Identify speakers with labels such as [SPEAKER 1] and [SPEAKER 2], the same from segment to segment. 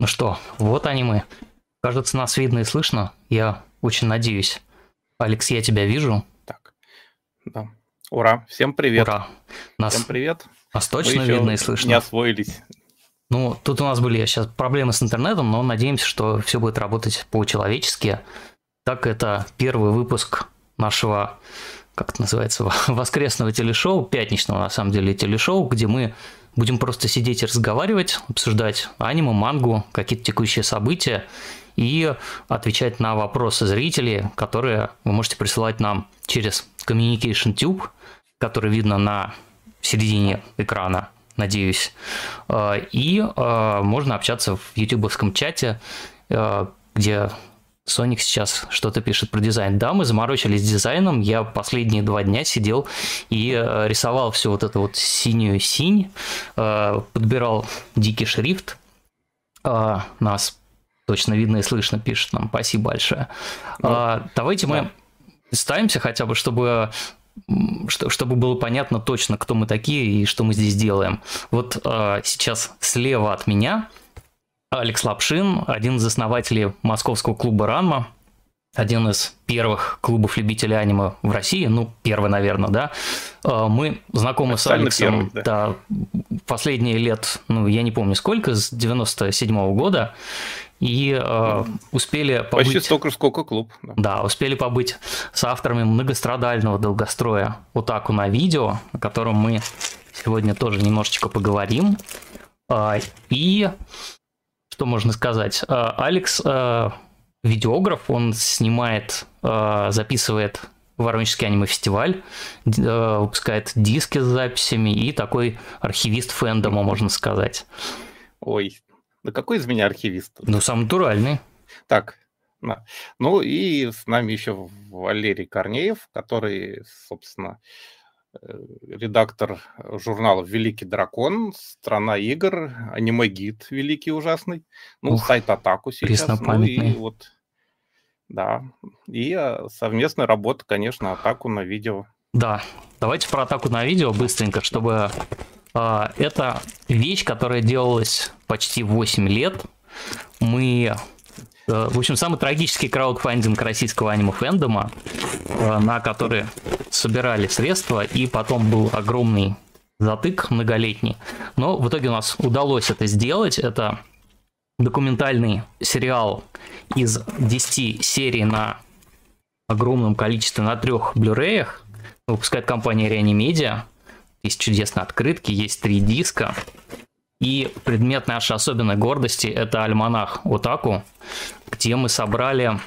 [SPEAKER 1] Ну что, вот они мы. Кажется, нас видно и слышно. Я очень надеюсь. Алекс, я тебя вижу.
[SPEAKER 2] Так, да. Ура, всем привет.
[SPEAKER 1] Ура. Нас,
[SPEAKER 2] Всем привет.
[SPEAKER 1] нас точно видно и слышно.
[SPEAKER 2] Не освоились.
[SPEAKER 1] Ну, тут у нас были сейчас проблемы с интернетом, но надеемся, что все будет работать по-человечески. Так это первый выпуск нашего, как это называется, воскресного телешоу, пятничного на самом деле телешоу, где мы будем просто сидеть и разговаривать, обсуждать аниме, мангу, какие-то текущие события и отвечать на вопросы зрителей, которые вы можете присылать нам через Communication Tube, который видно на середине экрана, надеюсь. Э, И э, можно общаться в ютубовском чате, э, где Соник сейчас что-то пишет про дизайн. Да, мы заморочились с дизайном. Я последние два дня сидел и рисовал всю вот эту вот синюю синь, подбирал дикий шрифт. Нас точно видно и слышно, пишет нам. Спасибо большое.
[SPEAKER 2] Ну,
[SPEAKER 1] А, Давайте мы
[SPEAKER 2] да.
[SPEAKER 1] представимся хотя бы, чтобы чтобы было понятно точно, кто мы такие и что мы здесь делаем. Вот э, сейчас слева от меня Алекс Лапшин, один из основателей московского клуба «Ранма», один из первых клубов любителей аниме в России, ну, первый, наверное, да. Э, Мы знакомы с
[SPEAKER 2] Официально
[SPEAKER 1] Алексом
[SPEAKER 2] первый,
[SPEAKER 1] да, последние лет, ну, я не помню сколько, с 97 года, и э, успели побыть...
[SPEAKER 2] Почти столько сколько клуб. да.
[SPEAKER 1] Да, успели побыть с авторами многострадального долгостроя «Утаку на видео», о котором мы сегодня тоже немножечко поговорим. А, И что можно сказать? А, Алекс а, видеограф, он снимает, а, записывает Воронежский аниме-фестиваль, а, выпускает диски с записями и такой архивист фэндома, можно сказать.
[SPEAKER 2] Ой, да какой из меня архивист?
[SPEAKER 1] Ну, самый натуральный.
[SPEAKER 2] Так, ну и с нами еще Валерий Корнеев, который, собственно, э, редактор журнала «Великий дракон», «Страна игр», аниме-гид «Великий ужасный», ну,
[SPEAKER 1] Ух,
[SPEAKER 2] сайт «Атаку» сейчас, ну и вот, да, и э, совместная работа, конечно, «Атаку» на видео.
[SPEAKER 1] Да, давайте про атаку на видео быстренько, чтобы это вещь, которая делалась почти 8 лет. Мы, э, в общем, самый трагический краудфандинг российского аниме-фэндома, э, на который собирали средства, и потом был огромный затык многолетний. Но в итоге у нас удалось это сделать. Это документальный сериал из 10 серий на огромном количестве на трех блюреях. Выпускает компания Reanimedia. Есть чудесные открытки, есть три диска. И предмет нашей особенной гордости – это альманах Отаку, где мы собрали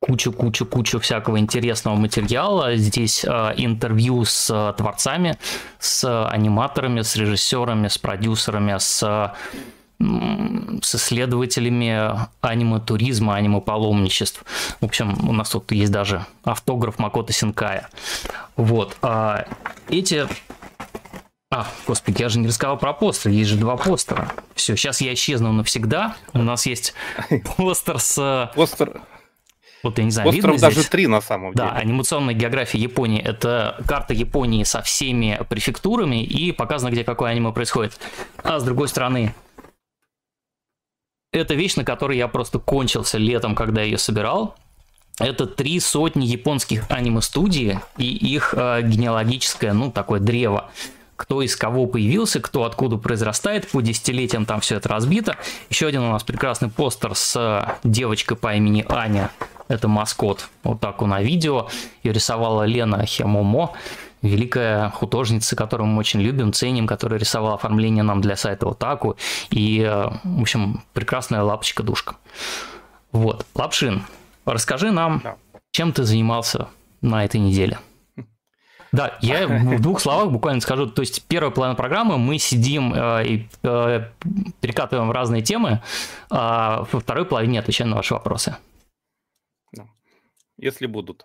[SPEAKER 1] кучу-кучу-кучу всякого интересного материала. Здесь э, интервью с э, творцами, с аниматорами, с режиссерами, с продюсерами, с м, с исследователями аниме-туризма, аниме-паломничеств. В общем, у нас тут есть даже автограф Макото Синкая. Вот. а эти... А, господи, я же не рассказал про постеры. Есть же два постера. Все, сейчас я исчезну навсегда. У нас есть постер с...
[SPEAKER 2] Постер,
[SPEAKER 1] Вот я не знаю, видно
[SPEAKER 2] постеров даже
[SPEAKER 1] здесь?
[SPEAKER 2] три на самом
[SPEAKER 1] Да,
[SPEAKER 2] деле.
[SPEAKER 1] анимационная география Японии – это карта Японии со всеми префектурами и показано, где какое аниме происходит. А с другой стороны, это вещь, на которой я просто кончился летом, когда ее собирал. Это три сотни японских аниме-студий и их э, генеалогическое, ну, такое древо. Кто из кого появился, кто откуда произрастает, по десятилетиям там все это разбито. Еще один у нас прекрасный постер с э, девочкой по имени Аня. Это маскот. Вот так он на видео. Ее рисовала Лена Хемомо, великая художница, которую мы очень любим, ценим, которая рисовала оформление нам для сайта Отаку. И, э, в общем, прекрасная лапочка-душка. Вот. Лапшин, расскажи нам,
[SPEAKER 2] Да.
[SPEAKER 1] чем ты занимался на этой неделе. Да, я в двух словах буквально скажу. То есть первая половина программы мы сидим э, и э, перекатываем разные темы, а во второй половине отвечаем на ваши вопросы.
[SPEAKER 2] если будут.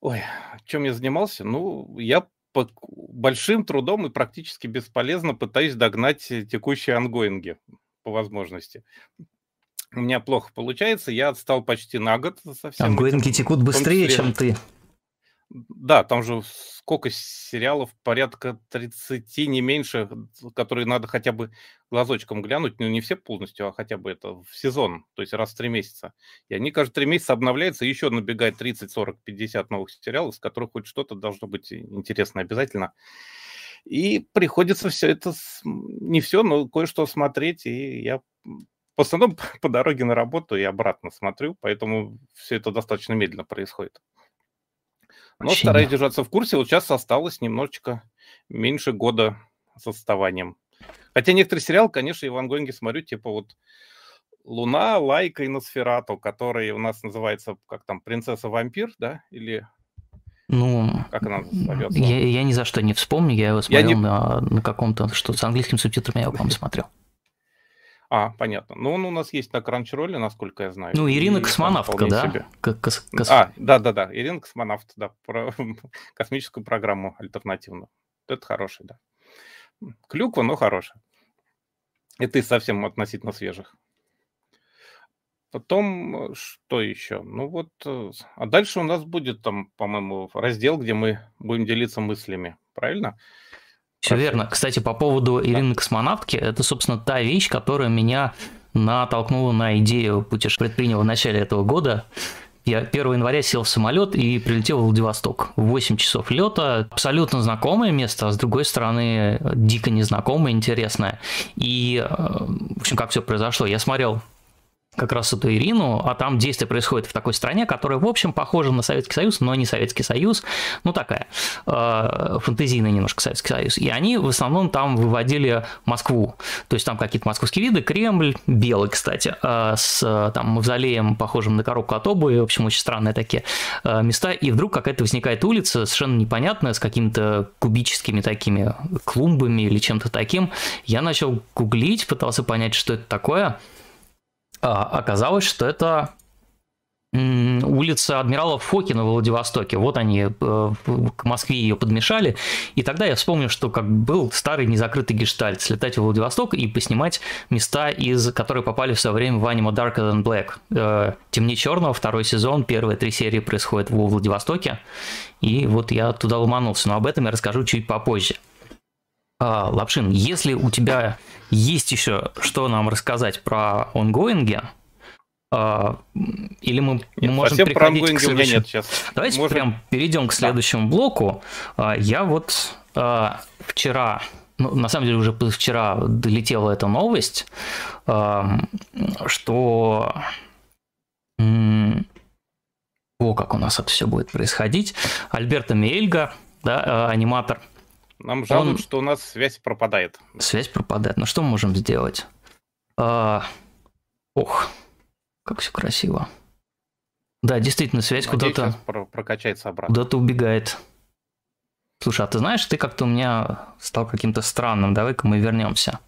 [SPEAKER 2] Ой, чем я занимался? Ну, я по большим трудом и практически бесполезно пытаюсь догнать текущие ангоинги по возможности. У меня плохо получается, я отстал почти на год
[SPEAKER 1] совсем. Ангоинги текут быстрее, чем ты.
[SPEAKER 2] Да, там же сколько сериалов, порядка 30, не меньше, которые надо хотя бы глазочком глянуть, ну не все полностью, а хотя бы это в сезон, то есть раз в три месяца. И они каждые три месяца обновляются, еще набегает 30, 40, 50 новых сериалов, с которых хоть что-то должно быть интересно обязательно. И приходится все это, не все, но кое-что смотреть, и я в основном по дороге на работу и обратно смотрю, поэтому все это достаточно медленно происходит. Но Вообще стараюсь держаться в курсе. Вот сейчас осталось немножечко меньше года с отставанием. Хотя некоторые сериалы, конечно, я в ongoing е смотрю, типа вот Луна, Лайка и Носферату, который у нас называется, как там, Принцесса-вампир, да? Или
[SPEAKER 1] ну, как она зовется? Я, я ни за что не вспомню, я его смотрел я не... на, на каком-то, что с английским субтитрами я, по-моему, смотрел.
[SPEAKER 2] А, понятно. Ну, он у нас есть на Crunchyroll е, насколько я знаю.
[SPEAKER 1] Ну, Ирина космонавтка, да?
[SPEAKER 2] Кос кос... А, да-да-да, Ирина космонавт, да, про космическую программу альтернативную. Это хороший, да. Клюква, но хорошая. Это и совсем относительно свежих. Потом, что еще? Ну вот, э, а дальше у нас будет там, по-моему, раздел, где мы будем делиться мыслями, правильно?
[SPEAKER 1] Все верно. Кстати, по поводу Ирины космонавтки, это, собственно, та вещь, которая меня натолкнула на идею путешествия предпринял в начале этого года. Я 1 января сел в самолет и прилетел в Владивосток. 8 часов лета. Абсолютно знакомое место, а с другой стороны, дико незнакомое, интересное. И, э, в общем, как все произошло. Я смотрел как раз эту Ирину, а там действие происходит в такой стране, которая, в общем, похожа на Советский Союз, но не Советский Союз, ну такая, э, фантазийная немножко Советский Союз. И они в основном там выводили Москву, то есть там какие-то московские виды, Кремль, белый, кстати, э, с там мавзолеем, похожим на коробку от обуви, в общем, очень странные такие э, места, и вдруг какая-то возникает улица, совершенно непонятная, с какими-то кубическими такими клумбами или чем-то таким. Я начал гуглить, пытался понять, что это такое, оказалось, что это улица адмирала Фокина в Владивостоке. Вот они э, к Москве ее подмешали. И тогда я вспомнил, что как был старый незакрытый гештальт. Слетать в Владивосток и поснимать места, из которые попали в свое время в аниме Darker Than Black. Э, Темнее черного, второй сезон, первые три серии происходят во Владивостоке. И вот я туда ломанулся. Но об этом я расскажу чуть попозже. А, Лапшин, если у тебя есть еще что нам рассказать про онгоинги, а, или мы,
[SPEAKER 2] нет,
[SPEAKER 1] можем
[SPEAKER 2] переходить к следующему... нет сейчас.
[SPEAKER 1] Давайте можем... прям перейдем к следующему да. блоку. А, я вот вчера, ну, на самом деле уже вчера долетела эта новость, что о, как у нас это все будет происходить. Альберто Мельга, да, аниматор,
[SPEAKER 2] нам жалуют, Он... что у нас связь пропадает.
[SPEAKER 1] Связь пропадает. Ну что мы можем сделать? А... Ох, как все красиво. Да, действительно, связь куда-то...
[SPEAKER 2] прокачается обратно.
[SPEAKER 1] Куда-то убегает. Слушай, а ты знаешь, ты как-то у меня стал каким-то странным. Давай-ка мы вернемся.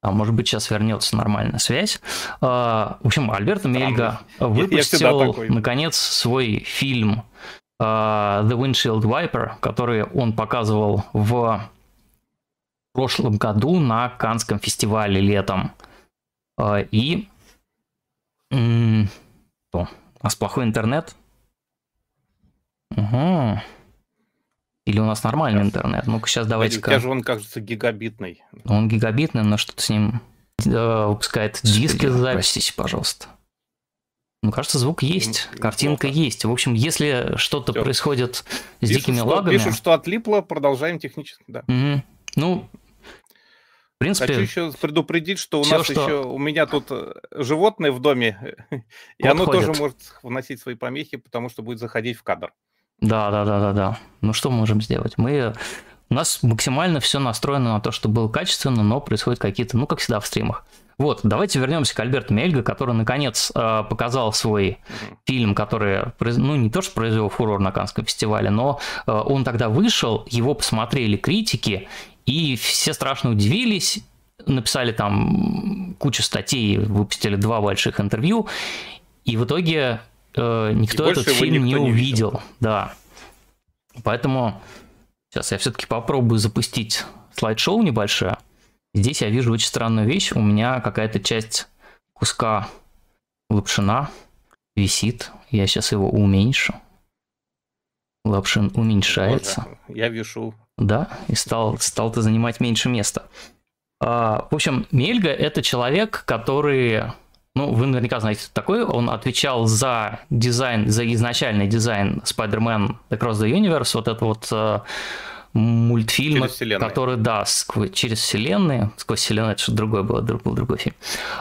[SPEAKER 1] А может быть, сейчас вернется нормальная связь. А, в общем, Альберто Мельга выпустил, наконец, свой фильм The Windshield Viper, который он показывал в прошлом году на Канском фестивале летом. Uh, и... Что? У нас плохой интернет? Угу. Или у нас нормальный сейчас. интернет? Ну-ка, сейчас давайте... У
[SPEAKER 2] тебя же он, кажется, гигабитный.
[SPEAKER 1] Он гигабитный, но что-то с ним э, выпускает диски записи. Простите, пожалуйста. Ну, кажется, звук есть, картинка плохо. есть. В общем, если что-то Все. происходит с пишут, дикими
[SPEAKER 2] что,
[SPEAKER 1] лагами...
[SPEAKER 2] Пишут, что отлипло, продолжаем технически, да.
[SPEAKER 1] Угу. Ну, в принципе...
[SPEAKER 2] Хочу еще предупредить, что у все, нас что... еще... У меня тут э, животное в доме, и оно ходит. тоже может вносить свои помехи, потому что будет заходить в кадр.
[SPEAKER 1] Да, да, да, да, да. Ну, что можем сделать? Мы... У нас максимально все настроено на то, чтобы было качественно, но происходят какие-то, ну, как всегда в стримах, вот, давайте вернемся к Альберту Мельго, который наконец э, показал свой фильм, который, ну, не то что произвел фурор на Канском фестивале, но э, он тогда вышел, его посмотрели критики, и все страшно удивились, написали там кучу статей, выпустили два больших интервью, и в итоге э, никто этот фильм не увидел. Не да. Поэтому сейчас я все-таки попробую запустить слайд-шоу небольшое. Здесь я вижу очень странную вещь. У меня какая-то часть куска лапшина висит. Я сейчас его уменьшу. Лапшин уменьшается.
[SPEAKER 2] Боже, я вешу.
[SPEAKER 1] Да, и стал, стал ты занимать меньше места. А, в общем, Мельга – это человек, который, ну, вы наверняка знаете, такой, он отвечал за дизайн, за изначальный дизайн Spider-Man Across the Universe, вот это вот uh, мультфильм, который, да, сквозь, через вселенные, сквозь вселенную, это что-то другое было, был другой фильм.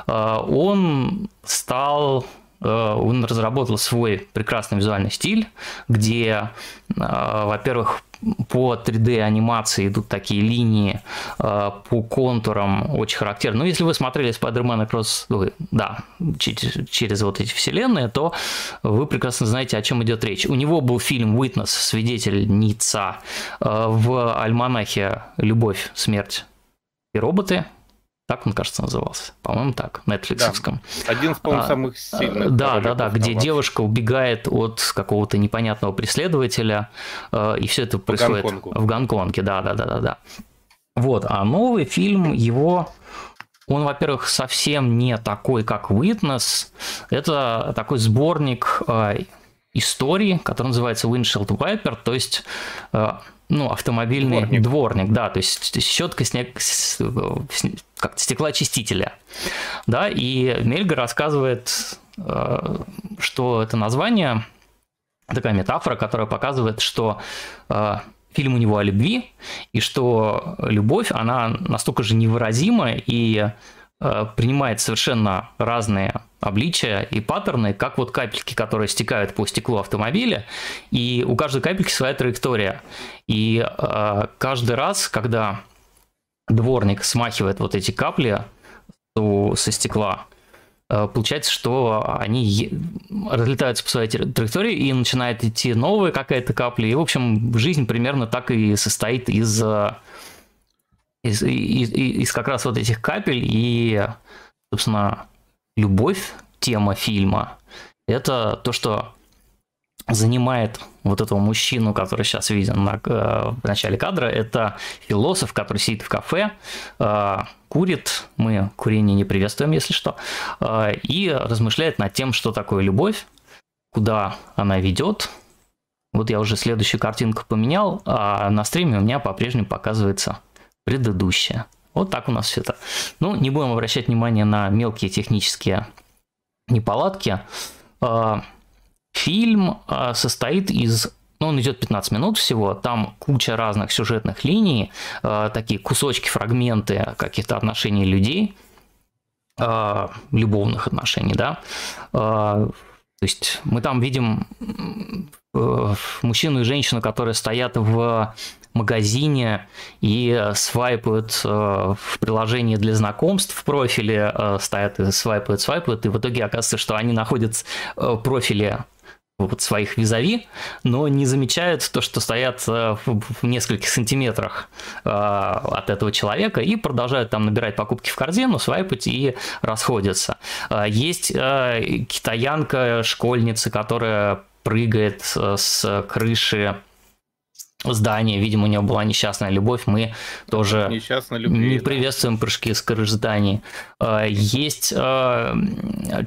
[SPEAKER 1] Uh, он стал Э, он разработал свой прекрасный визуальный стиль, где, э, во-первых, по 3D анимации идут такие линии э, по контурам очень характерны. Ну, если вы смотрели Spider-Man Across, да, через, через вот эти вселенные, то вы прекрасно знаете, о чем идет речь. У него был фильм «Witness», «Свидетель Ница», в альманахе «Любовь, смерть и роботы», так он, кажется, назывался. По-моему, так, Netflixовском.
[SPEAKER 2] Да. Один из, по-моему, а, самых сильных.
[SPEAKER 1] Да, да, да, где девушка убегает от какого-то непонятного преследователя, э, и все это происходит в Гонконге. Да, да, да, да, да. Вот, а новый фильм его он, во-первых, совсем не такой, как Witness. Это такой сборник э, истории, который называется Windshield Wiper, то есть э, ну, автомобильный дворник. дворник, да, то есть щетка снег, как стеклоочистителя. Да, и Мельга рассказывает, э, что это название такая метафора, которая показывает, что э, фильм у него о любви, и что любовь, она настолько же невыразима и принимает совершенно разные обличия и паттерны, как вот капельки, которые стекают по стеклу автомобиля, и у каждой капельки своя траектория. И э, каждый раз, когда дворник смахивает вот эти капли со стекла, э, получается, что они разлетаются по своей траектории и начинает идти новая какая-то капля. И, в общем, жизнь примерно так и состоит из, э, из, из, из как раз вот этих капель. И, собственно, любовь, тема фильма, это то, что занимает вот этого мужчину, который сейчас виден на, э, в начале кадра, это философ, который сидит в кафе, э, курит, мы курение не приветствуем, если что, э, и размышляет над тем, что такое любовь, куда она ведет. Вот я уже следующую картинку поменял, а на стриме у меня по-прежнему показывается предыдущая. Вот так у нас все это. Ну, не будем обращать внимание на мелкие технические неполадки. А, фильм а, состоит из ну, он идет 15 минут всего, там куча разных сюжетных линий, а, такие кусочки, фрагменты каких-то отношений людей, любовных отношений, да. То есть мы там видим э, мужчину и женщину, которые стоят в магазине и свайпают э, в приложении для знакомств в профиле, э, стоят и свайпают, свайпают, и в итоге оказывается, что они находят э, профили вот своих визави, но не замечают то, что стоят в нескольких сантиметрах от этого человека и продолжают там набирать покупки в корзину, свайпать и расходятся. Есть китаянка, школьница, которая прыгает с крыши здание, видимо, у него была несчастная любовь, мы тоже не приветствуем прыжки с крыш зданий. А, есть а,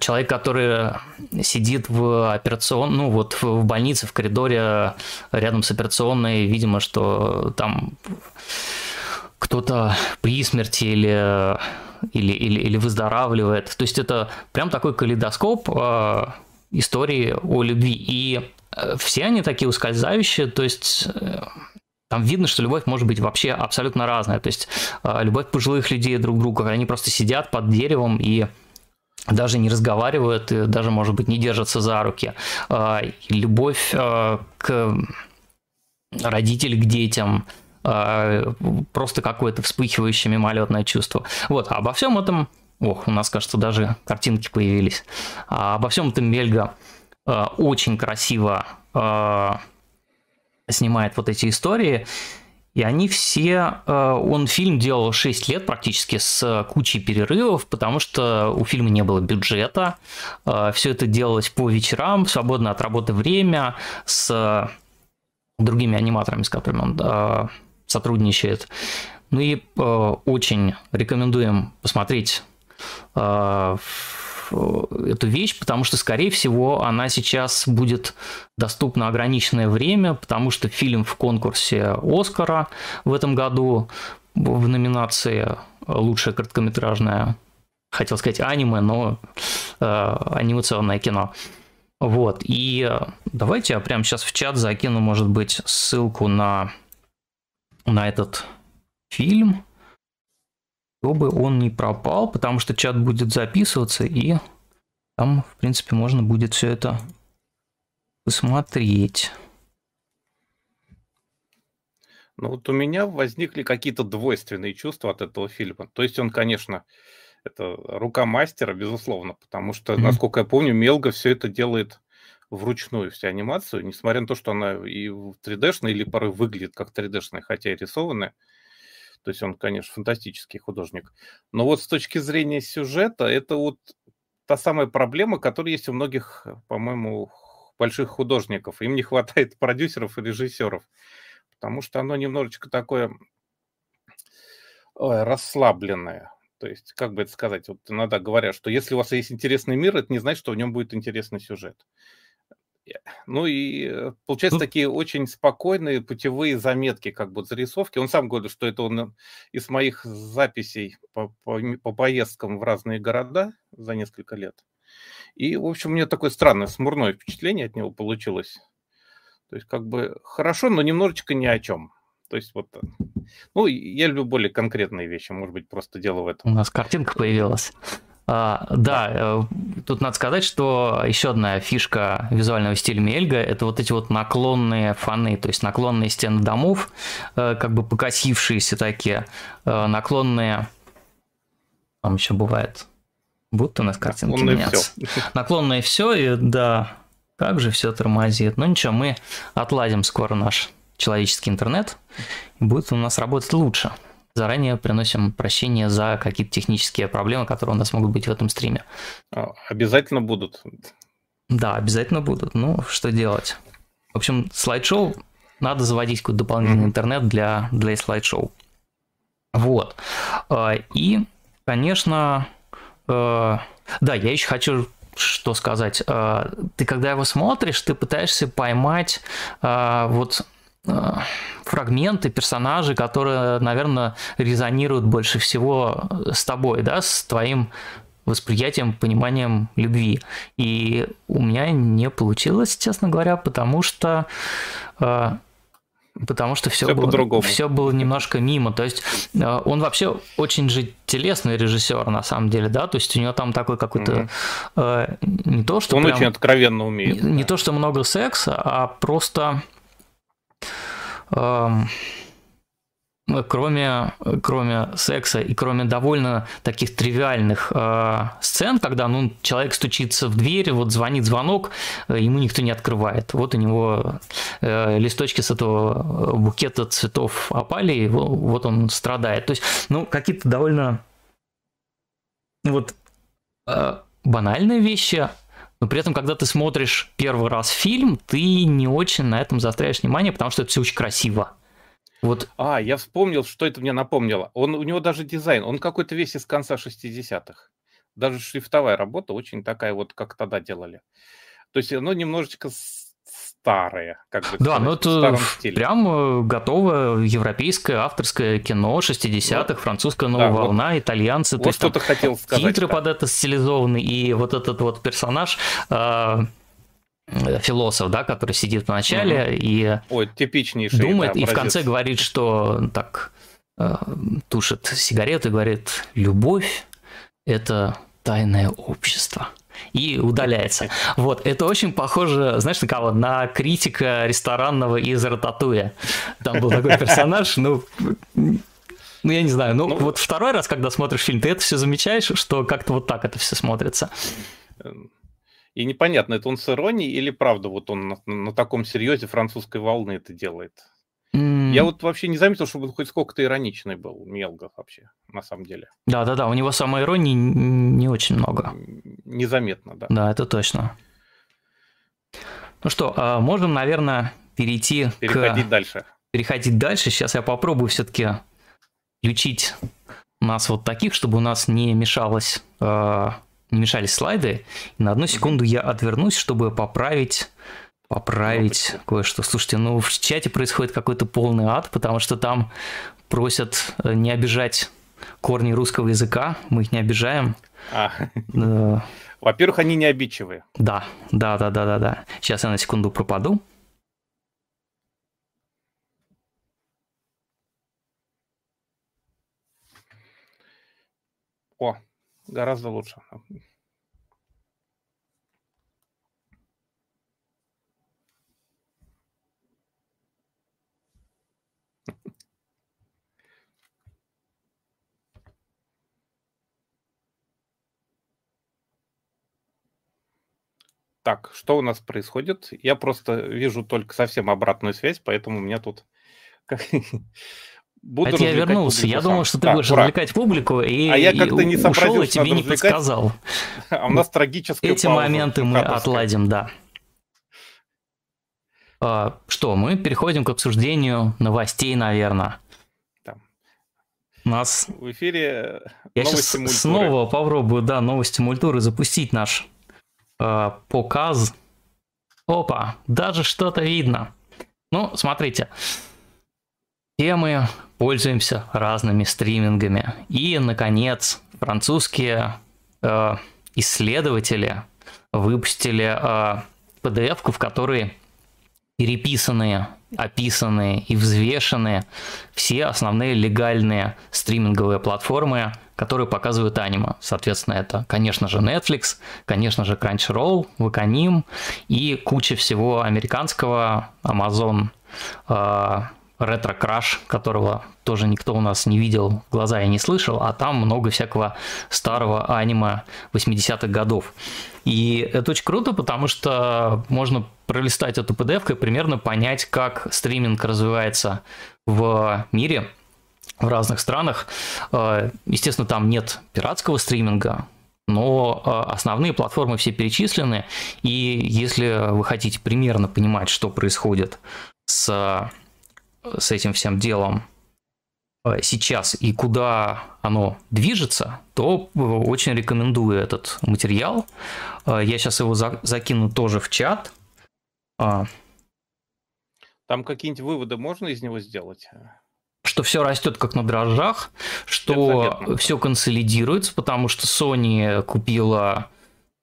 [SPEAKER 1] человек, который сидит в операционной, ну вот в больнице, в коридоре рядом с операционной, видимо, что там кто-то при смерти или, или, или, или выздоравливает. То есть это прям такой калейдоскоп а, истории о любви. И все они такие ускользающие, то есть э, там видно, что любовь может быть вообще абсолютно разная. То есть э, любовь пожилых людей друг к другу, они просто сидят под деревом и даже не разговаривают, и даже, может быть, не держатся за руки. Любовь к родителям, к детям, просто какое-то вспыхивающее мимолетное чувство. Вот, а обо всем этом, ох, у нас, кажется, даже картинки появились. А обо всем этом Мельга Э, очень красиво э, снимает вот эти истории. И они все... Э, он фильм делал 6 лет практически с кучей перерывов, потому что у фильма не было бюджета. Э, все это делалось по вечерам, в свободное от работы время, с другими аниматорами, с которыми он э, сотрудничает. Ну и очень рекомендуем посмотреть эту вещь, потому что, скорее всего, она сейчас будет доступна ограниченное время, потому что фильм в конкурсе Оскара в этом году в номинации «Лучшее короткометражное», хотел сказать аниме, но э, анимационное кино. Вот, и давайте я прямо сейчас в чат закину, может быть, ссылку на, на этот фильм чтобы он не пропал, потому что чат будет записываться, и там, в принципе, можно будет все это посмотреть.
[SPEAKER 2] Ну вот у меня возникли какие-то двойственные чувства от этого фильма. То есть он, конечно, это рука мастера, безусловно, потому что, mm-hmm. насколько я помню, Мелга все это делает вручную, всю анимацию, несмотря на то, что она и 3D-шная, или порой выглядит как 3D-шная, хотя и рисованная. То есть он, конечно, фантастический художник. Но вот с точки зрения сюжета, это вот та самая проблема, которая есть у многих, по-моему, больших художников. Им не хватает продюсеров и режиссеров, потому что оно немножечко такое ой, расслабленное. То есть, как бы это сказать, вот иногда говорят, что если у вас есть интересный мир, это не значит, что в нем будет интересный сюжет. Ну и э, получается ну, такие очень спокойные путевые заметки, как бы зарисовки. Он сам говорит, что это он из моих записей по, по, по поездкам в разные города за несколько лет. И, в общем, у меня такое странное, смурное впечатление от него получилось. То есть, как бы хорошо, но немножечко ни о чем. То есть, вот, э, ну, я люблю более конкретные вещи, может быть, просто дело в этом.
[SPEAKER 1] У нас картинка появилась. А, да, э, тут надо сказать, что еще одна фишка визуального стиля Мельга – это вот эти вот наклонные фоны, то есть наклонные стены домов, э, как бы покосившиеся такие, э, наклонные, там еще бывает, будто у нас картинки Наклонное меняться. Все. Наклонное все, и да, как же все тормозит. Ну ничего, мы отладим скоро наш человеческий интернет, и будет у нас работать лучше заранее приносим прощение за какие-то технические проблемы, которые у нас могут быть в этом стриме.
[SPEAKER 2] А, обязательно будут.
[SPEAKER 1] Да, обязательно будут. Ну, что делать? В общем, слайд-шоу надо заводить какой-то дополнительный mm-hmm. интернет для, для слайд-шоу. Вот. А, и, конечно, э, да, я еще хочу что сказать. А, ты когда его смотришь, ты пытаешься поймать вот фрагменты, персонажи, которые, наверное, резонируют больше всего с тобой, да, с твоим восприятием, пониманием любви. И у меня не получилось, честно говоря, потому что э, потому что все, все было, все было немножко мимо. То есть э, он вообще очень же телесный режиссер, на самом деле, да, то есть у него там такой какой-то mm-hmm. не то, что
[SPEAKER 2] он прям, очень откровенно умеет.
[SPEAKER 1] Не, не то, что много секса, а просто кроме, кроме секса и кроме довольно таких тривиальных э, сцен, когда ну, человек стучится в дверь, вот звонит звонок, э, ему никто не открывает. Вот у него э, листочки с этого букета цветов опали, и вот он страдает. То есть, ну, какие-то довольно вот э, банальные вещи, но при этом, когда ты смотришь первый раз фильм, ты не очень на этом заостряешь внимание, потому что это все очень красиво.
[SPEAKER 2] Вот. А, я вспомнил, что это мне напомнило. Он, у него даже дизайн, он какой-то весь из конца 60-х. Даже шрифтовая работа очень такая вот, как тогда делали. То есть оно немножечко старое, как бы
[SPEAKER 1] Да, ну это прям э, готовое европейское авторское кино 60-х, вот. французская новая да, волна, вот, итальянцы.
[SPEAKER 2] Вот что-то хотел сказать.
[SPEAKER 1] Титры да. под это стилизованы, и вот этот вот персонаж э, философ, да, который сидит в начале угу. и
[SPEAKER 2] Ой, типичнейший,
[SPEAKER 1] думает, да, и в конце говорит, что так э, тушит сигарету и говорит, любовь – это тайное общество и удаляется. Вот, это очень похоже, знаешь, на кого? На критика ресторанного из Рататуя. Там был такой персонаж, ну, ну, я не знаю, ну, ну, вот второй раз, когда смотришь фильм, ты это все замечаешь, что как-то вот так это все смотрится.
[SPEAKER 2] И непонятно, это он с иронией или правда вот он на, на таком серьезе французской волны это делает? Я вот вообще не заметил, чтобы хоть сколько-то ироничный был Мелгов вообще, на самом деле.
[SPEAKER 1] Да-да-да, у него самой иронии не очень много.
[SPEAKER 2] Незаметно, да.
[SPEAKER 1] Да, это точно. Ну что, а, можем, наверное, перейти
[SPEAKER 2] Переходить к... дальше.
[SPEAKER 1] Переходить дальше. Сейчас я попробую все-таки включить нас вот таких, чтобы у нас не мешалось, а, не мешались слайды. И на одну секунду я отвернусь, чтобы поправить поправить кое-что. Слушайте, ну в чате происходит какой-то полный ад, потому что там просят э, не обижать корни русского языка, мы их не обижаем. А.
[SPEAKER 2] Э, Во-первых, они не обидчивые.
[SPEAKER 1] Да, да, да, да, да, да. Сейчас я на секунду пропаду.
[SPEAKER 2] О, гораздо лучше. Так, что у нас происходит? Я просто вижу только совсем обратную связь, поэтому у меня тут...
[SPEAKER 1] Буду Это я вернулся. Я думал, что ты да, будешь ура. развлекать публику, и, а я как-то не ушел, и тебе не подсказал.
[SPEAKER 2] А у нас трагическая
[SPEAKER 1] Эти пауза. моменты мы отладим, да. А, что, мы переходим к обсуждению новостей, наверное.
[SPEAKER 2] У нас... В эфире
[SPEAKER 1] Я сейчас мультуры. снова попробую, да, новости мультуры запустить наш э, показ. Опа, даже что-то видно. Ну, смотрите. Все мы пользуемся разными стримингами. И, наконец, французские э, исследователи выпустили э, PDF, в которой переписанные, описанные и взвешенные все основные легальные стриминговые платформы которые показывают аниме. Соответственно, это, конечно же, Netflix, конечно же, Crunchyroll, Wakanim и куча всего американского, Amazon, э, Retro Crash, которого тоже никто у нас не видел, глаза я не слышал, а там много всякого старого аниме 80-х годов. И это очень круто, потому что можно пролистать эту PDF и примерно понять, как стриминг развивается в мире – в разных странах. Э, естественно, там нет пиратского стриминга, но э, основные платформы все перечислены, и если вы хотите примерно понимать, что происходит с, с этим всем делом э, сейчас и куда оно движется, то очень рекомендую этот материал. Я сейчас его закину тоже в чат.
[SPEAKER 2] Там какие-нибудь выводы можно из него сделать?
[SPEAKER 1] что все растет как на дрожжах, что все консолидируется, потому что Sony купила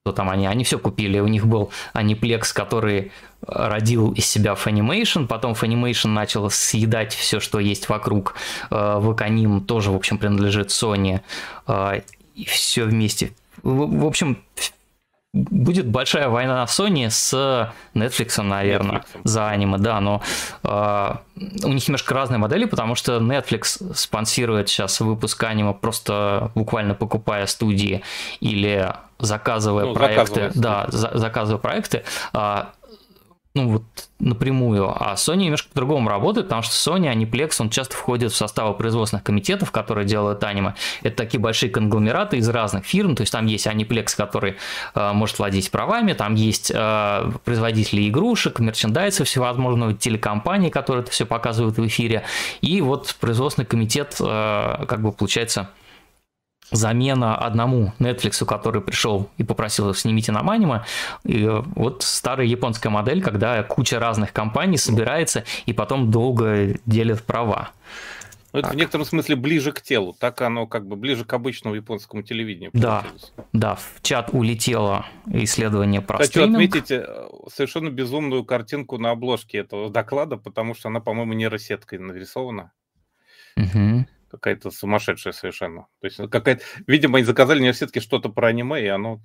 [SPEAKER 1] что там они, они все купили, у них был Aniplex, который родил из себя Funimation, потом Funimation начал съедать все, что есть вокруг, Ваканим тоже, в общем, принадлежит Sony, э, и все вместе. В общем, будет большая война Sony с Netflix, наверное, Netflix. за аниме, да, но э, у них немножко разные модели, потому что Netflix спонсирует сейчас выпуск аниме просто буквально покупая студии или заказывая ну, проекты, да, за, заказывая проекты. А ну вот напрямую, а Sony немножко по-другому работает, потому что Sony, Aniplex, он часто входит в составы производственных комитетов, которые делают аниме. Это такие большие конгломераты из разных фирм, то есть там есть Aniplex, который э, может владеть правами, там есть э, производители игрушек, мерчендайза всевозможного, телекомпании, которые это все показывают в эфире, и вот производственный комитет, э, как бы получается, замена одному Netflix, который пришел и попросил снимите нам аниме. И вот старая японская модель, когда куча разных компаний собирается и потом долго делят права.
[SPEAKER 2] Ну, это в некотором смысле ближе к телу, так оно как бы ближе к обычному японскому телевидению.
[SPEAKER 1] Да, да, в чат улетело исследование про
[SPEAKER 2] Хочу стриминг. отметить э, совершенно безумную картинку на обложке этого доклада, потому что она, по-моему, нейросеткой нарисована. Угу какая-то сумасшедшая совершенно. То есть какая-то, видимо, они заказали мне все-таки что-то про аниме, и оно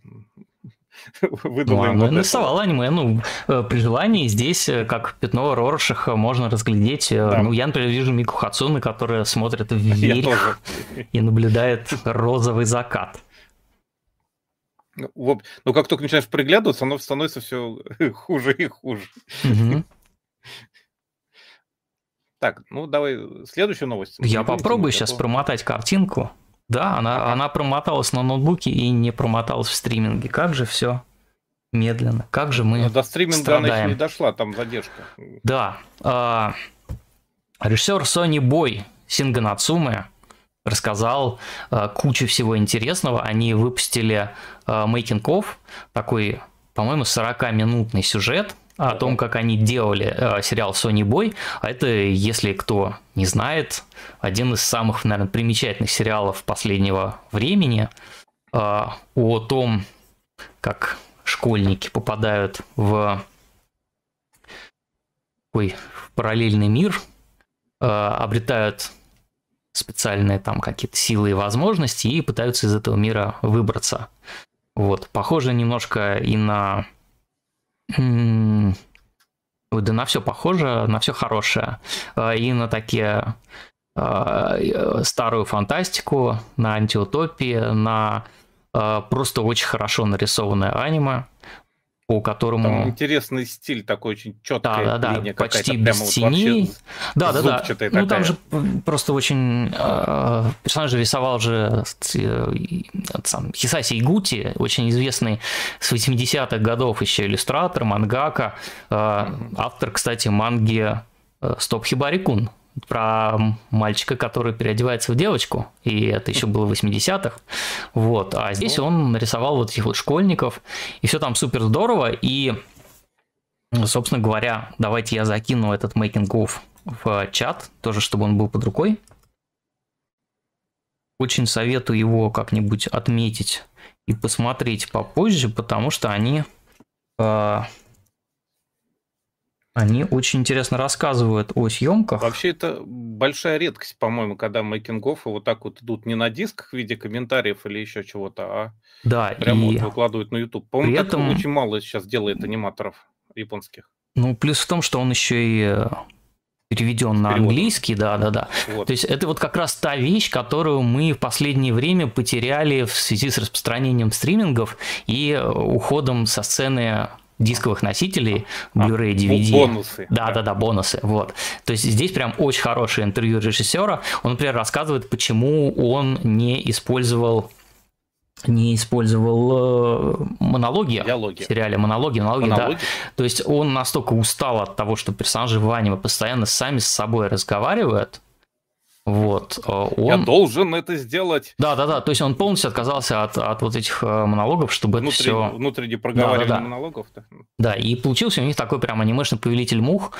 [SPEAKER 1] выдало ну, им нарисовал аниме, ну, э, при желании здесь, э, как пятно Роршиха, можно разглядеть. Э, да. Ну, я, например, вижу Мику Хацуны, которая смотрит вверх и наблюдает розовый закат.
[SPEAKER 2] Ну, ну, как только начинаешь приглядываться, оно становится все хуже и хуже. Угу. Так, ну давай следующую новость.
[SPEAKER 1] Я попробую сейчас промотать картинку. Да, она, ага. она промоталась на ноутбуке и не промоталась в стриминге. Как же все медленно. Как же мы Но
[SPEAKER 2] До стриминга страдаем. она еще не дошла, там задержка.
[SPEAKER 1] Да. Э, режиссер Sony Boy Синга Нацуме рассказал э, кучу всего интересного. Они выпустили э, Making of, такой, по-моему, 40-минутный сюжет о том, как они делали э, сериал Sony Boy. А это, если кто не знает, один из самых, наверное, примечательных сериалов последнего времени э, о том, как школьники попадают в такой параллельный мир, э, обретают специальные там какие-то силы и возможности и пытаются из этого мира выбраться. Вот, похоже немножко и на... Да на все похоже, на все хорошее. Э, и на такие э, старую фантастику, на антиутопии, на а, просто очень хорошо нарисованное аниме, по которому... Там
[SPEAKER 2] интересный стиль такой, очень четкая
[SPEAKER 1] да, да, да, почти без. Вот да, да, да. Такая. Ну там же просто очень... Э, персонаж рисовал же э, сам Хисаси Игути, очень известный с 80-х годов еще иллюстратор, мангака. Э, автор, кстати, манги Стоп Хибари Кун про мальчика, который переодевается в девочку, и это еще было в 80-х. Вот. А здесь он нарисовал вот этих вот школьников, и все там супер здорово, и, собственно говоря, давайте я закину этот making of в чат, тоже чтобы он был под рукой. Очень советую его как-нибудь отметить и посмотреть попозже, потому что они э, они очень интересно рассказывают о съемках.
[SPEAKER 2] Вообще это большая редкость, по-моему, когда мейкингофы вот так вот идут не на дисках в виде комментариев или еще чего-то, а
[SPEAKER 1] да,
[SPEAKER 2] прямо и... вот выкладывают на YouTube. По-моему, При этом... очень мало сейчас делает аниматоров японских.
[SPEAKER 1] Ну, плюс в том, что он еще и э, переведен на английский, да, да, да. Вот. То есть это вот как раз та вещь, которую мы в последнее время потеряли в связи с распространением стримингов и э, уходом со сцены дисковых носителей, Blu-ray, DVD.
[SPEAKER 2] Бонусы.
[SPEAKER 1] Да, да, да, бонусы. Вот. То есть здесь прям очень хорошее интервью режиссера. Он, например, рассказывает, почему он не использовал не использовал э, монологи
[SPEAKER 2] Диалоги.
[SPEAKER 1] в сериале монологи, монологи, монологи, да. То есть он настолько устал от того, что персонажи в аниме постоянно сами с собой разговаривают, вот, э, он...
[SPEAKER 2] Я должен это сделать.
[SPEAKER 1] Да, да, да. То есть он полностью отказался от, от вот этих э, монологов, чтобы Внутри, это все.
[SPEAKER 2] Внутренне проговаривания да, да, да. монологов-то.
[SPEAKER 1] Да, и получился у них такой прям анимешный повелитель мух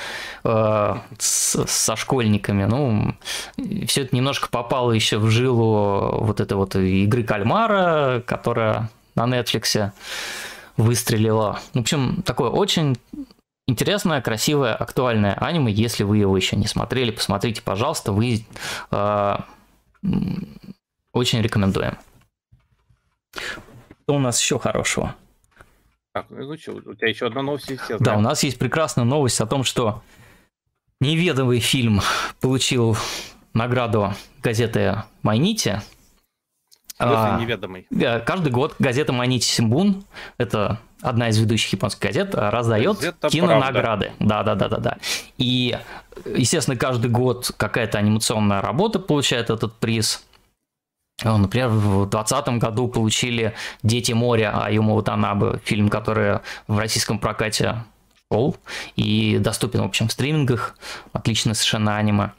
[SPEAKER 1] э, с, со школьниками. Ну, все это немножко попало еще в жилу вот этой вот игры кальмара, которая на Netflix выстрелила. В общем, такое очень Интересное, красивое, актуальное аниме. Если вы его еще не смотрели, посмотрите, пожалуйста. Вы э, очень рекомендуем. Что у нас еще хорошего?
[SPEAKER 2] Так, ну что, у тебя еще одна новость есть?
[SPEAKER 1] Да, у нас есть прекрасная новость о том, что неведомый фильм получил награду газеты Майнити.
[SPEAKER 2] А, неведомый.
[SPEAKER 1] Каждый год газета Майнити Симбун, это одна из ведущих японских газет, э, раздает газета кинонаграды. Да, да, да, да, да. И, естественно, каждый год какая-то анимационная работа получает этот приз. Э, например, в 2020 году получили «Дети моря» Аюму Ватанабе, фильм, который в российском прокате шел и доступен, в общем, в стримингах. Отличное совершенно аниме.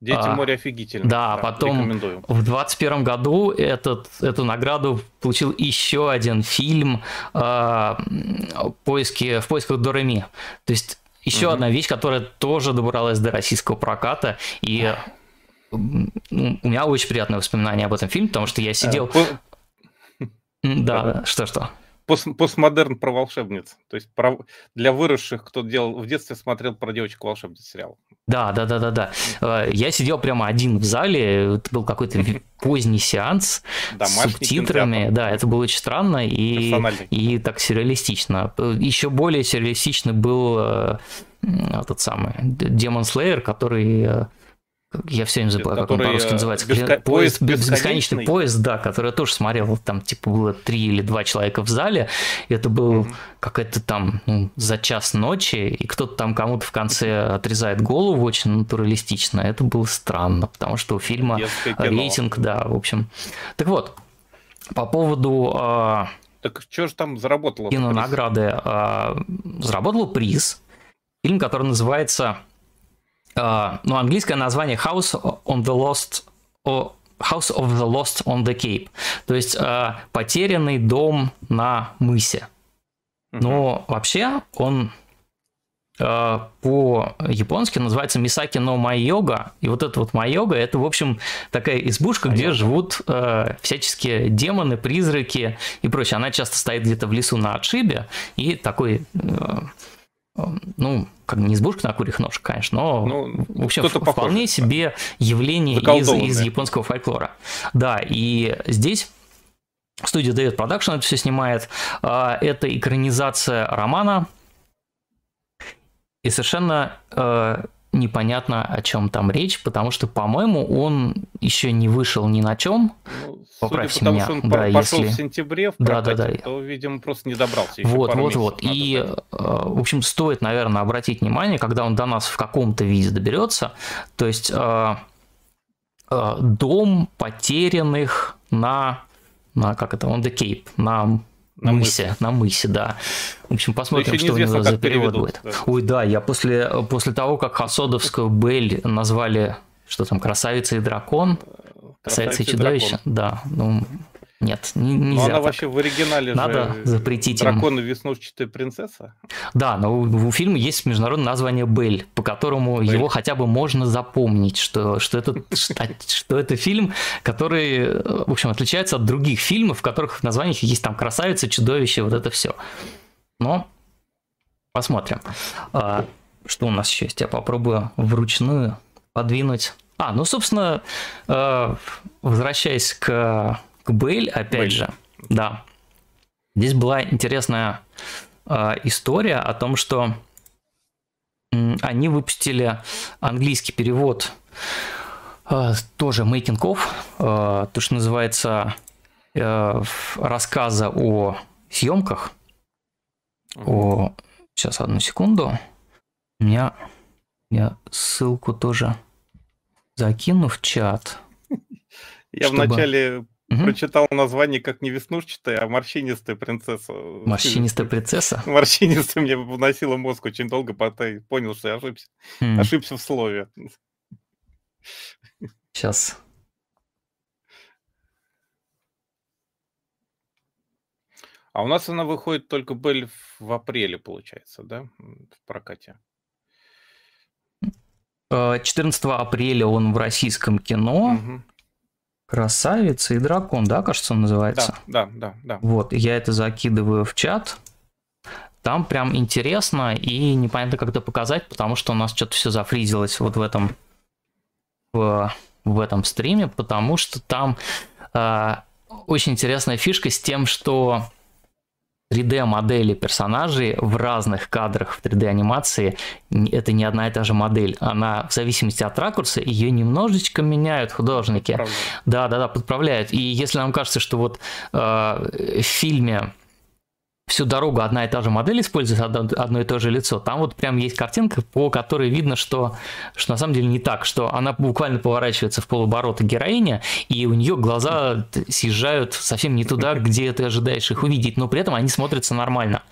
[SPEAKER 2] Дети а, моря офигительно.
[SPEAKER 1] Да, да потом в 2021 году этот, эту награду получил еще один фильм э, поиски, в поисках Дореми. То есть еще угу. одна вещь, которая тоже добралась до российского проката. И ну, у меня очень приятное воспоминание об этом фильме, потому что я сидел... Э, да, что-что
[SPEAKER 2] пост, постмодерн про волшебниц. То есть про, для выросших, кто делал в детстве смотрел про девочек волшебниц сериал.
[SPEAKER 1] Да, да, да, да, да. Э, я сидел прямо один в зале, это был какой-то поздний сеанс с субтитрами. Кинотеатр. Да, это было очень странно и, и так сюрреалистично. Еще более сюрреалистично был э, тот самый Демон Slayer, который э, я все время забываю, как он
[SPEAKER 2] Который,
[SPEAKER 1] по-русски
[SPEAKER 2] э,
[SPEAKER 1] называется.
[SPEAKER 2] беско- поезд
[SPEAKER 1] бесконечный
[SPEAKER 2] бесконечный?
[SPEAKER 1] поезд, да, который я тоже смотрел, там типа было три или два человека в зале, и это был
[SPEAKER 2] Мгм.
[SPEAKER 1] какая-то там ну, за час ночи, и кто-то там кому-то в конце отрезает голову очень натуралистично. Это было странно, потому что у фильма рейтинг, да, в общем. Так вот, по поводу а,
[SPEAKER 2] Так что же там заработало?
[SPEAKER 1] кинонаграды а, заработал приз. Фильм, который называется, ну, английское название House on the Lost, House of the Lost on the Cape, то есть а, потерянный дом на мысе. Но вообще он э, по-японски называется Мисаки но Майога. И вот это вот Майога, это, в общем, такая избушка, где
[SPEAKER 2] Майога.
[SPEAKER 1] живут э, всяческие демоны, призраки и прочее. Она часто стоит где-то в лесу на отшибе, и такой, э, э, ну, как не избушка на курьих ножках, конечно, но,
[SPEAKER 2] Ну,
[SPEAKER 1] в общем,
[SPEAKER 2] что-то
[SPEAKER 1] в-
[SPEAKER 2] похожее,
[SPEAKER 1] вполне
[SPEAKER 2] да.
[SPEAKER 1] себе явление из, из японского фольклора. Да, и здесь студия David Production это все снимает. А, Это экранизация романа. И совершенно э, непонятно, о чем там речь, потому что, по-моему, он еще не вышел ни на чем.
[SPEAKER 2] Ну, судя
[SPEAKER 1] Поправьте
[SPEAKER 2] по тому,
[SPEAKER 1] меня,
[SPEAKER 2] что он
[SPEAKER 1] да,
[SPEAKER 2] по- пошел
[SPEAKER 1] если-
[SPEAKER 2] в сентябре в
[SPEAKER 1] Да, да,
[SPEAKER 2] прокате,
[SPEAKER 1] да.
[SPEAKER 2] то, видимо, просто не добрался. Еще
[SPEAKER 1] Вот, вот, вот. И, э, в общем, стоит, наверное, обратить внимание, когда он до нас в каком-то виде доберется. То есть э, э, дом потерянных на, на как это, on the Cape, на
[SPEAKER 2] На
[SPEAKER 1] мысе, на мысе, да. В общем, посмотрим, что у него за перевод будет.
[SPEAKER 2] да.
[SPEAKER 1] Ой, да, я после, после того, как Хасодовскую Бель назвали, что там, красавица и дракон, красавица и чудовище,
[SPEAKER 2] дракон.
[SPEAKER 1] да, ну, нет, не-
[SPEAKER 2] Но
[SPEAKER 1] нельзя
[SPEAKER 2] она
[SPEAKER 1] так.
[SPEAKER 2] вообще в оригинале
[SPEAKER 1] Надо
[SPEAKER 2] же
[SPEAKER 1] запретить им.
[SPEAKER 2] дракон и веснушчатая принцесса.
[SPEAKER 1] Да, но у, у фильма есть международное название Бель, по которому
[SPEAKER 2] Бель.
[SPEAKER 1] его хотя бы можно запомнить, что, что, это, что, что это фильм, который, э, в общем, отличается от других фильмов, в которых в названиях есть там красавица, чудовище, вот это все. Но посмотрим. А, что у нас еще есть? Я попробую вручную подвинуть. А, ну, собственно, э, возвращаясь к, к Бель, опять
[SPEAKER 2] Бель.
[SPEAKER 1] же, да. Здесь была интересная э, история о том, что м, они выпустили английский перевод э, тоже making of, э, то, что называется э, рассказа о съемках. О, сейчас одну секунду. У меня я ссылку тоже закину в чат.
[SPEAKER 2] Я
[SPEAKER 1] чтобы-
[SPEAKER 2] вначале
[SPEAKER 1] Мгм.
[SPEAKER 2] прочитал название как не веснушчатая, а морщинистая принцесса.
[SPEAKER 1] Морщинистая принцесса.
[SPEAKER 2] Морщинистая мне выносила мозг очень долго, потом понял, что я ошибся.
[SPEAKER 1] М,
[SPEAKER 2] Ошибся в слове.
[SPEAKER 1] Сейчас.
[SPEAKER 2] А у нас она выходит только Белль в апреле, получается, да, в прокате.
[SPEAKER 1] Э, 14 апреля он в российском кино.
[SPEAKER 2] Мгм.
[SPEAKER 1] Красавица и дракон, да, кажется, он называется.
[SPEAKER 2] Да, да, да, да.
[SPEAKER 1] Вот, я это закидываю в чат. Там прям интересно и непонятно, как это показать, потому что у нас что-то все зафризилось вот в этом в, в этом стриме, потому что там э, очень интересная фишка с тем, что 3D-модели персонажей в разных кадрах в 3D-анимации это не одна и та же модель. Она в зависимости от ракурса ее немножечко меняют художники.
[SPEAKER 2] Правда.
[SPEAKER 1] Да, да, да, подправляют. И если нам кажется, что вот э, в фильме всю дорогу одна и та же модель использует одно, и то же лицо, там вот прям есть картинка, по которой видно, что, что на самом деле не так, что она буквально поворачивается в полоборота героиня, и у нее глаза съезжают совсем не туда, где ты ожидаешь их увидеть, но при этом они смотрятся нормально.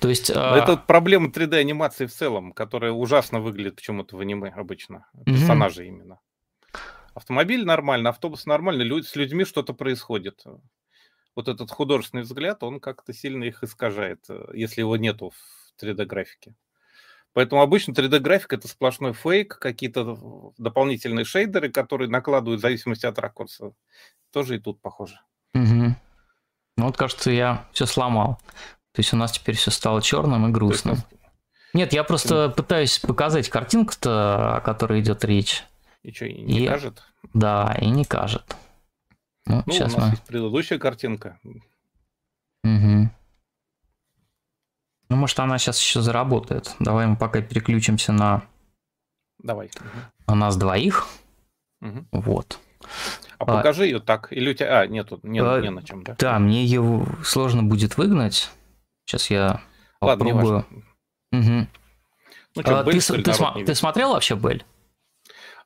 [SPEAKER 1] То есть...
[SPEAKER 2] Но Это проблема 3D-анимации в целом, которая ужасно выглядит почему-то в аниме обычно. Персонажи именно. Автомобиль нормально, автобус нормально, лю- с людьми что-то происходит. Вот этот художественный взгляд, он как-то сильно их искажает, э, если его нету в 3D-графике. Поэтому обычно 3D-графика это сплошной фейк, какие-то дополнительные шейдеры, которые накладывают в зависимости от ракурса. Тоже и тут похоже.
[SPEAKER 1] мгм. Ну вот, кажется, я все сломал. То есть у нас теперь все стало черным и
[SPEAKER 2] есть
[SPEAKER 1] грустным.
[SPEAKER 2] нас
[SPEAKER 1] Нет, я просто пытаюсь показать картинку-то, о которой идет речь.
[SPEAKER 2] ничего и не
[SPEAKER 1] И-
[SPEAKER 2] кажет.
[SPEAKER 1] Да, и не кажет. Ну,
[SPEAKER 2] Ну,
[SPEAKER 1] сейчас
[SPEAKER 2] у нас
[SPEAKER 1] мы...
[SPEAKER 2] есть предыдущая картинка.
[SPEAKER 1] Мгм. Ну, может, она сейчас еще заработает. Давай мы пока переключимся на,
[SPEAKER 2] Давай.
[SPEAKER 1] На нас двоих. Угу. Вот.
[SPEAKER 2] А, а покажи ее так. Или у тебя... А, нету, не, а, не на чем, да?
[SPEAKER 1] Да, мне ее сложно будет выгнать. Сейчас я Ладно, попробую. Угу. Ну, что, а, Бель, ты, ты, см- ты смотрел вообще Бель?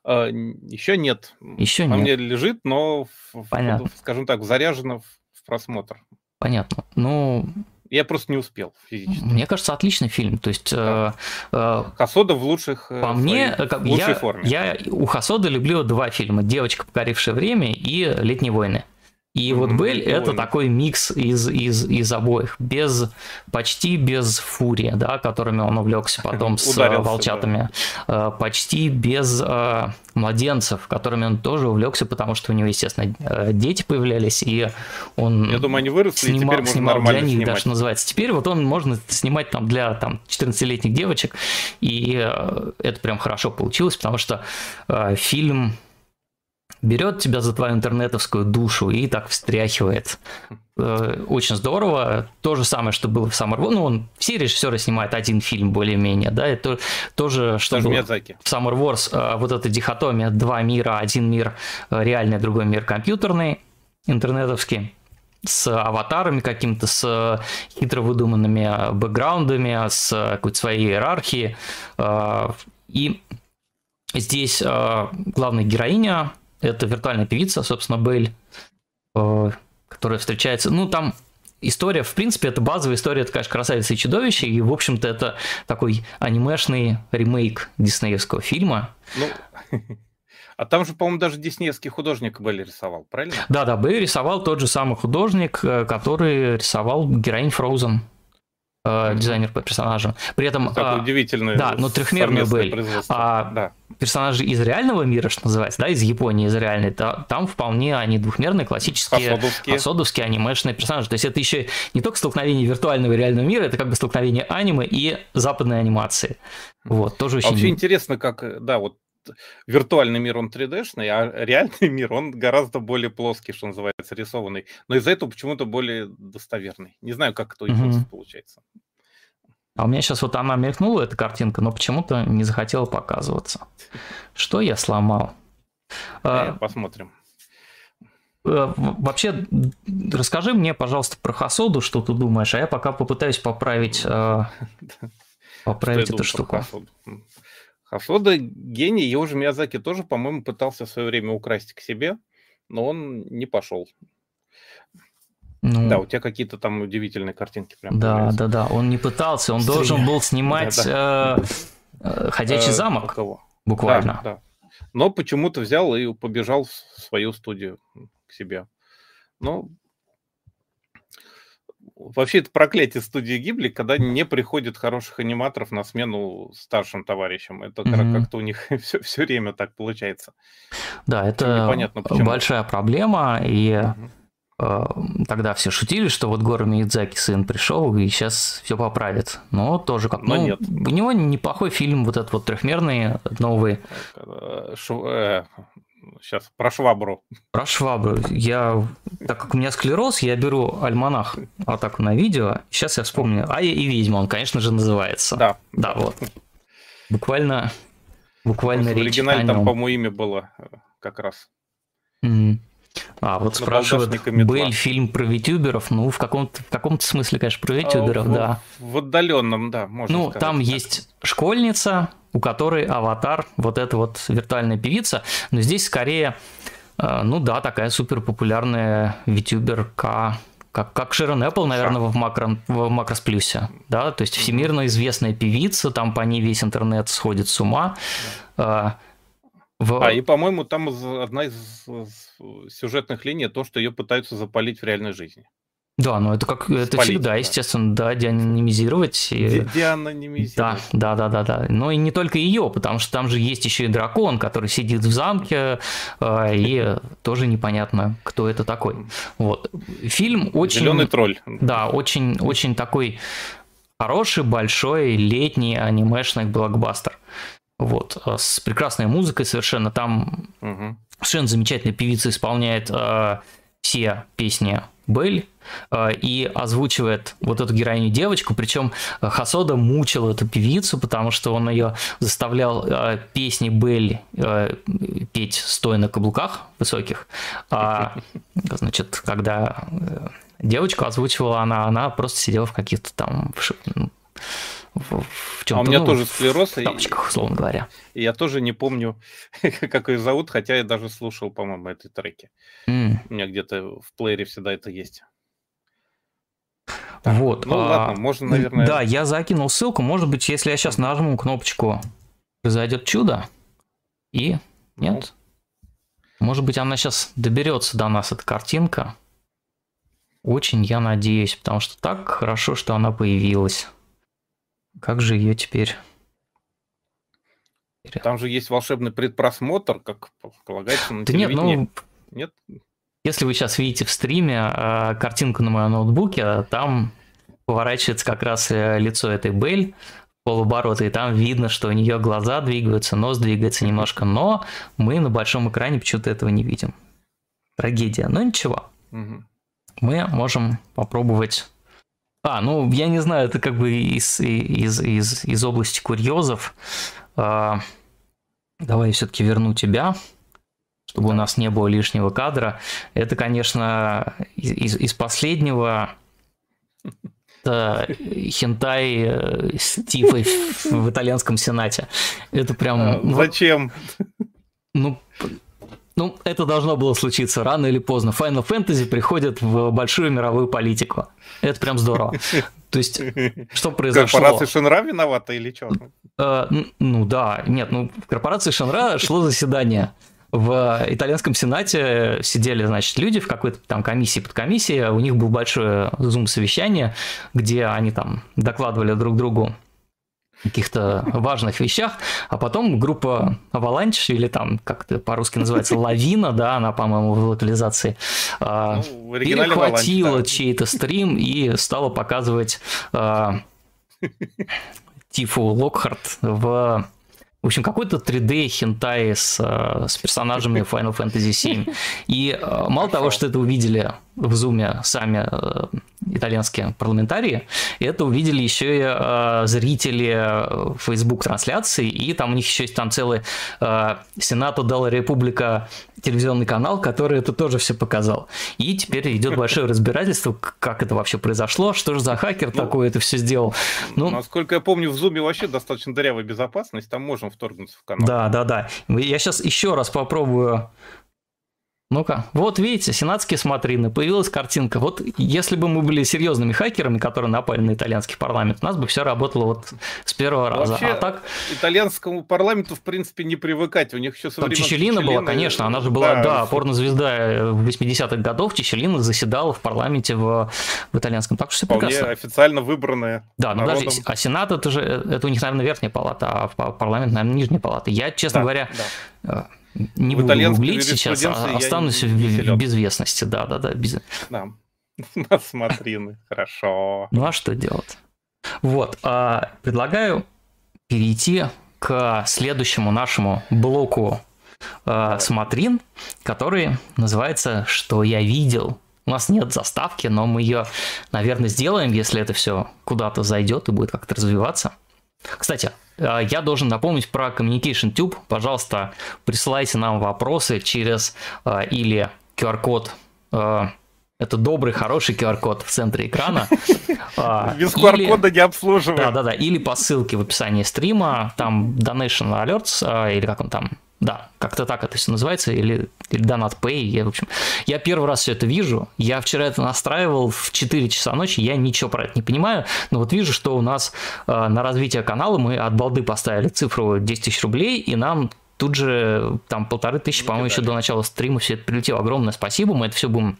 [SPEAKER 2] А, еще нет.
[SPEAKER 1] Еще нет.
[SPEAKER 2] Мне лежит, но, Понятно. скажем так, заряжено в, в просмотр.
[SPEAKER 1] Понятно. Ну,
[SPEAKER 2] я просто не успел
[SPEAKER 1] физически. Мне кажется, отличный фильм. То есть
[SPEAKER 2] да. э, э, Хасода в лучших
[SPEAKER 1] э, по мне,
[SPEAKER 2] в
[SPEAKER 1] лучшей я, форме. Я у Хасода люблю два фильма: "Девочка, покорившая время" и "Летние войны". И mm-hmm. вот Бель это Ой. такой микс из, из, из обоих, без почти без фурии, да, которыми он увлекся потом с э, волчатами, да. Э, почти без э, младенцев, которыми он тоже увлекся, потому что у него, естественно, дети появлялись, и он
[SPEAKER 2] Я думаю, они выросли,
[SPEAKER 1] снимал,
[SPEAKER 2] и теперь можно
[SPEAKER 1] снимал
[SPEAKER 2] нормально
[SPEAKER 1] для них,
[SPEAKER 2] снимать.
[SPEAKER 1] да, что называется. Теперь вот он можно снимать там для там, 14-летних девочек, и это прям хорошо получилось, потому что э, фильм берет тебя за твою интернетовскую душу и так встряхивает. Э, очень здорово. То же самое, что было в Summer Wars. Ну, он все режиссеры снимают один фильм более-менее, да, это тоже, что Даже было Миядзаки. в Summer Wars. Э, вот эта дихотомия, два мира, один мир э, реальный, другой мир компьютерный, интернетовский с аватарами каким-то, с хитро выдуманными бэкграундами, с какой-то своей иерархией. И здесь главная героиня это виртуальная певица, собственно, Белль, э, которая встречается. Ну, там история, в принципе, это базовая история, это, конечно, «Красавица и чудовище», и, в общем-то, это такой анимешный ремейк диснеевского фильма.
[SPEAKER 2] Ну, а там же, по-моему, даже диснеевский художник Белль рисовал, правильно?
[SPEAKER 1] Да-да, Белль рисовал тот же самый художник, э, который рисовал героинь Фроузен э, дизайнер по персонажам. При этом...
[SPEAKER 2] Такой э, удивительный
[SPEAKER 1] Да, но трехмерную были. А да. персонажи из реального мира, что называется, да, из Японии, из реальной, то, там вполне они двухмерные, классические,
[SPEAKER 2] Хасодовские.
[SPEAKER 1] хасодовские анимешные персонажи. То есть это еще не только столкновение виртуального и реального мира, это как бы столкновение аниме и западной анимации. Вот, тоже очень... А
[SPEAKER 2] вообще интересно, как, да, вот виртуальный мир, он 3D-шный, а реальный мир, он гораздо более плоский, что называется, рисованный. Но из-за этого почему-то более достоверный. Не знаю, как это у японцев получается.
[SPEAKER 1] А у меня сейчас вот она мелькнула, эта картинка, но почему-то не захотела показываться. Что я сломал?
[SPEAKER 2] А, посмотрим.
[SPEAKER 1] Э, вообще, расскажи мне, пожалуйста, про Хасоду, что ты думаешь, а я пока попытаюсь поправить, э, поправить эту штуку.
[SPEAKER 2] Хасода гений, его же Миязаки тоже, по-моему, пытался в свое время украсть к себе, но он не пошел. Ну, да, у тебя какие-то там удивительные картинки.
[SPEAKER 1] Прям да, появляются. да, да. Он не пытался, он Стрим. должен был снимать да, да. Э, ходячий э, замок. Кого? Буквально. Да, да.
[SPEAKER 2] Но почему-то взял и побежал в свою студию к себе. Ну, Вообще это проклятие студии Гибли, когда не приходит хороших аниматоров на смену старшим товарищам. Это mm-hmm. как-то у них все, все время так получается.
[SPEAKER 1] Да, это непонятно, большая проблема, и mm-hmm. э, тогда все шутили, что вот Гора Миядзаки сын пришел и сейчас все поправит. Но тоже как... Но ну, нет. У него неплохой фильм, вот этот вот трехмерный, новый.
[SPEAKER 2] Шу, э, сейчас про швабру.
[SPEAKER 1] Про швабру. Я, так как у меня склероз, я беру альманах атаку на видео. Сейчас я вспомню. А и ведьма, он, конечно же, называется.
[SPEAKER 2] Да.
[SPEAKER 1] Да, вот. Буквально, буквально
[SPEAKER 2] В оригинале там, по-моему, имя было э, как раз.
[SPEAKER 1] Mm. А, вот спрашивают, был фильм про витюберов? Ну, в каком-то, в каком-то смысле, конечно, про витюберов, а, в, да.
[SPEAKER 2] В отдаленном, да, можно
[SPEAKER 1] Ну,
[SPEAKER 2] сказать,
[SPEAKER 1] там так. есть школьница, у которой аватар, вот эта вот виртуальная певица, но здесь скорее, э, ну да, такая супер популярная витюберка, как, как Широн Apple, наверное, в, макро, в Макрос Плюсе, да, то есть всемирно известная певица, там по ней весь интернет сходит с ума.
[SPEAKER 2] Да. В... А, и, по-моему, там одна из сюжетных линий то, что ее пытаются запалить в реальной жизни.
[SPEAKER 1] Да, ну это как это Спалить, всегда, да. естественно, да, деанонимизировать. И...
[SPEAKER 2] Деанонимизировать.
[SPEAKER 1] Да, да, да, да, да. Но и не только ее, потому что там же есть еще и дракон, который сидит в замке, э, и тоже непонятно, кто это такой. Вот. Фильм очень...
[SPEAKER 2] Зеленый тролль.
[SPEAKER 1] Да, очень, очень такой хороший, большой, летний анимешный блокбастер. Вот, э, с прекрасной музыкой совершенно. Там угу. совершенно замечательная певица исполняет э, все песни Бель э, и озвучивает вот эту героиню девочку, причем Хасода мучил эту певицу, потому что он ее заставлял э, песни Бель э, петь стоя на каблуках высоких, а значит, когда девочку озвучивала она, она просто сидела в каких-то там
[SPEAKER 2] в, в чем-то. А у меня ну, тоже склероз. В
[SPEAKER 1] тапочках, условно говоря.
[SPEAKER 2] И я тоже не помню, как ее зовут, хотя я даже слушал, по-моему, эти треки. Mm. У меня где-то в плеере всегда это есть.
[SPEAKER 1] Так, вот. Ну а, ладно, можно, наверное... Да, я закинул ссылку. Может быть, если я сейчас нажму кнопочку, произойдет чудо. И... Нет? Ну. Может быть, она сейчас доберется до нас, эта картинка. Очень я надеюсь, потому что так хорошо, что она появилась. Как же ее теперь?
[SPEAKER 2] Там же есть волшебный предпросмотр, как полагается на
[SPEAKER 1] да нет, ну, нет? Если вы сейчас видите в стриме э, картинку на моем ноутбуке, там поворачивается как раз э, лицо этой Бель полуборота, и там видно, что у нее глаза двигаются, нос двигается немножко, но мы на большом экране почему-то этого не видим. Трагедия. Но ничего. Угу. Мы можем попробовать а, ну, я не знаю, это как бы из, из, из, из области курьезов. А, давай я все-таки верну тебя, чтобы у нас не было лишнего кадра. Это, конечно, из, из последнего это хентай э, с Тифой в итальянском сенате. Это прям... А,
[SPEAKER 2] ну, зачем?
[SPEAKER 1] Ну, ну, это должно было случиться рано или поздно. Final Fantasy приходит в большую мировую политику. Это прям здорово. То есть, что произошло?
[SPEAKER 2] Корпорация Шенра виновата или что?
[SPEAKER 1] Э, ну да, нет, ну в корпорации Шенра шло заседание. В итальянском сенате сидели, значит, люди в какой-то там комиссии под комиссией, у них было большое зум-совещание, где они там докладывали друг другу каких-то важных вещах, а потом группа Avalanche, или там, как это по-русски называется, Лавина, да, она, по-моему, в локализации, а, ну, перехватила да. чей-то стрим и стала показывать а, Тифу Локхарт в в общем, какой-то 3D хентай с, с персонажами Final Fantasy VII. И мало того, что это увидели в зуме сами э, итальянские парламентарии, это увидели еще и э, зрители Facebook трансляции, и там у них еще есть там целый э, Сенату Дала Република телевизионный канал, который это тоже все показал. И теперь идет большое разбирательство, как это вообще произошло, что же за хакер ну, такой это все сделал.
[SPEAKER 2] Ну, насколько я помню, в зуме вообще достаточно дырявая безопасность, там можем вторгнуться в канал.
[SPEAKER 1] Да, да, да. Я сейчас еще раз попробую ну-ка, вот видите, сенатские смотрины, появилась картинка. Вот если бы мы были серьезными хакерами, которые напали на итальянский парламент, у нас бы все работало вот с первого раза.
[SPEAKER 2] Вообще, а так... итальянскому парламенту, в принципе, не привыкать. У них еще
[SPEAKER 1] времен Чечелина была, конечно, она же была, да, да порнозвезда 80-х годов. Чечелина заседала в парламенте в, в итальянском. Так что все
[SPEAKER 2] Вполне
[SPEAKER 1] прекрасно.
[SPEAKER 2] официально выбранная.
[SPEAKER 1] Да, но даже, а Сенат это же, это у них, наверное, верхняя палата, а парламент, наверное, нижняя палата. Я, честно да, говоря, да э, не в буду гуглить сейчас, а останусь в, безвестности, да-да-да. Без... Да,
[SPEAKER 2] на смотрины, хорошо.
[SPEAKER 1] Ну а что делать? Вот, а, предлагаю перейти к следующему нашему блоку а, смотрин, который называется «Что я видел». У нас нет заставки, но мы ее, наверное, сделаем, если это все куда-то зайдет и будет как-то развиваться. Кстати, э, я должен напомнить про Communication Tube. Пожалуйста, присылайте нам вопросы через э, или QR-код э, это добрый, хороший QR-код в центре экрана.
[SPEAKER 2] Без QR-кода не обслуживаем.
[SPEAKER 1] Да, да, да. Или по ссылке в описании стрима, там Donation Alerts, или как он там, да, как-то так это все называется, или, или Donut Pay. Я, в общем, я первый раз все это вижу. Я вчера это настраивал в 4 часа ночи, я ничего про это не понимаю, но вот вижу, что у нас э, на развитие канала мы от балды поставили цифру 10 тысяч рублей, и нам тут же там полторы тысячи, по-моему, еще до начала стрима все это прилетело. Огромное спасибо, мы это все будем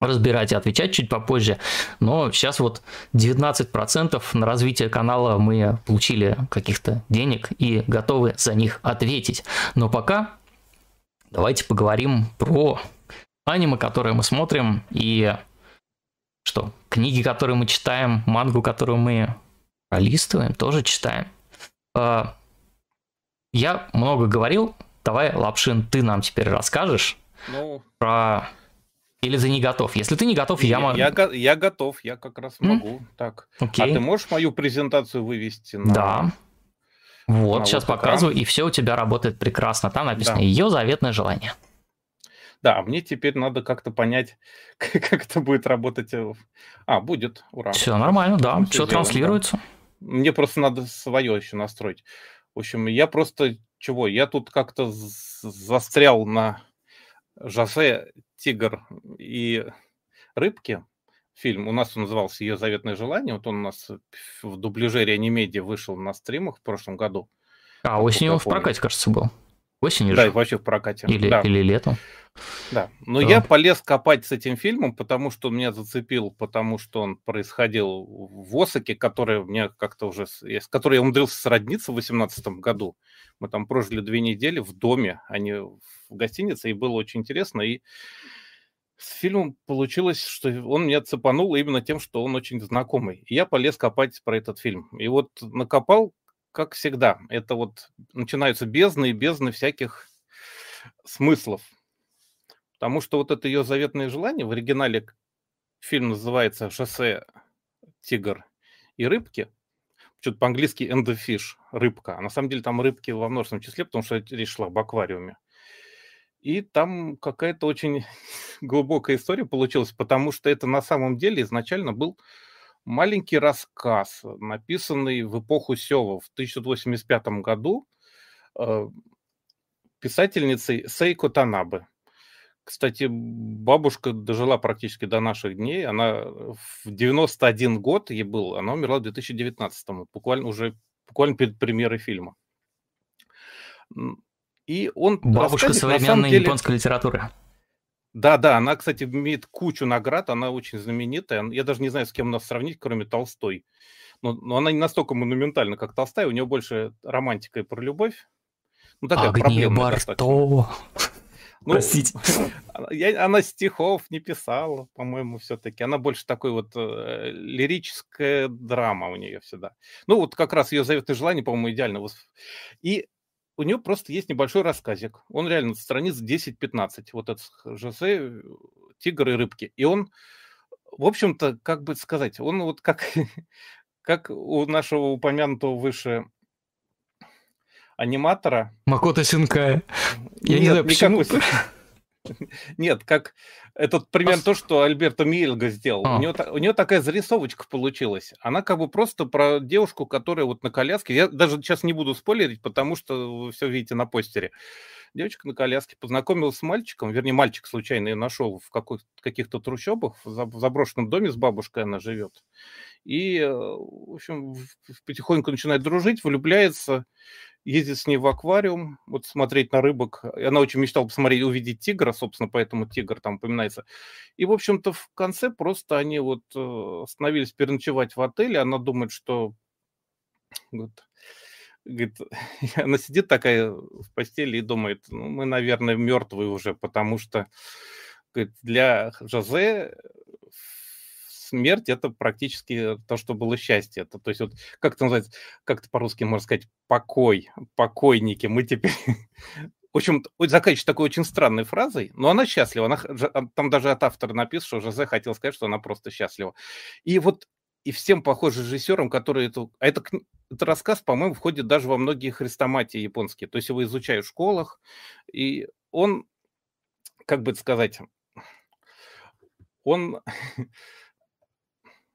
[SPEAKER 1] разбирать и отвечать чуть попозже. Но сейчас вот 19% на развитие канала мы получили каких-то денег и готовы за них ответить. Но пока давайте поговорим про аниме, которое мы смотрим, и что, книги, которые мы читаем, мангу, которую мы пролистываем, тоже читаем. А, я много говорил, давай, Лапшин, ты нам теперь расскажешь ну... про Или ты не готов? Если ты не готов, я, могу...
[SPEAKER 2] Я, я готов, я как раз могу. Mm? Так.
[SPEAKER 1] Окей.
[SPEAKER 2] А ты можешь мою презентацию вывести на...
[SPEAKER 1] Да. Вот, на сейчас вот показываю, экран. и все у тебя работает прекрасно. Там написано да. ее заветное желание.
[SPEAKER 2] Да, а мне теперь надо как-то понять, как это будет работать. Э, а, будет, ура.
[SPEAKER 1] Все нормально, да, все, все транслируется. Да.
[SPEAKER 2] Мне просто надо свое еще настроить. В общем, я просто чего? Я тут как-то застрял на Жозе, Тигр и Рыбки. Фильм. У нас он назывался Ее заветное желание. Вот он у нас в дубляже реанимедиа вышел на стримах в прошлом году.
[SPEAKER 1] А осенью в прокате, кажется, был. Осенью
[SPEAKER 2] да,
[SPEAKER 1] же.
[SPEAKER 2] вообще в прокате.
[SPEAKER 1] Или,
[SPEAKER 2] да.
[SPEAKER 1] или летом.
[SPEAKER 2] Да, но да. я полез копать с этим фильмом, потому что он меня зацепил, потому что он происходил в Осаке, который мне как-то уже, с которой я умудрился сродниться в 2018 году. Мы там прожили две недели в доме, а не в гостинице, и было очень интересно. И с фильмом получилось, что он меня цепанул именно тем, что он очень знакомый. И я полез копать про этот фильм. И вот накопал, как всегда. Это вот начинаются бездны и бездны всяких смыслов. Потому что вот это ее заветное желание, в оригинале фильм называется «Шоссе, тигр и рыбки», что-то по-английски «and the fish», рыбка. А на самом деле там рыбки во множественном числе, потому что речь шла об аквариуме. И там какая-то очень глубокая история получилась, потому что это на самом деле изначально был маленький рассказ, написанный в эпоху Сева в 1985 году э, писательницей Сейко Танабе. Кстати, бабушка дожила практически до наших дней. Она в 91 год ей был, она умерла в 2019, буквально уже буквально перед премьерой фильма. И он
[SPEAKER 1] Бабушка современной деле... японской литературы.
[SPEAKER 2] Да, да, она, кстати, имеет кучу наград, она очень знаменитая. Я даже не знаю, с кем нас сравнить, кроме Толстой. Но, но она не настолько монументальна, как Толстая. У нее больше романтика и про любовь.
[SPEAKER 1] Ну, такая Агния Барто.
[SPEAKER 2] Ну, Простите. Я, она стихов не писала, по-моему, все-таки. Она больше такой вот э, лирическая драма у нее всегда. Ну, вот как раз ее заветное желание, по-моему, идеально. И у нее просто есть небольшой рассказик. Он реально страниц 10-15. Вот этот Жозе, тигр и рыбки. И он, в общем-то, как бы сказать, он вот как, как у нашего упомянутого выше аниматора.
[SPEAKER 1] Макото Синкая. Я Нет, не знаю, почему.
[SPEAKER 2] Нет, как этот пример то, что Альберто Мильго сделал. А. У, него, у него такая зарисовочка получилась. Она как бы просто про девушку, которая вот на коляске. Я даже сейчас не буду спойлерить, потому что вы все видите на постере. Девочка на коляске познакомилась с мальчиком, вернее, мальчик случайно ее нашел в каких-то трущобах, в заброшенном доме с бабушкой она живет. И, э, в общем, потихоньку начинает дружить, влюбляется ездит с ней в аквариум, вот смотреть на рыбок. Она очень мечтала посмотреть, увидеть тигра, собственно, поэтому тигр там упоминается. И, в общем-то, в конце просто они вот э, остановились переночевать в отеле. Она думает, что... Вот, говорит, она сидит такая в постели и думает, ну, мы, наверное, мертвые уже, потому что говорит, для Жозе смерть это практически то, что было счастье. Это, то есть вот как это называется, как это по-русски можно сказать, покой, покойники. Мы теперь в общем, заканчивается такой очень странной фразой, но она счастлива. Она, там даже от автора написано, что Жозе хотел сказать, что она просто счастлива. И вот и всем похожим режиссерам, которые это... А это, это рассказ, по-моему, входит даже во многие хрестоматии японские. То есть его изучают в школах, и он, как бы сказать, он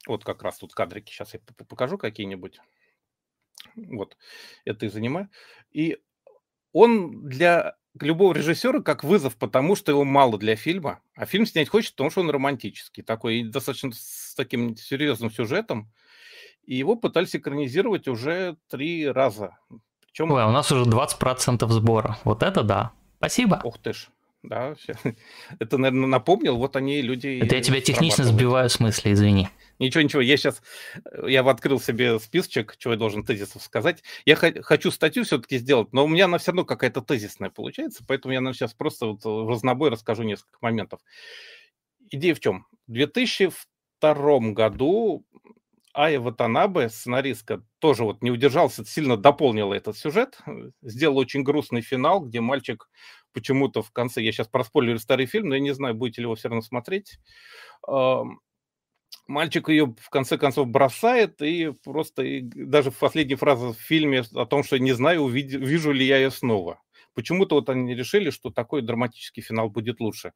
[SPEAKER 2] Вот как раз тут кадрики, сейчас я покажу какие-нибудь. Вот, это и занимаю. И он для любого режиссера как вызов, потому что его мало для фильма. А фильм снять хочет, потому что он романтический, такой, достаточно с таким серьезным сюжетом. И его пытались экранизировать уже три раза.
[SPEAKER 1] Причем... Ой, а у нас уже 20% сбора. Вот это да. Спасибо.
[SPEAKER 2] Ух ты ж. Да, это, наверное, напомнил, вот они люди...
[SPEAKER 1] Это я тебя технично сбиваю с мысли, извини.
[SPEAKER 2] Ничего, ничего, я сейчас, я открыл себе списочек, чего я должен тезисов сказать. Я хочу статью все-таки сделать, но у меня она все равно какая-то тезисная получается, поэтому я наверное, сейчас просто вот в разнобой расскажу несколько моментов. Идея в чем? В 2002 году Ая Ватанабе, сценаристка, тоже вот не удержался, сильно дополнила этот сюжет, сделал очень грустный финал, где мальчик почему-то в конце, я сейчас проспойлерю старый фильм, но я не знаю, будете ли его все равно смотреть, мальчик ее в конце концов бросает, и просто и даже в последней фразе в фильме о том, что не знаю, увид- вижу ли я ее снова. Почему-то вот они решили, что такой драматический финал будет лучше.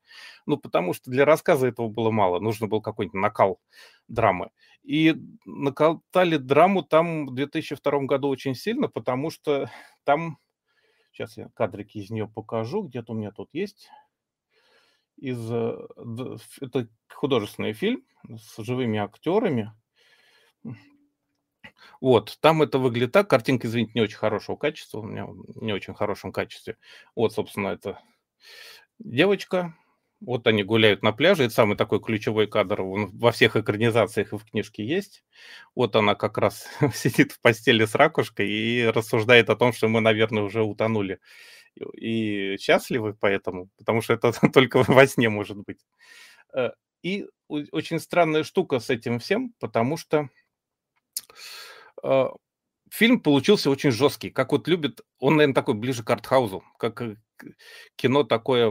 [SPEAKER 2] Ну, потому что для рассказа этого было мало. Нужно был какой-нибудь накал драмы. И накатали драму там в 2002 году очень сильно, потому что там... Сейчас я кадрики из нее покажу. Где-то у меня тут есть из... Э, это художественный фильм с живыми актерами. Вот, там это выглядит так. Картинка, извините, не очень хорошего качества. У меня не очень хорошем качестве. Вот, собственно, это девочка. Вот они гуляют на пляже. Это самый такой ключевой кадр. Он во всех экранизациях и в книжке есть. Вот она как раз сидит в постели с ракушкой и рассуждает о том, что мы, наверное, уже утонули и счастливы поэтому, потому что это только во сне может быть. Э, и очень странная штука с этим всем, потому что э, фильм получился очень жесткий, как вот любит, он, наверное, такой ближе к артхаузу, как кино такое,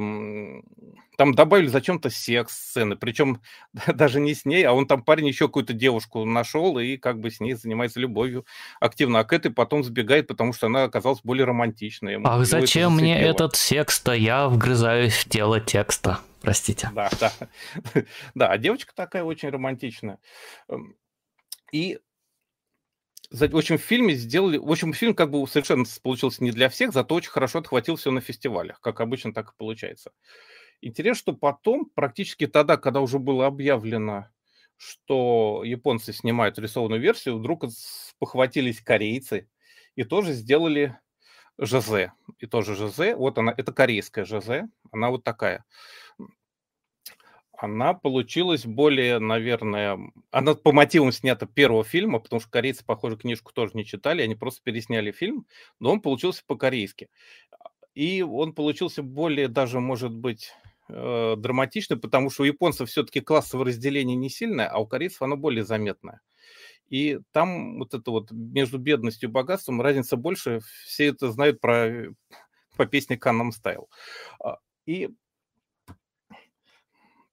[SPEAKER 2] там добавили зачем-то секс-сцены, причем даже не с ней, а он там парень еще какую-то девушку нашел и как бы с ней занимается любовью активно, а к этой потом сбегает, потому что она оказалась более романтичной.
[SPEAKER 1] Ах, зачем мне этот секс-то? Я вгрызаюсь в тело текста, простите.
[SPEAKER 2] Да, да. Да, а девочка такая очень романтичная. Эм, и в общем, в фильме сделали... В общем, фильм как бы совершенно получился не для всех, зато очень хорошо отхватил все на фестивалях, как обычно так и получается. Интересно, что потом, практически тогда, когда уже было объявлено, что японцы снимают рисованную версию, вдруг похватились корейцы и тоже сделали ЖЗ. И тоже ЖЗ. Вот она, это корейская ЖЗ. Она вот такая она получилась более, наверное... Она по мотивам снята первого фильма, потому что корейцы, похоже, книжку тоже не читали, они просто пересняли фильм, но он получился по-корейски. И он получился более даже, может быть, э, драматичный, потому что у японцев все-таки классовое разделение не сильное, а у корейцев оно более заметное. И там вот это вот между бедностью и богатством разница больше. Все это знают про по песне Каннам Стайл. И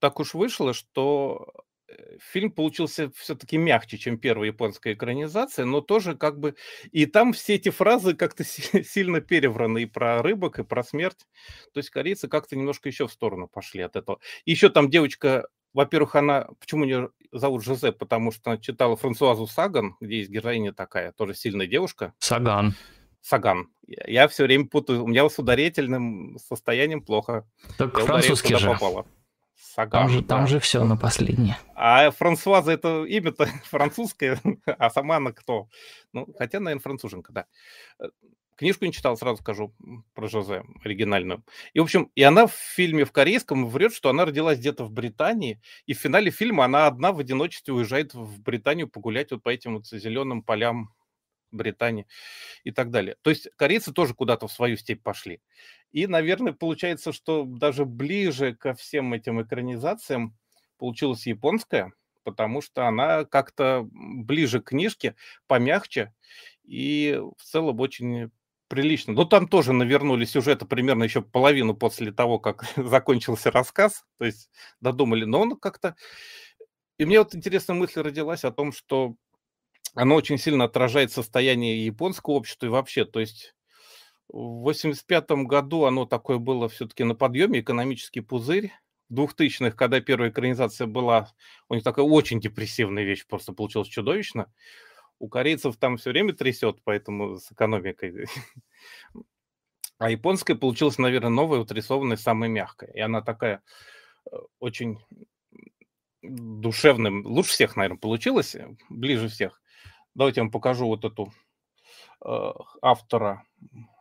[SPEAKER 2] так уж вышло, что э, фильм получился все-таки мягче, чем первая японская экранизация, но тоже как бы... И там все эти фразы как-то сильно перевраны и про рыбок, и про смерть. То есть корейцы как-то немножко еще в сторону пошли от этого. И еще там девочка, во-первых, она... Почему ее зовут Жозе? Потому что она читала Франсуазу Саган, где есть героиня такая, тоже сильная девушка.
[SPEAKER 1] Саган.
[SPEAKER 2] Саган. Я, все время путаю. У меня с ударительным состоянием плохо.
[SPEAKER 1] Так я французский же. Попала. Саган. Там же, да. там же все на последнее.
[SPEAKER 2] А Франсуаза это имя-то французское, а сама она кто? Ну, хотя, наверное, француженка, да. Э, книжку не читал, сразу скажу про Жозе, оригинальную. И, в общем, и она в фильме в корейском врет, что она родилась где-то в Британии, и в финале фильма она одна в одиночестве уезжает в Британию погулять вот по этим вот зеленым полям Британии и так далее. То есть корейцы тоже куда-то в свою степь пошли. И, наверное, получается, что даже ближе ко всем этим экранизациям получилась японская, потому что она как-то ближе к книжке, помягче и в целом очень прилично. Но там тоже навернули сюжета примерно еще половину после того, как закончился рассказ, то есть додумали, но он как-то... И мне вот интересная мысль родилась о том, что оно очень сильно отражает состояние японского общества и вообще, то есть в 85 году оно такое было все-таки на подъеме, экономический пузырь. В 2000-х, когда первая экранизация была, у них такая очень депрессивная вещь, просто получилась чудовищно. У корейцев там все время трясет, поэтому с экономикой. А японская получилась, наверное, новая, утрясованная, самая мягкая. И она такая э, очень душевная. Лучше всех, наверное, получилась, э, ближе всех. Давайте я вам покажу вот эту э, автора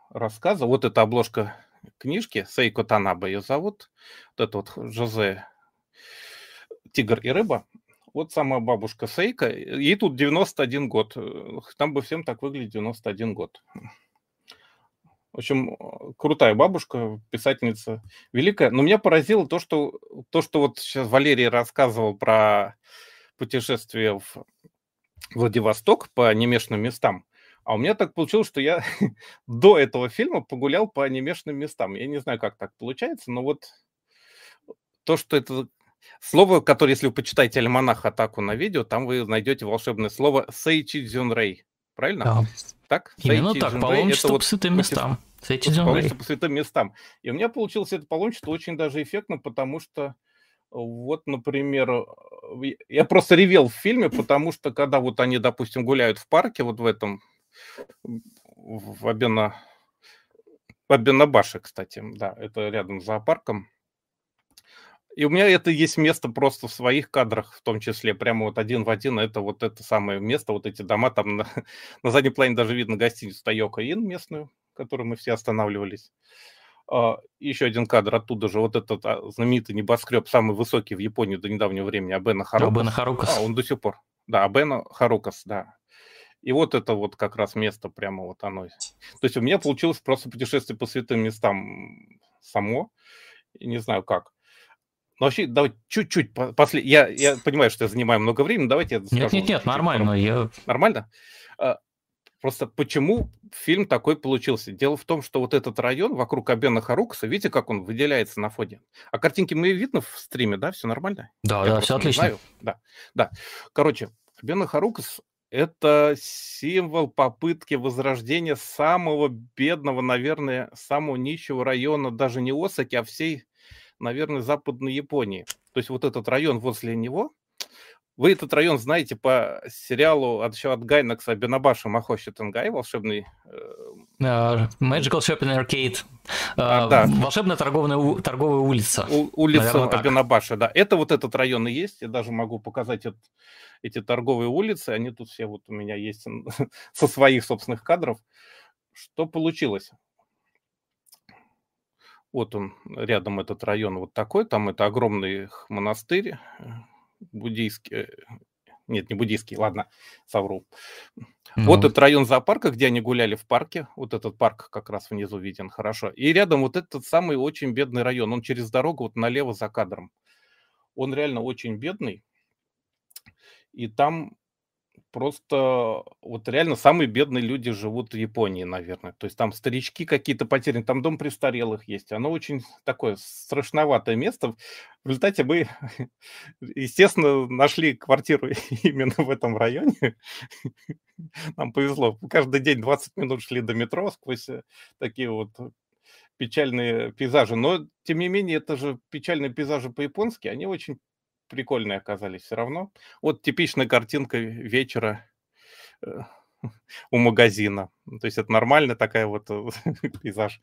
[SPEAKER 2] рассказа. Вот эта обложка книжки, Сейко Танаба ее зовут. Вот это вот Жозе «Тигр и рыба». Вот самая бабушка Сейка. Ей тут 91 год. Там бы всем так выглядит 91 год. В общем, крутая бабушка, писательница великая. Но меня поразило то, что, то, что вот сейчас Валерий рассказывал про путешествие в Владивосток по анимешным местам. А у меня так получилось, что я до этого фильма погулял по анимешным местам. Я не знаю, как так получается, но вот то, что это слово, которое, если вы почитаете «Альманах. Атаку на видео», там вы найдете волшебное слово «Сейчи Дзюнрей». Правильно?
[SPEAKER 1] Да.
[SPEAKER 2] Так?
[SPEAKER 1] Именно так,
[SPEAKER 2] Дзюнрей
[SPEAKER 1] паломничество
[SPEAKER 2] это
[SPEAKER 1] по
[SPEAKER 2] вот
[SPEAKER 1] святым
[SPEAKER 2] путеше-
[SPEAKER 1] местам. Сейчи Дзюнрей.
[SPEAKER 2] паломничество по святым местам. И у меня получилось это паломничество очень даже эффектно, потому что вот, например, э, я просто ревел в фильме, потому что когда вот они, допустим, гуляют в парке, вот в этом, в Абена, в Абенабаше, кстати, да, это рядом с зоопарком. И у меня это есть место просто в своих кадрах, в том числе, прямо вот один в один, это вот это самое место, вот эти дома, там на, на заднем плане даже видно гостиницу Тайока Ин местную, в которой мы все останавливались. А, Еще один кадр оттуда же, вот этот а, знаменитый небоскреб, самый высокий в Японии до недавнего времени, Абена Харукас.
[SPEAKER 1] Абена Харукас.
[SPEAKER 2] А, он до сих пор. Да, Абена Харукас, да. И вот это вот как раз место прямо вот оно. То есть у меня получилось просто путешествие по святым местам само. И не знаю как. Но вообще, давайте чуть-чуть по- после... Я, я понимаю, что я занимаю много времени, давайте я
[SPEAKER 1] Нет,
[SPEAKER 2] скажу
[SPEAKER 1] нет, нет,
[SPEAKER 2] чуть-чуть
[SPEAKER 1] нормально. Я...
[SPEAKER 2] Нормально? Просто почему фильм такой получился? Дело в том, что вот этот район вокруг Абена Харукаса, видите, как он выделяется на фоне? А картинки мы видно в стриме, да? Все нормально?
[SPEAKER 1] Да,
[SPEAKER 2] Я
[SPEAKER 1] да, все отлично.
[SPEAKER 2] знаю. Да, да. Короче, Абена Харукас – это символ попытки возрождения самого бедного, наверное, самого нищего района, даже не Осаки, а всей, наверное, Западной Японии. То есть вот этот район возле него, вы этот район знаете по сериалу от, еще от Гайнакса Бенабаша Махоши Тенгай, волшебный Э,
[SPEAKER 1] Magical Shopping Arcade.
[SPEAKER 2] А,
[SPEAKER 1] Э,
[SPEAKER 2] да.
[SPEAKER 1] Волшебная торговая, торговая улица.
[SPEAKER 2] У- улица. Абенабаша, да. Это вот этот район и есть. Я даже могу показать эт- эти торговые улицы. Они тут все вот у меня есть со своих собственных кадров. Что получилось? Вот он, рядом этот район вот такой. Там это огромный монастырь буддийский. Нет, не буддийский, ладно, совру. Вот
[SPEAKER 1] Ну,
[SPEAKER 2] этот район зоопарка, где они гуляли в парке. Вот этот парк как раз внизу виден хорошо. И рядом вот этот самый очень бедный район. Он через дорогу вот налево за кадром. Он реально очень бедный. И там просто вот реально самые бедные люди живут в Японии, наверное. То есть там старички какие-то потеряны, там дом престарелых есть. Оно очень такое страшноватое место. В результате мы, естественно, нашли квартиру именно в этом районе. Нам повезло. Каждый день 20 минут шли до метро сквозь э, такие вот печальные пейзажи. Но, тем не менее, это же печальные пейзажи по-японски. Они очень прикольные оказались все равно. Вот типичная картинка вечера э, у магазина. Ну, То есть это нормальная такая вот э, пейзаж.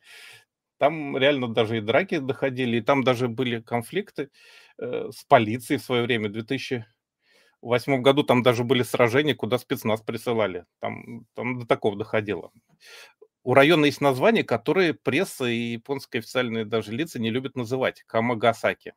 [SPEAKER 2] Там реально даже и драки доходили, и там даже были конфликты э, с полицией в свое время. В 2008 году там даже были сражения, куда спецназ присылали. Там, там до такого доходило. У района есть название, которое пресса и японские официальные даже лица не любят называть. Камагасаки.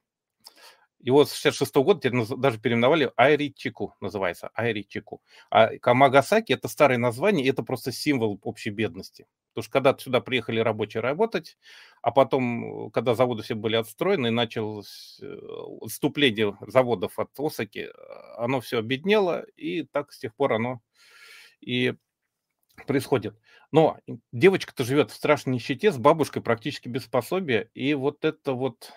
[SPEAKER 2] Его с 66 года теперь наз- даже переименовали Айричику, называется, Айричику. А Камагасаки – это старое название, это просто символ общей бедности. Потому что когда сюда приехали рабочие работать, а потом, э, когда заводы все были отстроены, и началось э, отступление заводов от Осаки, э, оно все обеднело, и так с тех пор оно и происходит. Но девочка-то живет в страшной нищете, с бабушкой практически без пособия, и вот это вот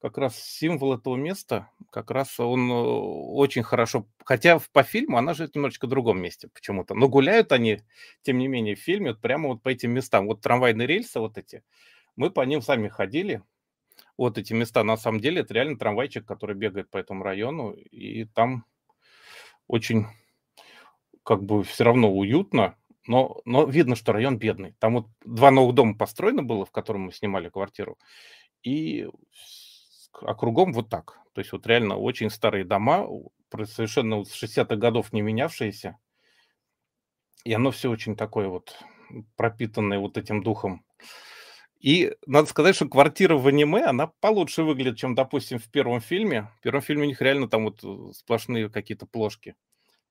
[SPEAKER 2] как раз символ этого места, как раз он э, очень хорошо, хотя по фильму она живет немножечко в другом месте почему-то, но гуляют они, тем не менее, в фильме вот прямо вот по этим местам. Вот трамвайные рельсы вот эти, мы по ним сами ходили, вот эти места, на самом деле, это реально трамвайчик, который бегает по этому району, и там очень как бы все равно уютно, но, но видно, что район бедный. Там вот два новых дома построено было, в котором мы снимали квартиру, и а кругом вот так. То есть вот реально очень старые дома, совершенно вот с 60-х годов не менявшиеся, и оно все очень такое вот пропитанное вот этим духом. И надо сказать, что квартира в аниме, она получше выглядит, чем, допустим, в первом фильме. В первом фильме у них реально там вот э, сплошные какие-то плошки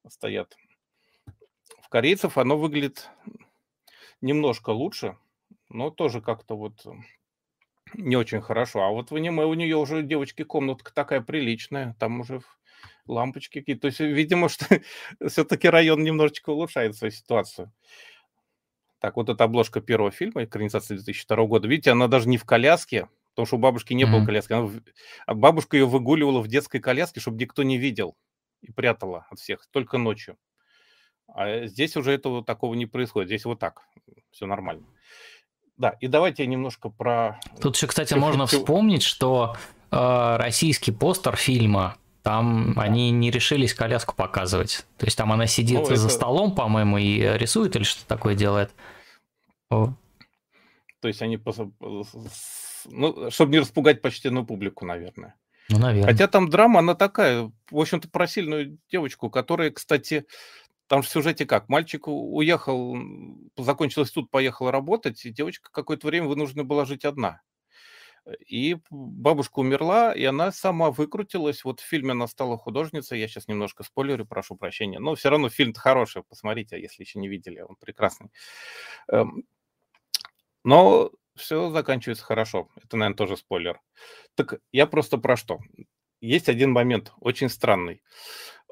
[SPEAKER 2] стоят. В корейцев оно выглядит немножко лучше, но тоже как-то вот не очень хорошо. А вот в аниме у нее уже девочки комнатка такая приличная, там уже лампочки какие-то. То есть, видимо, что все-таки район немножечко улучшает свою ситуацию. Так, вот эта обложка первого фильма, экранизации 2002 года. Видите, она даже не в коляске, потому что у бабушки не mm-hmm. было коляски. Она, а бабушка ее выгуливала в детской коляске, чтобы никто не видел и прятала от всех, только ночью. А здесь уже этого такого не происходит. Здесь вот так, все нормально. Да, и давайте я немножко про...
[SPEAKER 1] Тут еще, кстати, можно вспомнить, что э, российский постер фильма, там да. они не решились коляску показывать. То есть там она сидит ну, за это... столом, по-моему, и рисует или что такое делает.
[SPEAKER 2] О. То есть они, ну, чтобы не распугать почтенную публику, наверное.
[SPEAKER 1] Ну, наверное.
[SPEAKER 2] Хотя там драма, она такая, в общем-то, про сильную девочку, которая, кстати, там же в сюжете как? Мальчик уехал, закончил институт, поехал работать, и девочка какое-то время вынуждена была жить одна. И бабушка умерла, и она сама выкрутилась. Вот в фильме она стала художницей. Я сейчас немножко спойлерю, прошу прощения. Но все равно фильм хороший, посмотрите, если еще не видели, он прекрасный. Эм, но все заканчивается хорошо. Это, наверное, тоже спойлер. Так я просто про что? Есть один момент, очень странный.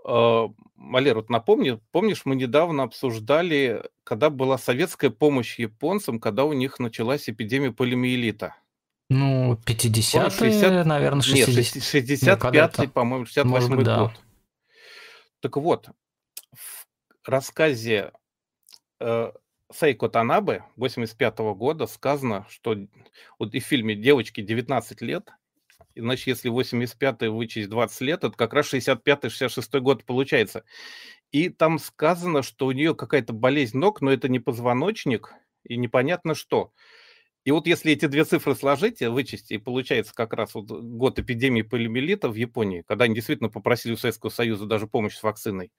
[SPEAKER 2] А, Малер, вот напомни, помнишь, мы недавно обсуждали, когда была советская помощь японцам, когда у них началась эпидемия полимиелита.
[SPEAKER 1] Ну, 50-е, 60... наверное, 60...
[SPEAKER 2] Нет, 65-й, ну, по-моему, 68-й да. год. Так вот, в рассказе э, Сейко Танабе 85 -го года сказано, что вот и в фильме «Девочке 19 лет», Иначе, если 85-й вычесть 20 лет, это как раз 65-66 год получается. И там сказано, что у нее какая-то болезнь ног, но это не позвоночник и непонятно что. И вот если эти две цифры сложить, вычесть, и получается как раз вот год эпидемии полимелита в Японии, когда они действительно попросили у Советского Союза даже помощь с вакциной.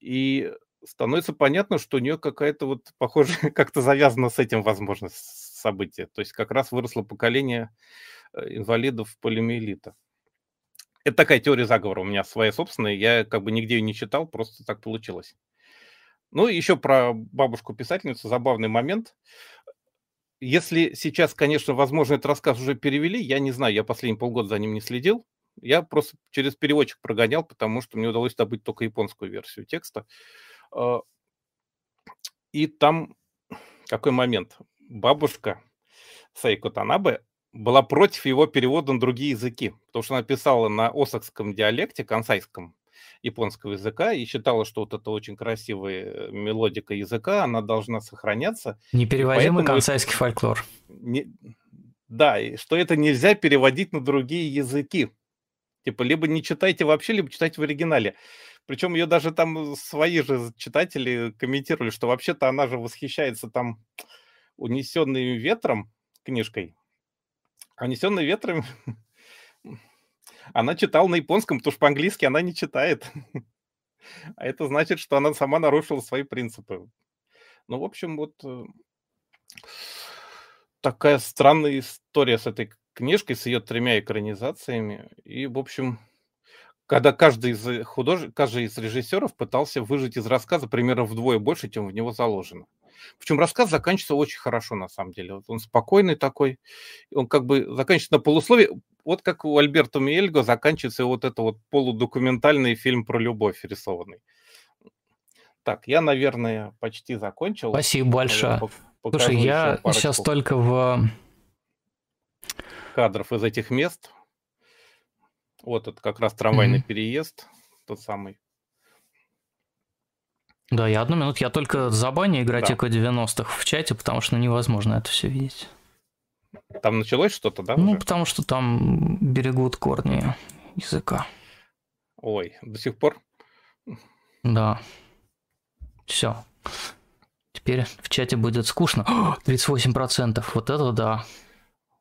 [SPEAKER 2] И становится понятно, что у нее какая-то вот, похоже, как-то завязано с этим, возможно, событие. То есть как раз выросло поколение Э, инвалидов полимиелита. Это такая теория заговора у меня своя собственная. Я как бы нигде ее не читал, просто так получилось. Ну, еще про бабушку-писательницу. Забавный момент. Если сейчас, конечно, возможно, этот рассказ уже перевели, я не знаю, я последние полгода за ним не следил. Я просто через переводчик прогонял, потому что мне удалось добыть только японскую версию текста. А, и там какой момент? Бабушка Сайко Танабе была против его перевода на другие языки, потому что она писала на осакском диалекте, консайском японского языка, и считала, что вот это очень красивая мелодика языка, она должна сохраняться.
[SPEAKER 1] Непереводимый консайский это... фольклор.
[SPEAKER 2] Не... Да, и что это нельзя переводить на другие языки. Типа, либо не читайте вообще, либо читайте в оригинале. Причем ее даже там свои же читатели комментировали, что вообще-то она же восхищается там унесенным ветром книжкой, а «Унесенный ветром» она читала на японском, потому что по-английски она не читает. А это значит, что она сама нарушила свои принципы. Ну, в общем, вот э, такая странная история с этой книжкой, с ее тремя экранизациями. И, в общем, когда каждый из худож... каждый из режиссеров пытался выжить из рассказа примерно вдвое больше, чем в него заложено. Причем рассказ заканчивается очень хорошо, на самом деле. Вот он спокойный такой, он как бы заканчивается на полусловие. Вот как у Альберто Миельго заканчивается вот это вот полудокументальный фильм про любовь рисованный. Так, я, наверное, почти закончил.
[SPEAKER 1] Спасибо большое. Слушай, я сейчас только в...
[SPEAKER 2] Кадров из этих мест. Вот это как раз трамвайный mm-hmm. переезд, тот самый.
[SPEAKER 1] Да, я одну минуту, я только забаню игротеку да. 90-х в чате, потому что ну, невозможно это все видеть.
[SPEAKER 2] Там началось что-то, да?
[SPEAKER 1] Ну, уже? потому что там берегут корни языка.
[SPEAKER 2] Ой, до сих пор?
[SPEAKER 1] Да. Все. Теперь в чате будет скучно. О, 38%. Вот это да.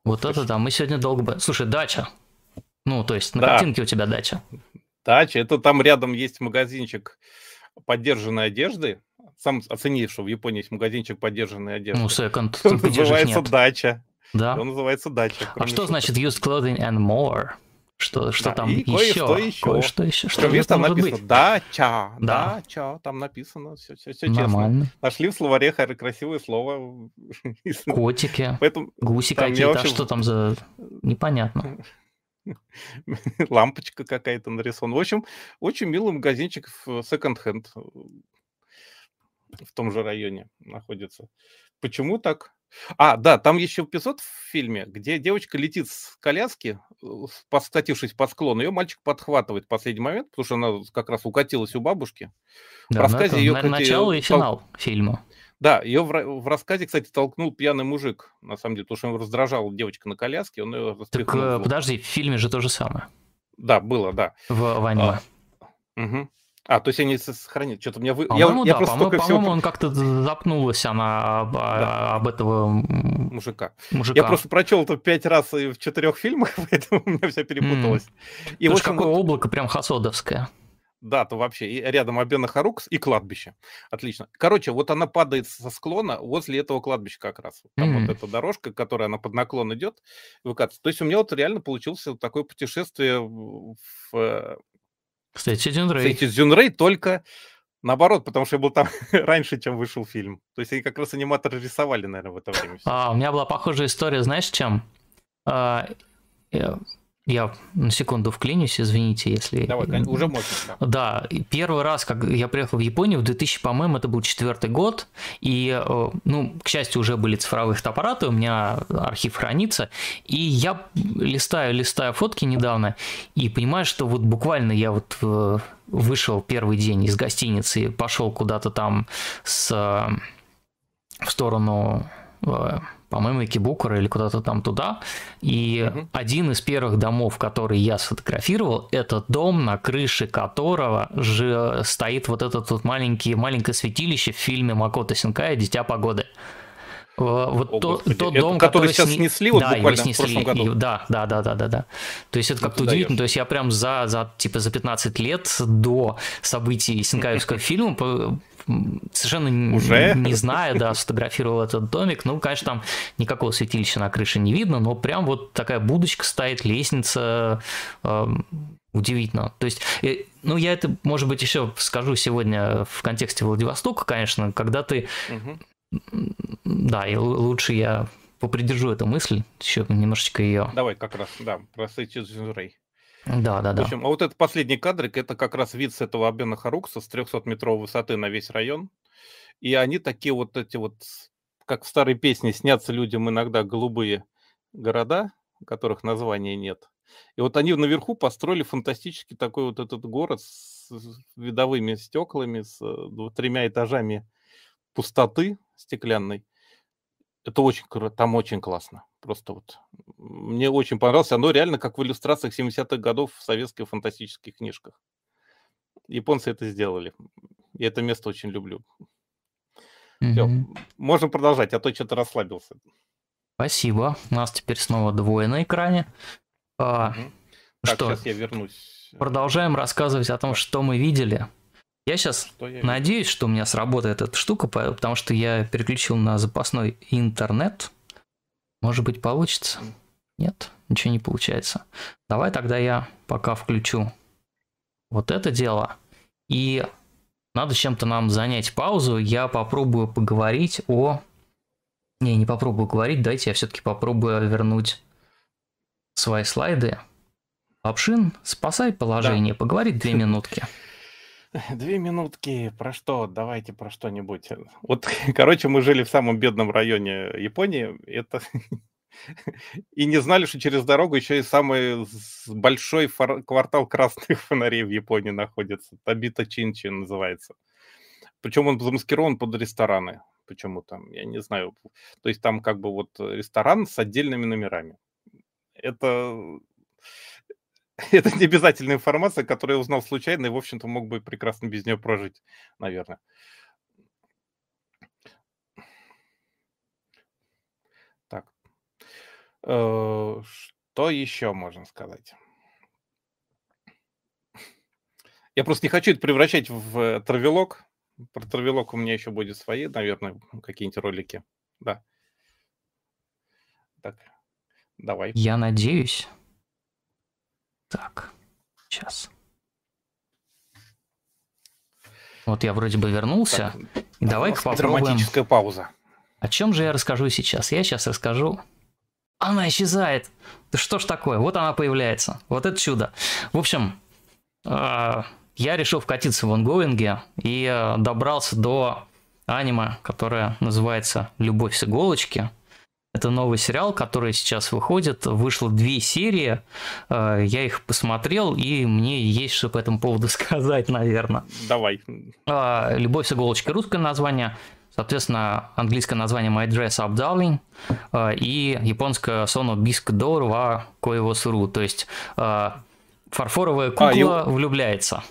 [SPEAKER 1] Вот Слушай. это да. Мы сегодня долго... Слушай, дача. Ну, то есть на да. картинке у тебя дача.
[SPEAKER 2] Дача. Это там рядом есть магазинчик поддержанной одежды, сам оцени, что в Японии есть магазинчик поддержанной одежды.
[SPEAKER 1] Ну, секонд.
[SPEAKER 2] Он называется дача.
[SPEAKER 1] Да.
[SPEAKER 2] Он называется дача.
[SPEAKER 1] А что значит used clothing and more? Что, что да, там
[SPEAKER 2] и еще? Кое-что еще.
[SPEAKER 1] Кое-что еще.
[SPEAKER 2] Что там написано быть? дача, да. дача, там написано, все, все, все Нормально. честно. Нашли в словаре красивое слово.
[SPEAKER 1] Котики, Поэтому, гуси какие-то, а вообще... что там за... Непонятно.
[SPEAKER 2] лампочка какая-то нарисована. В общем, очень милый магазинчик в секонд-хенд в том же районе находится. Почему так? А, да, там еще эпизод в фильме, где девочка летит с коляски, э, скатившись по склону, ее мальчик подхватывает в последний момент, потому что она как раз укатилась у бабушки.
[SPEAKER 1] Да, в рассказе ее, кстати, начало и финал фильма.
[SPEAKER 2] Да, ее в, в рассказе, кстати, толкнул пьяный мужик, на самом деле, потому что его раздражала девочка на коляске, он ее
[SPEAKER 1] Так э, подожди, в фильме же то же самое.
[SPEAKER 2] Да, было, да.
[SPEAKER 1] В, в аниме.
[SPEAKER 2] А, угу. А, то есть они сохранят. Что-то меня вы...
[SPEAKER 1] По-моему, я, да, я по-моему, по всего... он как-то запнулась она об, да. об этого
[SPEAKER 2] мужика. мужика. Я просто прочел это пять раз и в четырех фильмах, поэтому у меня все перепуталось.
[SPEAKER 1] Mm. И, в общем, какое вот... облако прям хасодовское.
[SPEAKER 2] Да, то вообще. И рядом Абена Харукс и кладбище. Отлично. Короче, вот она падает со склона возле этого кладбища как раз. Там mm-hmm. вот эта дорожка, которая она под наклон идет, выкатывается. То есть у меня вот реально получилось такое путешествие в э,
[SPEAKER 1] кстати, Дзюнрей.
[SPEAKER 2] Кстати, Дзюнрей только наоборот, потому что я был там раньше, чем вышел фильм. То есть они как раз аниматоры рисовали, наверное, в это время.
[SPEAKER 1] А, у меня была похожая история, знаешь, чем? А, я на секунду вклинюсь, извините, если...
[SPEAKER 2] Давай, уже можно.
[SPEAKER 1] Да. первый раз, как я приехал в Японию, в 2000, по-моему, это был четвертый год, и, э, ну, к счастью, уже были цифровые фотоаппараты, у меня архив хранится, и я листаю, листаю фотки недавно, и понимаю, что вот буквально я вот э, вышел первый день из гостиницы, пошел куда-то там с, в сторону э, по-моему, Икибукура или куда-то там туда. И угу. один из первых домов, который я сфотографировал, это дом, на крыше которого же стоит вот этот вот маленький, маленькое святилище в фильме Макото Синкая «Дитя погоды». Вот О, то, тот дом,
[SPEAKER 2] который, который сейчас сни... снесли, вот
[SPEAKER 1] да,
[SPEAKER 2] буквально
[SPEAKER 1] снесли. в прошлом году. И, да, да, да, да, да, да. То есть это ну, как-то удивительно. То есть я прям за, за, типа, за 15 лет до событий Синкаевского фильма совершенно Уже? не зная, да, сфотографировал этот домик. Ну, конечно, там никакого святилища на крыше не видно, но прям вот такая будочка стоит, лестница, э, удивительно. То есть, э, ну, я это, может быть, еще скажу сегодня в контексте Владивостока, конечно, когда ты... Угу. Да, и лучше я попридержу эту мысль, еще немножечко ее.
[SPEAKER 2] Давай как раз, да, про Ray.
[SPEAKER 1] Да, да, да.
[SPEAKER 2] В общем, а вот этот последний кадрик, это как раз вид с этого Абена Харукса с 300-метровой высоты на весь район. И они такие вот эти вот, как в старой песне, снятся людям иногда голубые города, которых названия нет. И вот они наверху построили фантастический такой вот этот город с видовыми стеклами, с э, тремя этажами пустоты стеклянной. Это очень, там очень классно. Просто вот мне очень понравилось. Оно реально как в иллюстрациях 70-х годов в советских фантастических книжках. Японцы это сделали. Я это место очень люблю. Mm-hmm. Все, можем продолжать, а то что-то расслабился.
[SPEAKER 1] Спасибо. У нас теперь снова двое на экране. А,
[SPEAKER 2] угу. Так, что? сейчас я вернусь.
[SPEAKER 1] Продолжаем рассказывать о том, что мы видели. Я сейчас что я надеюсь, что у меня сработает эта штука, потому что я переключил на запасной интернет. Может быть, получится? Нет, ничего не получается. Давай тогда я пока включу вот это дело. И надо чем-то нам занять паузу. Я попробую поговорить о... Не, не попробую говорить. Дайте я все-таки попробую вернуть свои слайды. Лапшин, спасай положение. Да. Поговорить две минутки.
[SPEAKER 2] Две минутки. Про что? Давайте про что-нибудь. Вот, короче, мы жили в самом бедном районе Японии. Это и не знали, что через дорогу еще и самый большой фор- квартал красных фонарей в Японии находится. Табита Чинчи называется. Причем он замаскирован под рестораны. Почему там, я не знаю. То есть там как бы вот ресторан с отдельными номерами. Это это не обязательная информация, которую я узнал случайно, и, в общем-то, мог бы прекрасно без нее прожить, наверное. Так. Э, что еще можно сказать? Я просто не хочу это превращать в травелок. Про травелок у меня еще будет свои, наверное, какие-нибудь ролики. Да. Так, давай.
[SPEAKER 1] Я надеюсь, так, сейчас. Вот я вроде бы вернулся. Так, Давай-ка попробуем.
[SPEAKER 2] Драматическая пауза.
[SPEAKER 1] О чем же я расскажу сейчас? Я сейчас расскажу она исчезает. Да что ж такое? Вот она появляется. Вот это чудо. В общем, э, я решил вкатиться в онгоинге и э, добрался до аниме, которое называется «Любовь с иголочки». Это новый сериал, который сейчас выходит. Вышло две серии. Э, я их посмотрел, и мне есть что по этому поводу сказать, наверное.
[SPEAKER 2] Давай.
[SPEAKER 1] Э, «Любовь с иголочки» русское название. Соответственно, английское название My Dress Up Darling э, и японское Sono Bisque Door wa Koiwo Suru. То есть фарфоровая кукла а, влюбляется.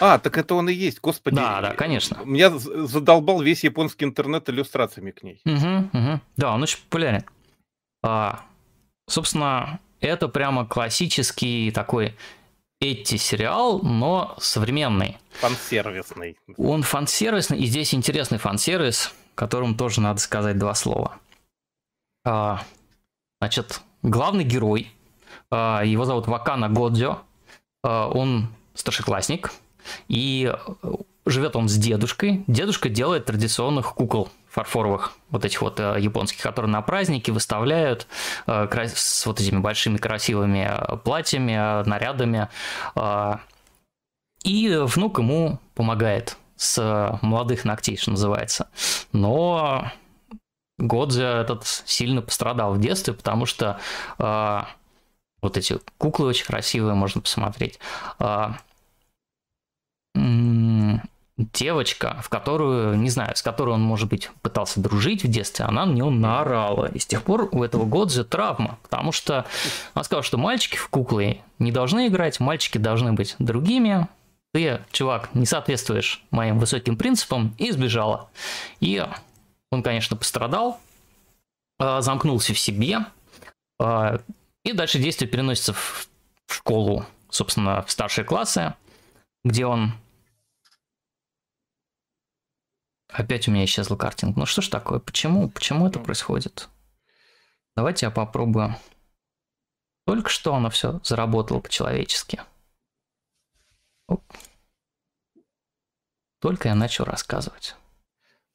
[SPEAKER 2] А, так это он и есть, господи.
[SPEAKER 1] Да, да, конечно.
[SPEAKER 2] Меня задолбал весь японский интернет иллюстрациями к ней.
[SPEAKER 1] Угу, угу. Да, он очень популярен. А, собственно, это прямо классический такой эти сериал, но современный.
[SPEAKER 2] Фансервисный.
[SPEAKER 1] Он фансервисный, и здесь интересный фансервис, которым тоже надо сказать два слова. А, значит, главный герой, а, его зовут Вакана Годзё, а, он старшеклассник, и живет он с дедушкой. Дедушка делает традиционных кукол фарфоровых, вот этих вот э, японских, которые на праздники выставляют э, с вот этими большими красивыми э, платьями, нарядами. И внук ему помогает с молодых ногтей, что называется. Но Годзе этот сильно пострадал в детстве, потому что вот эти куклы очень красивые, можно посмотреть девочка, в которую, не знаю, с которой он, может быть, пытался дружить в детстве, она на него наорала. И с тех пор у этого Годзе травма, потому что она сказала, что мальчики в куклы не должны играть, мальчики должны быть другими. Ты, чувак, не соответствуешь моим высоким принципам, и сбежала. И он, конечно, пострадал, а, замкнулся в себе, а, и дальше действие переносится в школу, собственно, в старшие классы, где он Опять у меня исчезла картинка. Ну что ж такое? Почему? Почему это происходит? Давайте я попробую. Только что оно все заработало по-человечески. Только я начал рассказывать.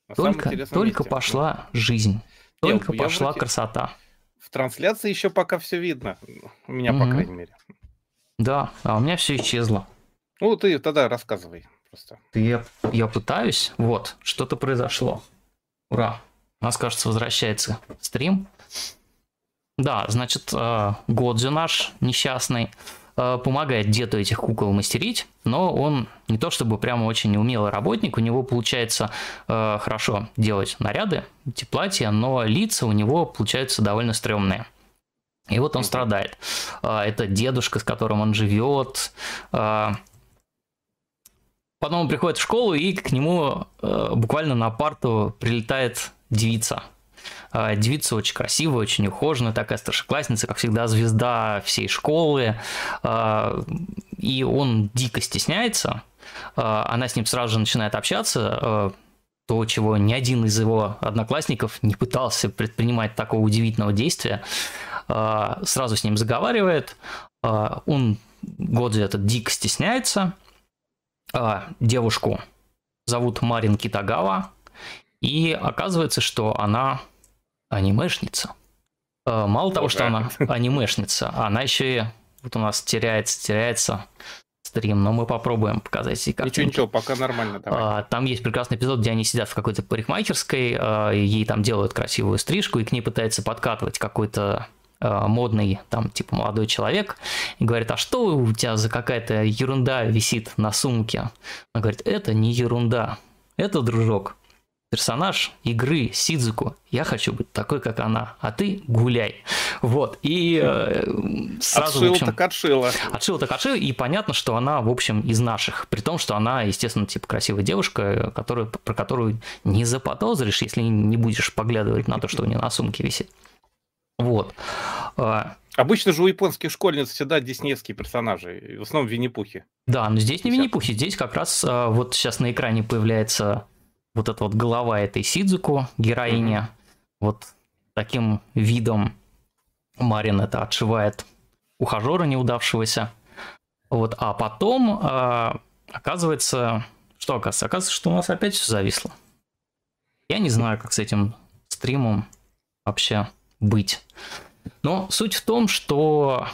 [SPEAKER 1] На только только месте. пошла жизнь. Только Нет, пошла вроде... красота.
[SPEAKER 2] В трансляции еще пока все видно. У меня, mm-hmm. по крайней мере.
[SPEAKER 1] Да, а у меня все исчезло.
[SPEAKER 2] Ну, ты тогда рассказывай просто.
[SPEAKER 1] Я, я пытаюсь. Вот, что-то произошло. Ура. У нас, кажется, возвращается стрим. Да, значит, э, Годзю наш несчастный э, помогает деду этих кукол мастерить, но он не то чтобы прямо очень неумелый работник, у него получается э, хорошо делать наряды, эти платья, но лица у него получаются довольно стрёмные. И вот он страдает. Это дедушка, с которым он живет, Потом он приходит в школу, и к нему э, буквально на парту прилетает девица. Э, девица очень красивая, очень ухоженная, такая старшеклассница, как всегда, звезда всей школы. Э, и он дико стесняется. Э, она с ним сразу же начинает общаться. Э, то, чего ни один из его одноклассников не пытался предпринимать такого удивительного действия. Э, сразу с ним заговаривает. Э, он Годзи этот дико стесняется – девушку зовут Марин Китагава, и оказывается, что она анимешница. А, мало того, что она анимешница, она еще и вот у нас теряется, теряется стрим, но мы попробуем показать
[SPEAKER 2] картинки. Ничего, ничего, пока нормально.
[SPEAKER 1] Давай. А, там есть прекрасный эпизод, где они сидят в какой-то парикмахерской, ей там делают красивую стрижку, и к ней пытается подкатывать какой-то модный, там, типа, молодой человек, и говорит, а что у тебя за какая-то ерунда висит на сумке? Он говорит, это не ерунда, это, дружок, персонаж игры Сидзуку. Я хочу быть такой, как она, а ты гуляй. Вот, и э, сразу,
[SPEAKER 2] отшил
[SPEAKER 1] в общем,
[SPEAKER 2] так отшила.
[SPEAKER 1] Отшил так отшил, и понятно, что она, в общем, из наших. При том, что она, естественно, типа красивая девушка, которую, про которую не заподозришь, если не будешь поглядывать на то, что у нее на сумке висит. Вот.
[SPEAKER 2] А, Обычно же у японских школьниц всегда диснеевские персонажи, в основном Винни-Пухи.
[SPEAKER 1] Да, но здесь не Винни-Пухи, здесь как раз а, вот сейчас на экране появляется вот эта вот голова этой Сидзуку, героиня. Mm-hmm. Вот таким видом Марин это отшивает ухажера неудавшегося. Вот, а потом а, оказывается, что оказывается? Оказывается, что у нас опять все зависло. Я не знаю, как с этим стримом вообще быть. Но суть в том, что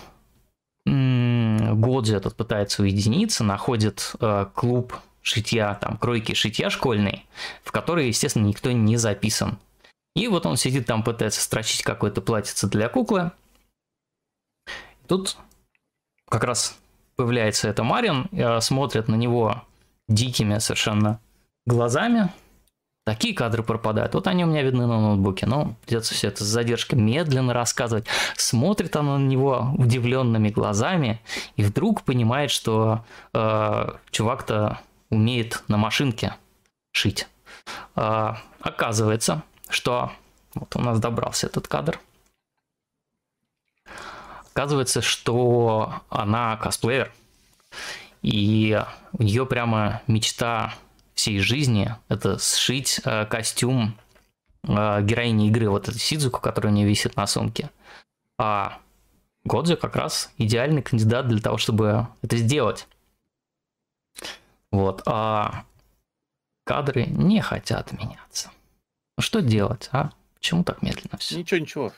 [SPEAKER 1] Годзи этот пытается уединиться, находит э, клуб шитья, там, кройки шитья школьный, в который, естественно, никто не записан. И вот он сидит там, пытается строчить какое-то платьице для куклы. Тут как раз появляется это Марин, э, смотрит на него дикими совершенно глазами, Такие кадры пропадают. Вот они у меня видны на ноутбуке. Но придется все это с задержкой медленно рассказывать. Смотрит она на него удивленными глазами и вдруг понимает, что э, чувак-то умеет на машинке шить. Э, оказывается, что вот у нас добрался этот кадр. Оказывается, что она косплеер. И у нее прямо мечта всей жизни это сшить э, костюм э, героини игры, вот эту Сидзуку, которая у нее висит на сумке. А Годзи как раз идеальный кандидат для того, чтобы это сделать. Вот. А кадры не хотят меняться. Ну что делать, а? Почему так медленно все?
[SPEAKER 2] Ничего, ничего.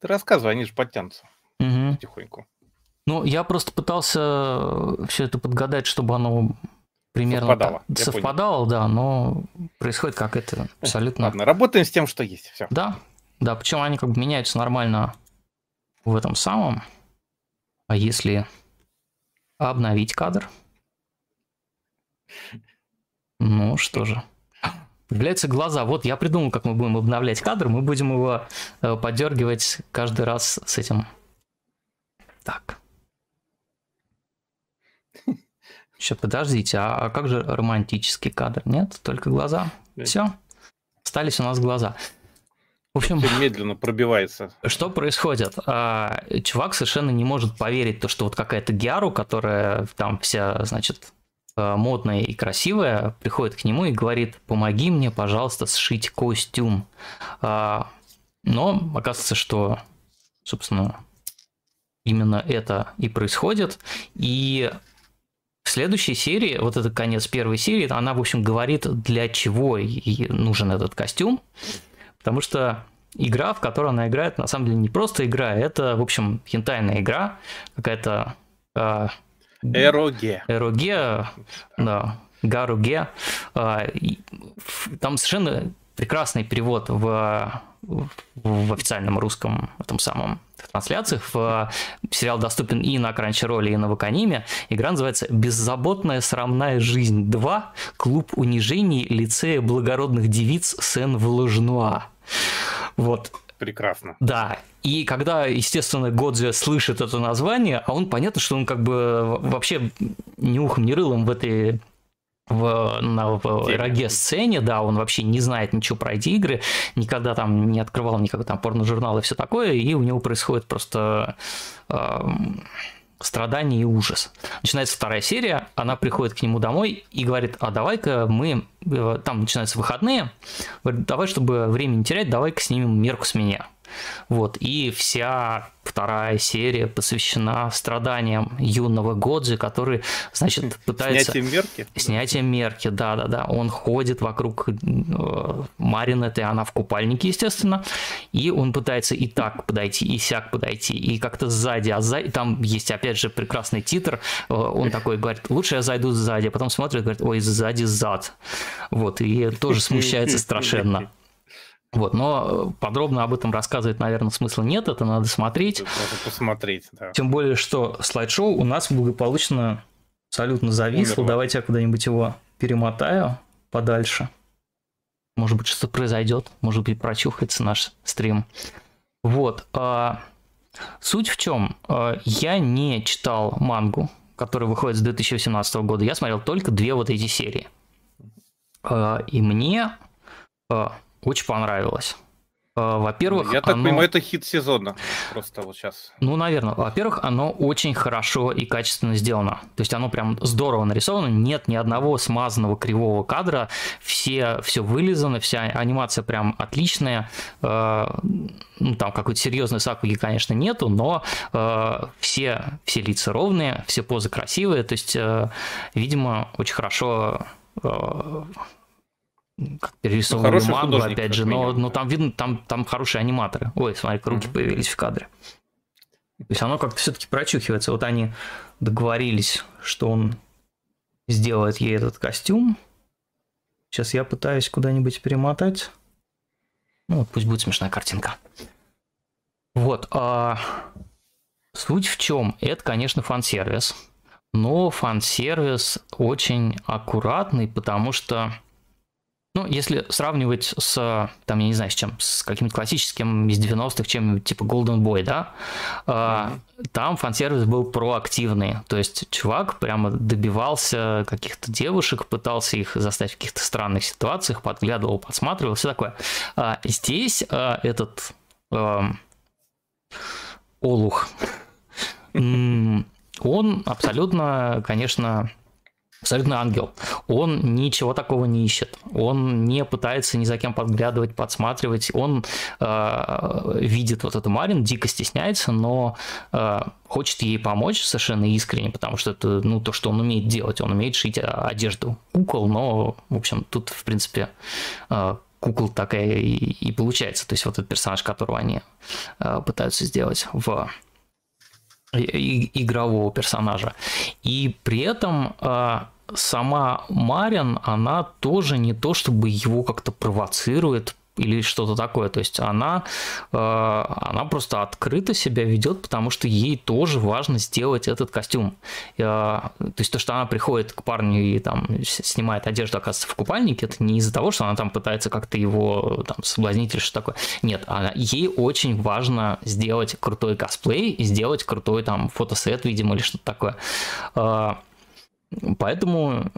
[SPEAKER 2] Ты рассказывай, они же подтянутся угу. потихоньку.
[SPEAKER 1] Ну, я просто пытался все это подгадать, чтобы оно примерно совпадало, так, совпадало да, но происходит как это абсолютно...
[SPEAKER 2] Ладно, работаем с тем, что есть, все.
[SPEAKER 1] Да, да, причем они как бы меняются нормально в этом самом. А если обновить кадр? Ну что же. Появляются глаза. Вот я придумал, как мы будем обновлять кадр. Мы будем его э, подергивать каждый раз с этим. Так. Сейчас подождите, а, а как же романтический кадр? Нет, только глаза. Нет. Все, остались у нас глаза.
[SPEAKER 2] В общем, Все медленно пробивается.
[SPEAKER 1] Что происходит? А, чувак совершенно не может поверить, то, что вот какая-то Гиару, которая там вся, значит, а, модная и красивая, приходит к нему и говорит, помоги мне, пожалуйста, сшить костюм. А, но оказывается, что, собственно, именно это и происходит. И в следующей серии, вот это конец первой серии, она, в общем, говорит, для чего ей нужен этот костюм. Потому что игра, в которой она играет, на самом деле не просто игра, это, в общем, хентайная игра, какая-то...
[SPEAKER 2] Э, Эроге.
[SPEAKER 1] Эроге, да, Гаруге. Э, там совершенно прекрасный перевод в, в официальном русском этом самом в трансляциях. В, сериал доступен и на Crunchyroll, и на Ваканиме. Игра называется «Беззаботная срамная жизнь 2. Клуб унижений лицея благородных девиц Сен-Вложнуа». Вот.
[SPEAKER 2] Прекрасно.
[SPEAKER 1] Да. И когда, естественно, Годзе слышит это название, а он понятно, что он как бы вообще ни ухом, ни рылом в этой в, на, в роге сцене, да, он вообще не знает ничего про эти игры, никогда там не открывал никогда там порно-журнал и все такое, и у него происходит просто э, страдание и ужас. Начинается вторая серия, она приходит к нему домой и говорит, а давай-ка мы, э, там начинаются выходные, говорит, давай, чтобы время не терять, давай-ка снимем мерку с меня. Вот, и вся вторая серия посвящена страданиям юного Годзи, который, значит, пытается...
[SPEAKER 2] Снятие мерки?
[SPEAKER 1] Снятие мерки, да-да-да. Он ходит вокруг э, Марин этой, она в купальнике, естественно, и он пытается и так подойти, и сяк подойти, и как-то сзади, а сзади, там есть, опять же, прекрасный титр, э, он такой говорит, лучше я зайду сзади, а потом смотрит, говорит, ой, сзади зад. Вот, и тоже смущается страшенно. Вот, но подробно об этом рассказывать, наверное, смысла нет, это надо смотреть.
[SPEAKER 2] Надо посмотреть, да.
[SPEAKER 1] Тем более, что слайд-шоу у нас благополучно абсолютно зависло. Умерло. Давайте я куда-нибудь его перемотаю подальше. Может быть, что-то произойдет, может быть, прочухается наш стрим. Вот. А, суть в чем? А, я не читал мангу, которая выходит с 2018 года. Я смотрел только две вот эти серии. А, и мне очень понравилось. А, во-первых,
[SPEAKER 2] я так оно... понимаю, это хит сезона. Просто вот сейчас.
[SPEAKER 1] Ну, наверное. Во-первых, оно очень хорошо и качественно сделано. То есть оно прям здорово нарисовано. Нет ни одного смазанного кривого кадра. Все, все вылизано, вся анимация прям отличная. А, ну, там какой-то серьезной сакуги, конечно, нету, но а, все, все лица ровные, все позы красивые. То есть, видимо, очень хорошо как перерисовывали ну, мангу, опять же, но, но там видно, там, там хорошие аниматоры. Ой, смотри, руки mm-hmm. появились в кадре. То есть оно как-то все-таки прочухивается. Вот они договорились, что он сделает ей этот костюм. Сейчас я пытаюсь куда-нибудь перемотать. Ну, вот пусть будет смешная картинка. Вот. А... Суть в чем? Это, конечно, фан-сервис. Но фан-сервис очень аккуратный, потому что ну, если сравнивать с, там, я не знаю, с чем, с каким-то классическим из 90-х, чем типа Golden Boy, да, mm-hmm. там фан-сервис был проактивный, то есть чувак прямо добивался каких-то девушек, пытался их заставить в каких-то странных ситуациях, подглядывал, подсматривал, все такое. А здесь а, этот а, Олух, он абсолютно, конечно, абсолютно ангел. Он ничего такого не ищет. Он не пытается ни за кем подглядывать, подсматривать. Он э, видит вот эту Марин, дико стесняется, но э, хочет ей помочь совершенно искренне, потому что это ну, то, что он умеет делать. Он умеет шить одежду кукол, но, в общем, тут, в принципе, э, кукол такая и, и получается. То есть вот этот персонаж, которого они э, пытаются сделать в игрового персонажа. И при этом э, сама Марин, она тоже не то чтобы его как-то провоцирует или что-то такое. То есть она, э, она просто открыто себя ведет, потому что ей тоже важно сделать этот костюм. Э, то есть то, что она приходит к парню и там снимает одежду, оказывается, в купальнике, это не из-за того, что она там пытается как-то его там соблазнить или что такое. Нет, она, ей очень важно сделать крутой косплей и сделать крутой там фотосет, видимо, или что-то такое. Э, поэтому,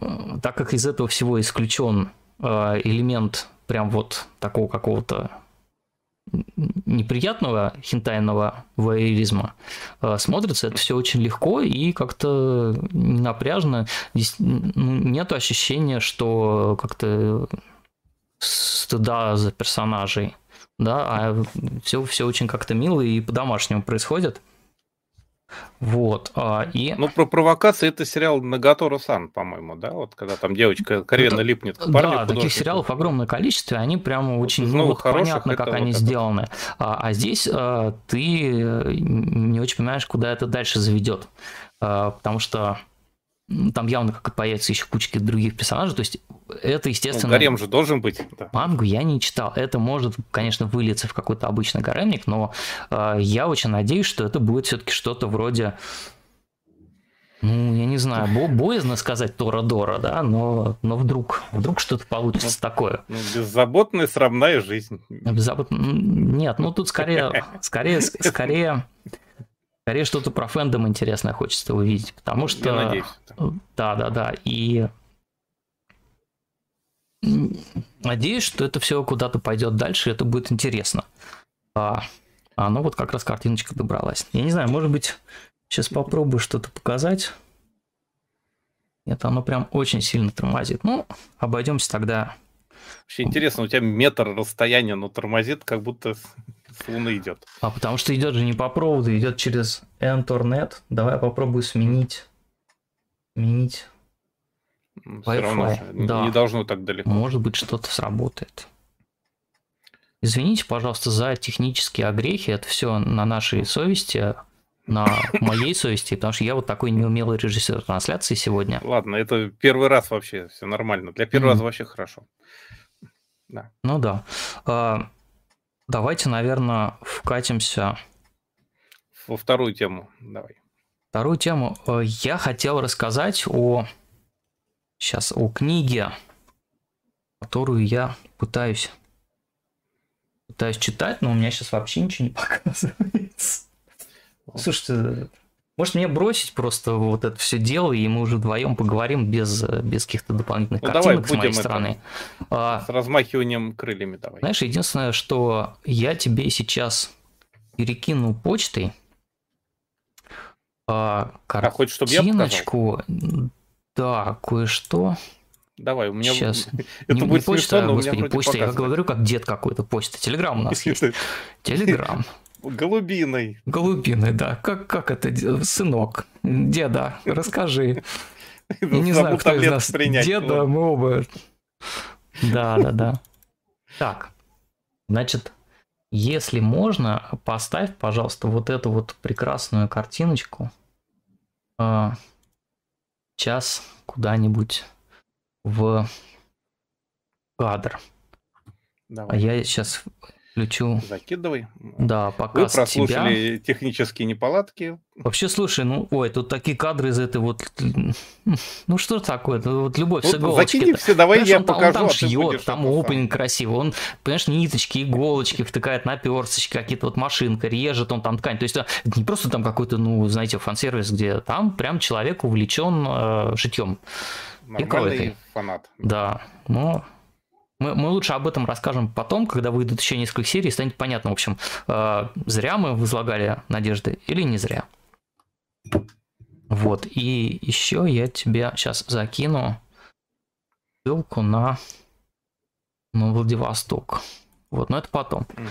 [SPEAKER 1] так как из этого всего исключен элемент прям вот такого какого-то неприятного хентайного воеризма э, смотрится это все очень легко и как-то не напряжно. Здесь ну, нет ощущения, что как-то стыда за персонажей, да, а все, все очень как-то мило и по-домашнему происходит. Вот. А, и...
[SPEAKER 2] Ну, про провокации это сериал Нагатора Сан, по-моему, да? Вот когда там девочка коренно липнет к парню.
[SPEAKER 1] Да, таких сериалов огромное количество, они прямо вот очень ну, понятно, как они вот сделаны. А, а здесь а, ты э, не очень понимаешь, куда это дальше заведет. А, потому что там явно как появится еще кучки других персонажей, то есть это, естественно... Ну,
[SPEAKER 2] гарем же должен быть.
[SPEAKER 1] Да. Мангу я не читал. Это может, конечно, вылиться в какой-то обычный гаремник, но э, я очень надеюсь, что это будет все-таки что-то вроде... Ну, я не знаю, бо боязно сказать Тора-Дора, да, но, но вдруг, вдруг что-то получится ну, такое.
[SPEAKER 2] Ну, беззаботная срамная жизнь.
[SPEAKER 1] Беззабот... Нет, ну тут скорее, скорее, скорее Скорее что-то про фэндом интересное хочется увидеть, потому что... Я надеюсь. Да, да, да. И надеюсь, что это все куда-то пойдет дальше, это будет интересно. А, а ну вот как раз картиночка добралась. Я не знаю, может быть, сейчас попробую что-то показать. Нет, оно прям очень сильно тормозит. Ну, обойдемся тогда.
[SPEAKER 2] Вообще интересно, у тебя метр расстояния, но тормозит, как будто Луны идет.
[SPEAKER 1] А потому что идет же не по проводу, идет через Entornet. Давай я попробую сменить. Сменить.
[SPEAKER 2] Все равно же да. не должно так далеко.
[SPEAKER 1] Может быть, что-то сработает. Извините, пожалуйста, за технические огрехи. Это все на нашей совести, на моей совести, потому что я вот такой неумелый режиссер трансляции сегодня.
[SPEAKER 2] Ладно, это первый раз вообще, все нормально. Для первого mm. раза вообще хорошо.
[SPEAKER 1] Да. Ну да. Давайте, наверное, вкатимся.
[SPEAKER 2] Во вторую тему, давай.
[SPEAKER 1] Вторую тему. Э, я хотел рассказать о... Сейчас, о книге, которую я пытаюсь пытаюсь читать, но у меня сейчас вообще ничего не показывается. Слушайте, может мне бросить просто вот это все дело, и мы уже вдвоем поговорим без, без каких-то дополнительных ну, картинок давай, с моей стороны.
[SPEAKER 2] А, с размахиванием крыльями давай.
[SPEAKER 1] Знаешь, единственное, что я тебе сейчас перекину почтой
[SPEAKER 2] а, картиночку. А я показал?
[SPEAKER 1] Да, кое-что.
[SPEAKER 2] Давай, у меня
[SPEAKER 1] сейчас. Это не, будет не почта, смешно, господи, почта. Я говорю, как дед какой-то почта. Телеграм у нас есть. Телеграм.
[SPEAKER 2] Голубиной.
[SPEAKER 1] Голубиной, да. Как, как это, сынок? Деда, расскажи. Я не знаю, кто из нас принять. Деда, мы оба Да, да, да. Так, значит, если можно, поставь, пожалуйста, вот эту вот прекрасную картиночку. Сейчас куда-нибудь в кадр. Давай. А я сейчас включу.
[SPEAKER 2] Закидывай.
[SPEAKER 1] Да, пока
[SPEAKER 2] Вы прослушали тебя. технические неполадки.
[SPEAKER 1] Вообще, слушай, ну, ой, тут такие кадры из этой вот... Ну, что такое? Это вот любовь
[SPEAKER 2] ну,
[SPEAKER 1] с иголочки.
[SPEAKER 2] все, давай
[SPEAKER 1] понимаешь,
[SPEAKER 2] я
[SPEAKER 1] он,
[SPEAKER 2] покажу. Он
[SPEAKER 1] там а шьет, там опенинг красивый. Он, понимаешь, ниточки, иголочки втыкает на персточки, какие-то вот машинка, режет он там ткань. То есть это не просто там какой-то, ну, знаете, фан-сервис, где там прям человек увлечен э, шитьем.
[SPEAKER 2] Нормальный фанат.
[SPEAKER 1] Да, но мы, мы лучше об этом расскажем потом, когда выйдут еще несколько серий, станет понятно, в общем, э, зря мы возлагали надежды или не зря. Вот, и еще я тебе сейчас закину ссылку на, на Владивосток. Вот, но это потом. Угу.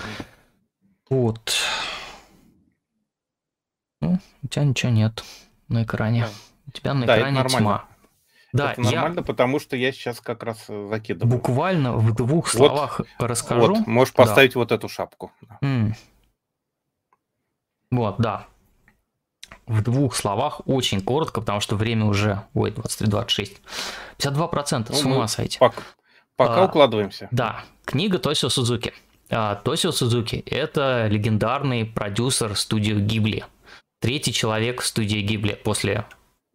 [SPEAKER 1] Вот. Ну, у тебя ничего нет на экране. Да. У тебя на
[SPEAKER 2] да,
[SPEAKER 1] экране тьма.
[SPEAKER 2] Да, это нормально, я потому что я сейчас как раз э, закидываю.
[SPEAKER 1] Буквально в двух словах вот, расскажу.
[SPEAKER 2] Вот, можешь поставить да. вот эту шапку.
[SPEAKER 1] Mm. Вот, да. В двух словах, очень коротко, потому что время уже, ой, 23-26. 52% ну, с ума сойти.
[SPEAKER 2] Пока, пока а, укладываемся.
[SPEAKER 1] Да, книга Тосио Судзуки. А, Тосио Судзуки – это легендарный продюсер студии Гибли. Третий человек в студии Гибли после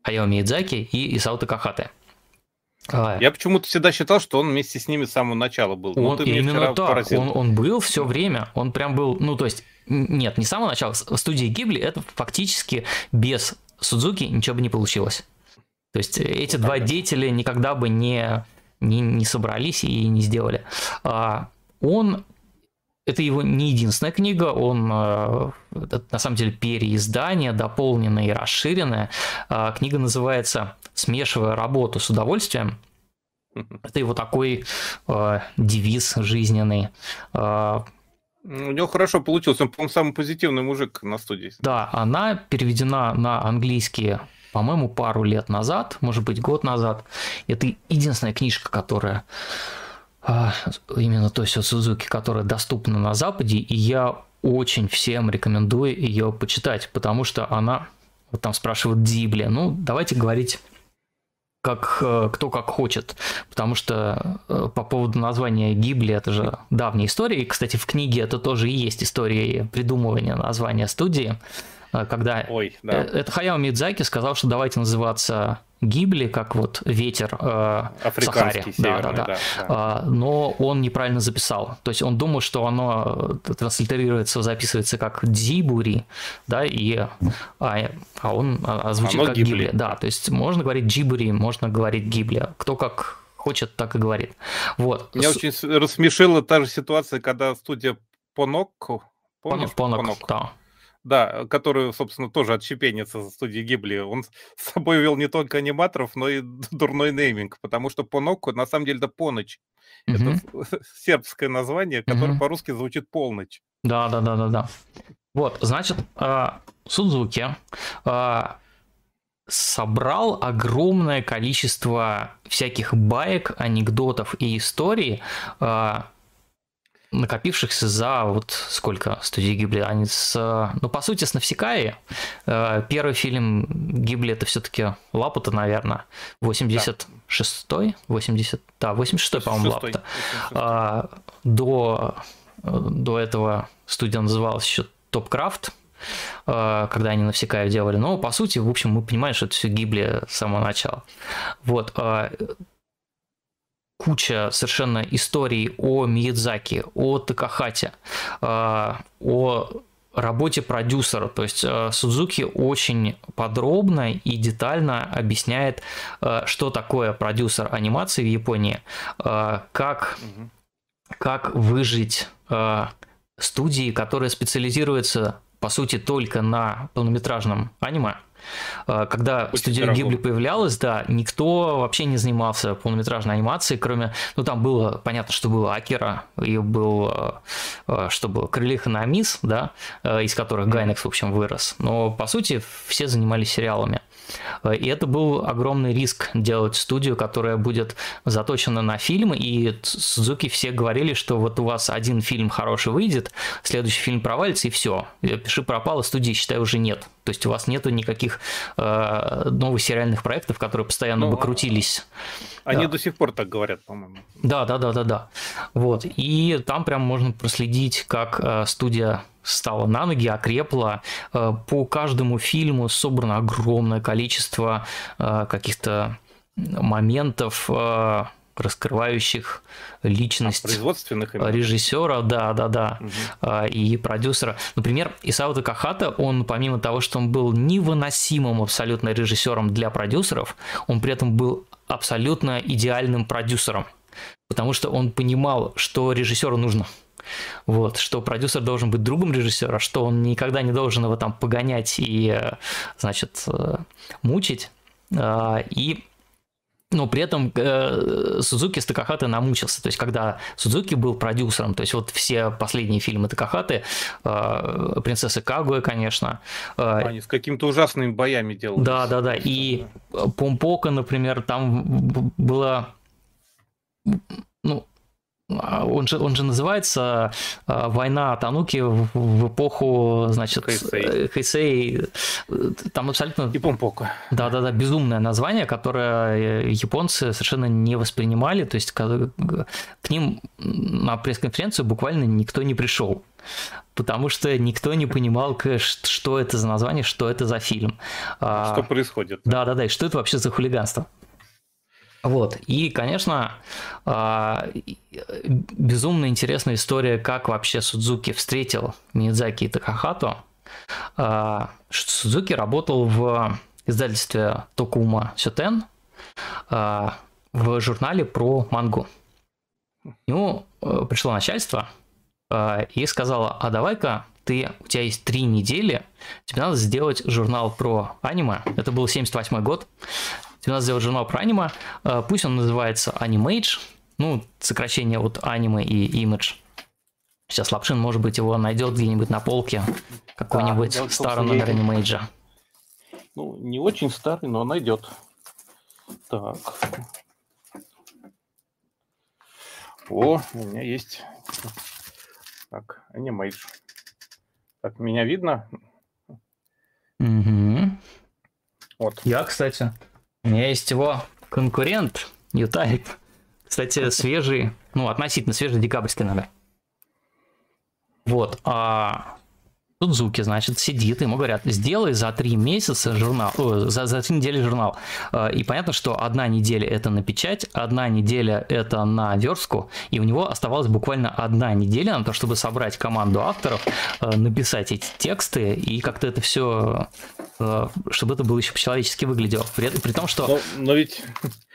[SPEAKER 1] Хаяо Миядзаки и Исао Такахате.
[SPEAKER 2] А, Я почему-то всегда считал, что он вместе с ними с самого начала был.
[SPEAKER 1] Он, ты именно так, поразил. он, он был все время, он прям был, ну то есть, нет, не с самого начала, в студии Гибли это фактически без Судзуки ничего бы не получилось. То есть эти ну, два деятеля никогда бы не, не, не собрались и не сделали. А, он это его не единственная книга, он э, на самом деле переиздание, дополненное и расширенное. А, книга называется «Смешивая работу с удовольствием». Это его такой э, девиз жизненный.
[SPEAKER 2] Э, у него хорошо получилось, он, по-моему, самый позитивный мужик на студии.
[SPEAKER 1] Да, она переведена на английский, по-моему, пару лет назад, может быть, год назад. Это единственная книжка, которая а, именно Тосио Сузуки, которая доступна на Западе, и я очень всем рекомендую ее почитать, потому что она, вот там спрашивают Дибли, ну давайте говорить как э, кто как хочет, потому что э, по поводу названия Гибли это же давняя история, и, кстати, в книге это тоже и есть история придумывания названия студии, э, когда
[SPEAKER 2] Ой, да.
[SPEAKER 1] это Хаяо Мидзаки сказал, что давайте называться гибли, как вот ветер э, в Сахаре. Да, да, да. да, да. но он неправильно записал. То есть он думал, что оно э, транслитерируется, записывается как дзибури, да, и, а, а он а, а звучит оно как гибли. гибли. Да, то есть можно говорить джибури, можно говорить гибли. Кто как хочет, так и говорит. Вот.
[SPEAKER 2] Меня С... очень рассмешила та же ситуация, когда студия Понок, помнишь?
[SPEAKER 1] Понок, Понок, да.
[SPEAKER 2] Да, который, собственно, тоже отщепенец из студии Гибли. Он с собой вел не только аниматоров, но и дурной нейминг, потому что Поноку на самом деле это Поночь. Mm-hmm. Это сербское название, которое mm-hmm. по-русски звучит полночь.
[SPEAKER 1] Да, да, да, да, да. Вот, значит, а, Судзуки а, собрал огромное количество всяких баек, анекдотов и историй, а, накопившихся за вот сколько студии Гибли, они с, ну, по сути, с Навсекаи. Э, первый фильм Гибли это все-таки Лапута, наверное, 86-й, 80, да, 86-й, по-моему, Лапута. А, до, до этого студия называлась еще Топкрафт, э, когда они Навсекаи делали. Но, по сути, в общем, мы понимаем, что это все Гибли с самого начала. Вот. Э, куча совершенно историй о Миядзаки, о Такахате, а, о работе продюсера. То есть а, Судзуки очень подробно и детально объясняет, а, что такое продюсер анимации в Японии, как, как выжить студии, которые специализируются, по сути, только на полнометражном аниме – Э, когда Очень студия дорого. Гибли появлялась, да, никто вообще не занимался полнометражной анимацией, кроме, ну там было, понятно, что было Акера, и был, э, э, что было, Крылиха на Мисс, да, из которых Гайнекс, в общем, вырос. Но, по сути, все занимались сериалами. И это был огромный риск делать студию, которая будет заточена на фильм, и Сузуки все говорили, что вот у вас один фильм хороший выйдет, следующий фильм провалится, и все. Пиши пропало, студии, считай, уже нет. То есть у вас нету никаких э, новых сериальных проектов, которые постоянно ну, бы крутились.
[SPEAKER 2] Они да. до сих пор так говорят, по-моему.
[SPEAKER 1] Да, да, да, да, да. Вот. И там прям можно проследить, как э, студия стала на ноги, окрепла. Э, по каждому фильму собрано огромное количество э, каких-то моментов, э, раскрывающих личность
[SPEAKER 2] производственных
[SPEAKER 1] режиссера, да, да, да, угу. и продюсера. Например, Исао Такахата, он помимо того, что он был невыносимым абсолютно режиссером для продюсеров, он при этом был абсолютно идеальным продюсером, потому что он понимал, что режиссеру нужно. Вот, что продюсер должен быть другом режиссера, что он никогда не должен его там погонять и, э, значит, э, мучить. А, и но при этом э, Сузуки с Такахаты намучился. То есть, когда Сузуки был продюсером, то есть, вот все последние фильмы Такахаты, э, «Принцесса Кагуя», конечно.
[SPEAKER 2] Э, Они с какими-то ужасными боями делали.
[SPEAKER 1] Да, да, да. И Помпока, например, там было ну, он же, он же называется а, «Война Тануки в эпоху, значит, Хейсей». Хейсей. Там абсолютно...
[SPEAKER 2] И Помпока.
[SPEAKER 1] Да-да-да, безумное название, которое японцы совершенно не воспринимали, то есть к, к ним на пресс-конференцию буквально никто не пришел потому что никто не понимал, что это за название, что это за фильм.
[SPEAKER 2] Что происходит.
[SPEAKER 1] Да-да-да, и что это вообще за хулиганство. Вот. И, конечно, а, безумно интересная история, как вообще Судзуки встретил Миядзаки и Такахато. А, Судзуки работал в издательстве Токума Сютен а, в журнале про мангу. Ему э, пришло начальство и сказала, а давай-ка ты, у тебя есть три недели, тебе надо сделать журнал про аниме. Это был 78 год. Надо сделать журнал про аниме. Э, пусть он называется Animage, ну, сокращение от аниме и image. Сейчас Лапшин, может быть, его найдет где-нибудь на полке, какой-нибудь да, старый номер анимейджа.
[SPEAKER 2] Ну, не очень старый, но найдет. Так. О, у меня есть. Так, Animage. Так, меня видно?
[SPEAKER 1] Угу. Вот. Я, кстати. У меня есть его конкурент Newtype. Кстати, свежий, ну, относительно свежий декабрьский номер. Вот. А Судзуки, значит, сидит, ему говорят, сделай за три месяца журнал, о, за, за три недели журнал. А, и понятно, что одна неделя это на печать, одна неделя это на верстку, и у него оставалась буквально одна неделя на то, чтобы собрать команду авторов, а, написать эти тексты, и как-то это все, а, чтобы это было еще по-человечески выглядело. При, при том, что...
[SPEAKER 2] Но, но ведь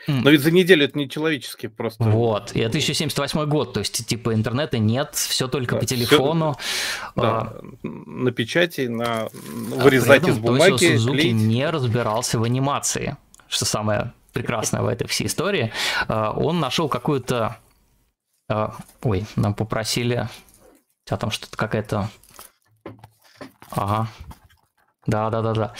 [SPEAKER 2] но ведь за неделю это не человечески просто.
[SPEAKER 1] Вот. И это еще 78 год. То есть, типа, интернета нет, все только да, по телефону.
[SPEAKER 2] Все, да, а, на печати, на вырезать этом, из бумаги. То есть,
[SPEAKER 1] Сузуки клеить. не разбирался в анимации, что самое прекрасное в этой всей истории. А, он нашел какую-то... А, ой, нам попросили... А там что-то какая-то... Ага, да, да, да, да.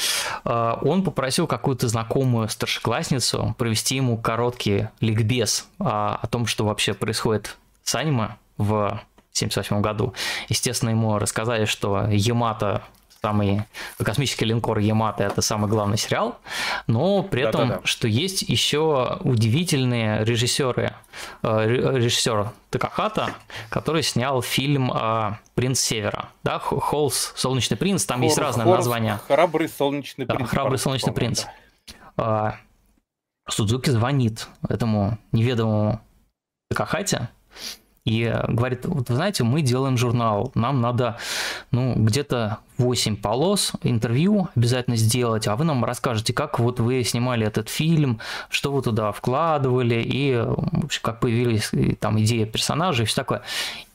[SPEAKER 1] А, он попросил какую-то знакомую старшеклассницу провести ему короткий ликбез о том, что вообще происходит с аниме в 1978 году. Естественно, ему рассказали, что Ямато самый космический линкор Ямато это самый главный сериал, но при да, этом, да, да. что есть еще удивительные режиссеры, э, режиссер Такахата, который снял фильм э, «Принц Севера», да, Холс, «Солнечный принц», там Хор, есть разные Хор, названия.
[SPEAKER 2] «Храбрый солнечный принц». Да,
[SPEAKER 1] «Храбрый солнечный принц». Да. Судзуки звонит этому неведомому Такахате, и говорит, вот вы знаете, мы делаем журнал, нам надо, ну, где-то 8 полос, интервью обязательно сделать, а вы нам расскажете, как вот вы снимали этот фильм, что вы туда вкладывали, и вообще, как появились там идеи персонажей и все такое.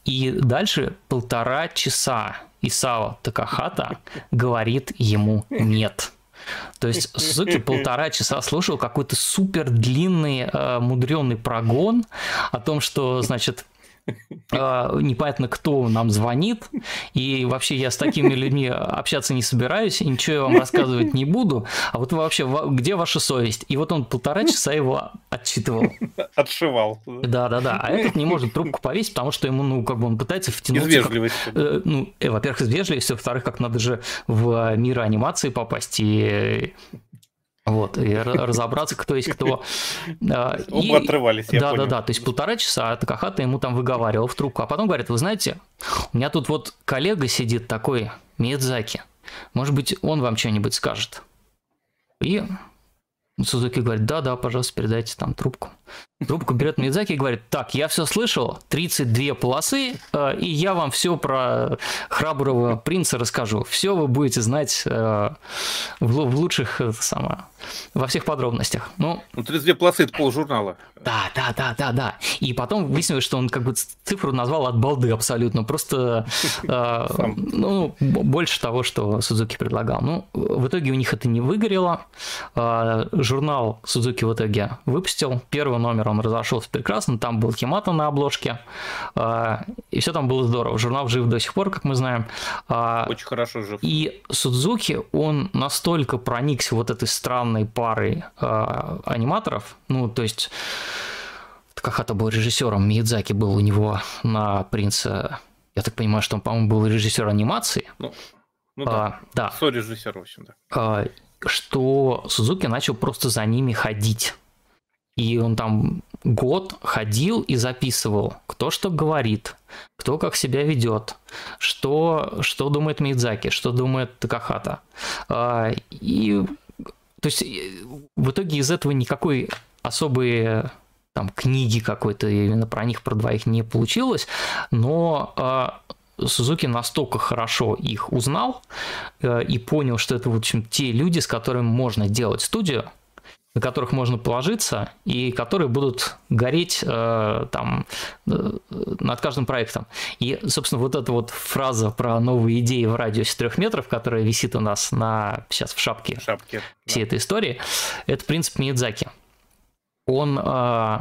[SPEAKER 1] И дальше полтора часа Исао Такахата говорит ему «нет». То есть Сузуки полтора часа слушал какой-то супер длинный, э, мудренный прогон о том, что, значит, непонятно, кто нам звонит, и вообще я с такими людьми общаться не собираюсь, и ничего я вам рассказывать не буду, а вот вообще, где ваша совесть? И вот он полтора часа его отчитывал.
[SPEAKER 2] Отшивал.
[SPEAKER 1] Да-да-да, а этот не может трубку повесить, потому что ему, ну, как бы он пытается втянуть...
[SPEAKER 2] Из вежливости. Как,
[SPEAKER 1] э, ну, э, во-первых, из вежливости, во-вторых, как надо же в мир анимации попасть, и вот, и разобраться, кто есть кто.
[SPEAKER 2] А, Оба отрывались, я
[SPEAKER 1] Да, понял. да, да, то есть полтора часа Такахата ему там выговаривал в трубку, а потом говорит, вы знаете, у меня тут вот коллега сидит такой, Миядзаки, может быть, он вам что-нибудь скажет. И Сузуки говорит, да-да, пожалуйста, передайте там трубку. Трубку берет Мидзаки и говорит, так, я все слышал, 32 полосы, э, и я вам все про храброго принца расскажу. Все вы будете знать э, в, в лучших, э, самое, во всех подробностях. Ну,
[SPEAKER 2] ну 32 полосы – это полжурнала.
[SPEAKER 1] Да, да, да, да, да. И потом выяснилось, что он как бы цифру назвал от балды абсолютно. Просто э, ну, больше того, что Сузуки предлагал. Ну, в итоге у них это не выгорело. Э, журнал Сузуки в итоге выпустил. Первый номер он разошелся прекрасно. Там был Химата на обложке. Э, и все там было здорово. Журнал жив до сих пор, как мы знаем.
[SPEAKER 2] Э, Очень хорошо жив.
[SPEAKER 1] И Судзуки, он настолько проникся вот этой странной парой э, аниматоров, ну, то есть Такахата был режиссером, Миядзаки был у него на «Принце». Я так понимаю, что он, по-моему, был режиссер анимации.
[SPEAKER 2] Ну, ну да. А, да. Со-режиссер, в общем, да.
[SPEAKER 1] А, что Сузуки начал просто за ними ходить. И он там год ходил и записывал, кто что говорит, кто как себя ведет, что, что думает Мидзаки, что думает Такахата. А, и то есть в итоге из этого никакой особой там книги какой-то именно про них, про двоих не получилось, но э, Сузуки настолько хорошо их узнал э, и понял, что это, в общем, те люди, с которыми можно делать студию, на которых можно положиться и которые будут гореть э, там э, над каждым проектом. И, собственно, вот эта вот фраза про новые идеи в радиусе трех метров, которая висит у нас на сейчас в шапке, шапке всей да. этой истории, это принцип Миядзаки он э,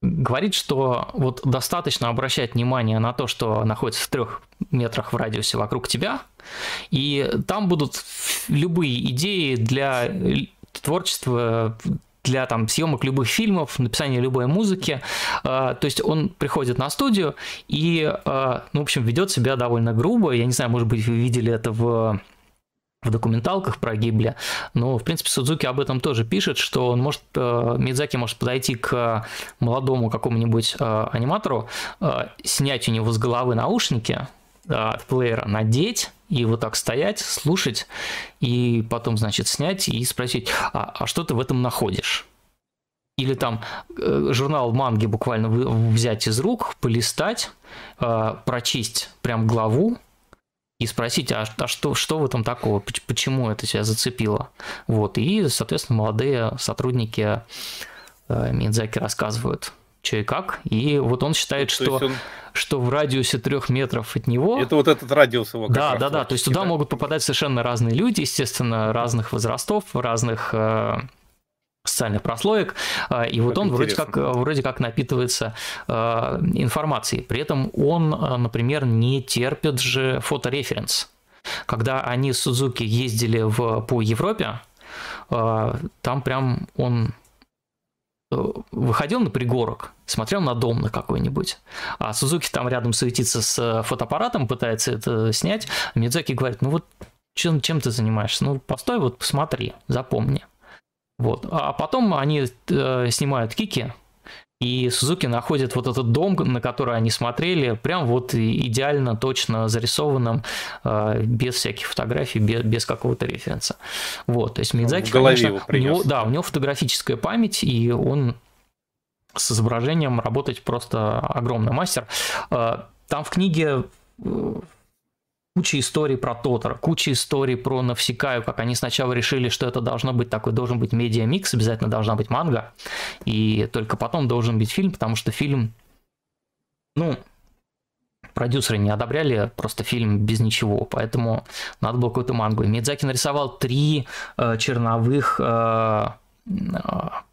[SPEAKER 1] говорит, что вот достаточно обращать внимание на то, что находится в трех метрах в радиусе вокруг тебя, и там будут любые идеи для творчества, для там съемок любых фильмов, написания любой музыки. Э, то есть он приходит на студию и, э, ну, в общем, ведет себя довольно грубо. Я не знаю, может быть, вы видели это в в документалках про Гибли, но, в принципе, Судзуки об этом тоже пишет, что он может, э, Мидзаки может подойти к молодому какому-нибудь э, аниматору, э, снять у него с головы наушники от плеера, надеть и вот так стоять, слушать, и потом, значит, снять и спросить, а, а что ты в этом находишь? Или там журнал манги буквально взять из рук, полистать, прочесть прям главу, и спросить, а, а что, что в этом такого, почему это тебя зацепило. Вот, и, соответственно, молодые сотрудники э, Мидзаки рассказывают, что и как. И вот он считает, что, он... что в радиусе трех метров от него...
[SPEAKER 2] Это вот этот радиус его.
[SPEAKER 1] Да, да, да. То есть туда да? могут попадать совершенно разные люди, естественно, разных возрастов, разных э, социальных прослоек, а, и вот он вроде как, вроде как напитывается а, информацией. При этом он, а, например, не терпит же фотореференс. Когда они с Сузуки ездили в, по Европе, там прям он э, выходил на пригорок, смотрел на дом на какой-нибудь, а Сузуки там рядом суетится с фотоаппаратом, пытается это снять, а Мидзаки говорит, ну вот чем, чем ты занимаешься? Ну, постой, вот посмотри, запомни. Вот. А потом они э, снимают кики, и Сузуки находит вот этот дом, на который они смотрели, прям вот идеально, точно зарисованным, э, без всяких фотографий, без, без какого-то референса. Вот, то есть Мидзаки,
[SPEAKER 2] в голове конечно,
[SPEAKER 1] у него, да, у него фотографическая память, и он с изображением работать просто огромный мастер. Э, там в книге э, куча историй про Тотора, куча историй про Навсекаю, как они сначала решили, что это должно быть такой, должен быть медиа-микс, обязательно должна быть манга, и только потом должен быть фильм, потому что фильм, ну, продюсеры не одобряли просто фильм без ничего, поэтому надо было какую-то мангу. И Мидзаки нарисовал три э, черновых э, э,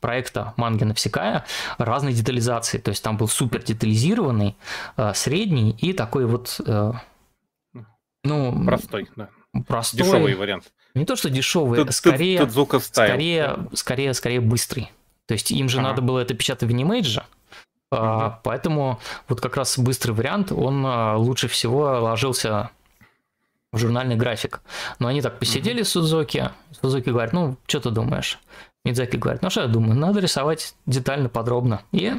[SPEAKER 1] проекта манги Навсекая разной детализации. То есть там был супер детализированный, э, средний и такой вот... Э,
[SPEAKER 2] ну, простой, да.
[SPEAKER 1] Простой.
[SPEAKER 2] Дешевый вариант.
[SPEAKER 1] Не то, что дешевый, тут, скорее, тут, тут скорее, скорее, скорее быстрый. То есть им же ага. надо было это печатать в Animage, Uh-huh. Поэтому вот как раз быстрый вариант, он а, лучше всего ложился в журнальный график. Но они так посидели uh-huh. с Сузуки, Сузуки говорит, ну, что ты думаешь? Мидзаки говорит, ну что я думаю, надо рисовать детально, подробно. И,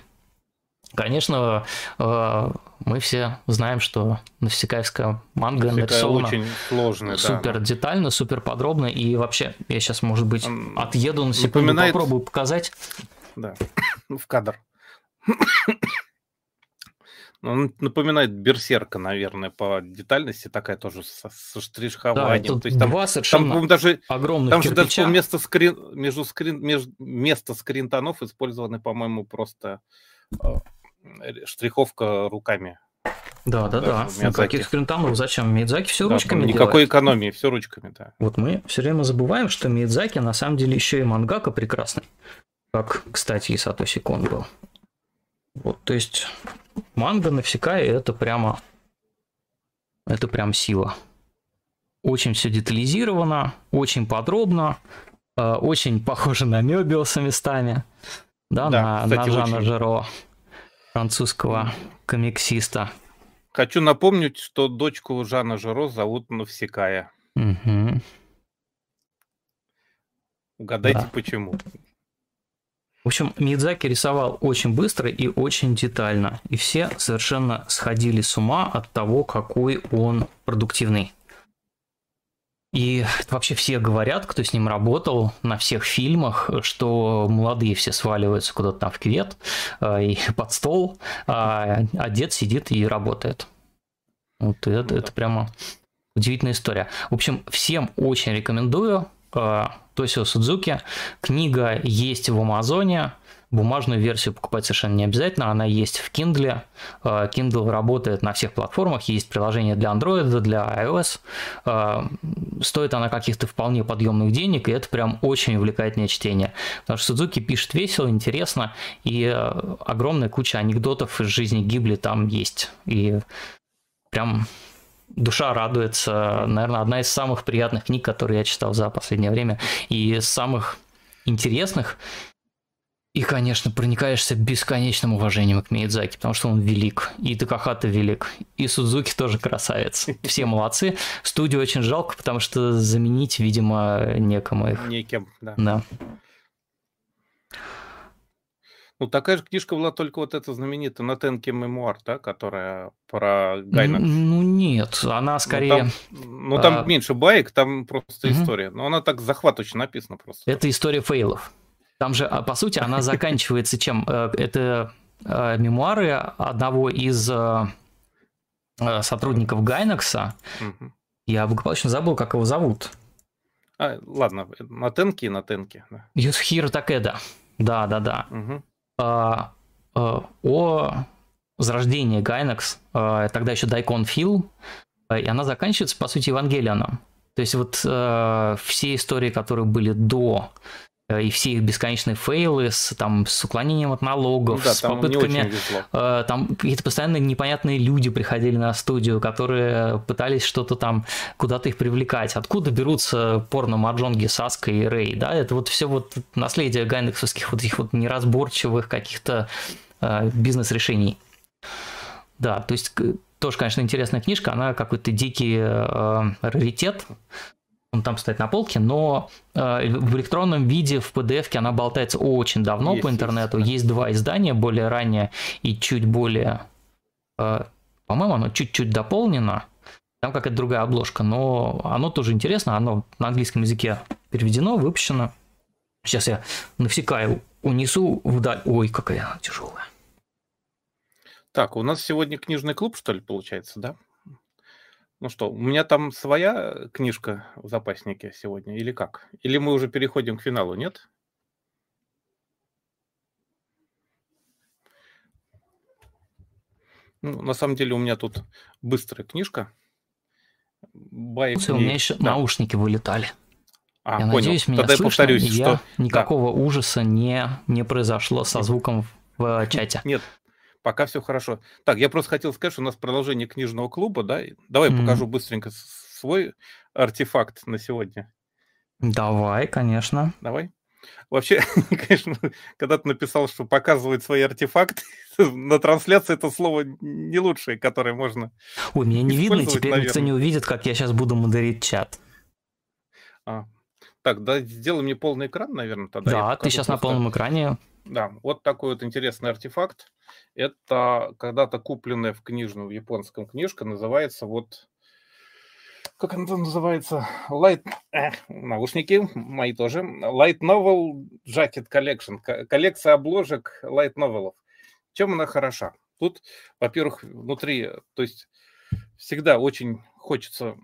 [SPEAKER 1] конечно, а, мы все знаем, что Навсекаевская манга Навсекая нарисована
[SPEAKER 2] очень сложная,
[SPEAKER 1] супер да. детально, супер подробно. И вообще, я сейчас, может быть, отъеду на секунду,
[SPEAKER 2] Напоминает...
[SPEAKER 1] попробую показать.
[SPEAKER 2] Да, в кадр. Он напоминает Берсерка, наверное, по детальности, такая тоже со, со штришхованием.
[SPEAKER 1] Да, То есть там, два совершенно там, даже, огромных
[SPEAKER 2] Там же даже вместо скрин, между скрин, между, вместо скринтонов использованы, по-моему, просто э, штриховка руками.
[SPEAKER 1] Да, да, да. Никаких скринтонов. Зачем? Мидзаки все да, ручками
[SPEAKER 2] Никакой делает. экономии, все ручками, да.
[SPEAKER 1] Вот мы все время забываем, что Мидзаки на самом деле еще и мангака прекрасный. Как, кстати, и Сатоси Кон был. Вот, то есть манга Навсекая это прямо это прям сила. Очень все детализировано, очень подробно, э, очень похоже на Мёбиуса местами, да, да на, кстати, на Жана очень... Жеро, французского комиксиста.
[SPEAKER 2] Хочу напомнить, что дочку Жана Жеро зовут Навсекая.
[SPEAKER 1] Угу.
[SPEAKER 2] Угадайте, да. почему.
[SPEAKER 1] В общем, Мидзаки рисовал очень быстро и очень детально, и все совершенно сходили с ума от того, какой он продуктивный. И вообще все говорят, кто с ним работал на всех фильмах, что молодые все сваливаются куда-то там в кювет э, и под стол, а, а дед сидит и работает. Вот это, это прямо удивительная история. В общем, всем очень рекомендую Э, Тосио Судзуки. Книга есть в Амазоне. Бумажную версию покупать совершенно не обязательно, она есть в Kindle. Э, Kindle работает на всех платформах, есть приложение для Android, для iOS. Э, стоит она каких-то вполне подъемных денег, и это прям очень увлекательное чтение. Потому что Судзуки пишет весело, интересно, и огромная куча анекдотов из жизни Гибли там есть. И прям душа радуется. Наверное, одна из самых приятных книг, которые я читал за последнее время. И самых интересных. И, конечно, проникаешься бесконечным уважением к Миядзаки, потому что он велик, и Такахата велик, и Судзуки тоже красавец. Все молодцы. Студию очень жалко, потому что заменить, видимо, некому их.
[SPEAKER 2] Некем, да.
[SPEAKER 1] Да.
[SPEAKER 2] Ну, такая же книжка была только вот эта знаменитая Натенки мемуар, да, которая про Гайнакс.
[SPEAKER 1] Ну, нет, она скорее...
[SPEAKER 2] Ну, там, ну, там а... меньше баек, там просто угу. история. Но она так захватывающе написана просто.
[SPEAKER 1] Это история фейлов. Там же, а, по сути, она заканчивается чем? Э, это э, мемуары одного из э, сотрудников Гайнакса. Угу. Я благополучно забыл, как его зовут.
[SPEAKER 2] А, ладно, Натенки и Натенки.
[SPEAKER 1] Да. Юсхиро Такеда. Да, да, да.
[SPEAKER 2] Угу.
[SPEAKER 1] А, а, о возрождении Гайнекс, а, тогда еще Дайкон Фил, и она заканчивается, по сути, Евангелионом. То есть вот все истории, которые были до Э, и все их бесконечные фейлы с, там, с уклонением от налогов, ну, да, с попытками... Э, там какие-то постоянно непонятные люди приходили на студию, которые пытались что-то там, куда-то их привлекать. Откуда берутся порно-маджонги Саска и Рэй, да? Это вот все вот наследие гайнексовских вот этих вот неразборчивых каких-то э, бизнес-решений. Да, то есть тоже, конечно, интересная книжка, она какой-то дикий э, раритет, он там стоит на полке, но э, в электронном виде, в PDF она болтается очень давно есть, по интернету. Есть, да. есть два издания, более раннее и чуть более, э, по-моему, оно чуть-чуть дополнено. Там какая-то другая обложка, но оно тоже интересно, оно на английском языке переведено, выпущено. Сейчас я навсекаю, унесу вдаль. Ой, какая она тяжелая.
[SPEAKER 2] Так, у нас сегодня книжный клуб, что ли, получается, да? Ну что, у меня там своя книжка в запаснике сегодня или как? Или мы уже переходим к финалу, нет? Ну, на самом деле у меня тут быстрая книжка.
[SPEAKER 1] Байк у меня еще да. наушники вылетали.
[SPEAKER 2] А,
[SPEAKER 1] я
[SPEAKER 2] понял.
[SPEAKER 1] надеюсь, меня
[SPEAKER 2] Тогда
[SPEAKER 1] слышно,
[SPEAKER 2] я повторюсь,
[SPEAKER 1] я
[SPEAKER 2] что...
[SPEAKER 1] никакого да. ужаса не, не произошло со звуком в чате.
[SPEAKER 2] Нет, пока все хорошо. Так, я просто хотел сказать, что у нас продолжение книжного клуба, да? Давай mm. покажу быстренько свой артефакт на сегодня.
[SPEAKER 1] Давай, конечно.
[SPEAKER 2] Давай. Вообще, конечно, когда ты написал, что показывает свои артефакты, на трансляции это слово не лучшее, которое можно
[SPEAKER 1] Ой, меня не видно, теперь наверное. никто не увидит, как я сейчас буду модерить чат.
[SPEAKER 2] А. Так, да, сделай мне полный экран, наверное, тогда.
[SPEAKER 1] Да, ты сейчас просто... на полном экране.
[SPEAKER 2] Да, вот такой вот интересный артефакт. Это когда-то купленная в книжную, в японском книжка, называется вот как она там называется? Light... Э, наушники мои тоже. Light Novel Jacket Collection. Коллекция обложек Light Novelов. Чем она хороша? Тут, во-первых, внутри, то есть всегда очень хочется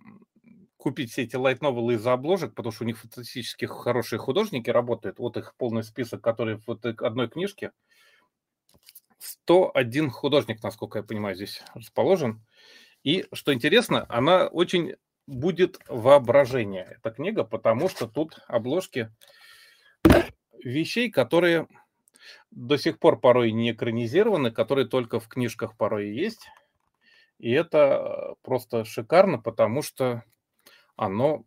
[SPEAKER 2] купить все эти light новеллы из-за обложек, потому что у них фантастически хорошие художники работают. Вот их полный список, который в этой одной книжке. 101 художник, насколько я понимаю, здесь расположен. И, что интересно, она очень будет воображение, эта книга, потому что тут обложки вещей, которые до сих пор порой не экранизированы, которые только в книжках порой есть. И это просто шикарно, потому что оно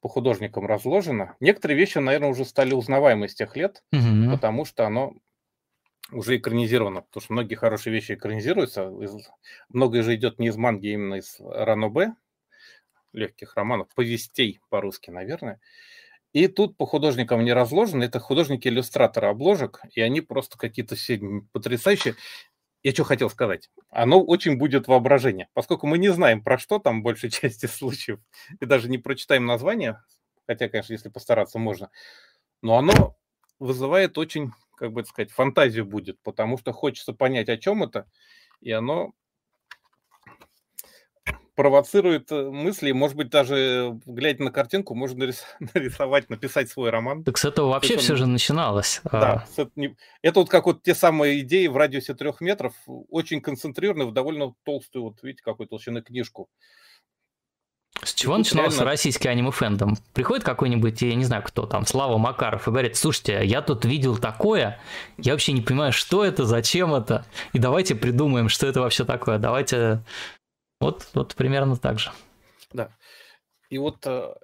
[SPEAKER 2] по художникам разложено. Некоторые вещи, наверное, уже стали узнаваемы с тех лет, угу. потому что оно уже экранизировано, потому что многие хорошие вещи экранизируются. Многое же идет не из манги, а именно из ранобе, легких романов, повестей по-русски, наверное. И тут по художникам не разложено. Это художники-иллюстраторы обложек, и они просто какие-то все потрясающие. Я что хотел сказать. Оно очень будет воображение. Поскольку мы не знаем, про что там большей части случаев, и даже не прочитаем название, хотя, конечно, если постараться, можно, но оно вызывает очень, как бы сказать, фантазию будет, потому что хочется понять, о чем это, и оно провоцирует э, мысли, может быть, даже глядя на картинку, можно нарисовать, написать свой роман.
[SPEAKER 1] Так с этого вообще есть, все же начиналось.
[SPEAKER 2] Да, а... это вот как вот те самые идеи в радиусе трех метров, очень концентрированы в довольно толстую, вот видите, какой толщины книжку.
[SPEAKER 1] С чего и начинался реально... российский аниме-фэндом? Приходит какой-нибудь, я не знаю кто там, Слава Макаров, и говорит, слушайте, я тут видел такое, я вообще не понимаю, что это, зачем это, и давайте придумаем, что это вообще такое, давайте вот, вот примерно так же.
[SPEAKER 2] Да. И вот э,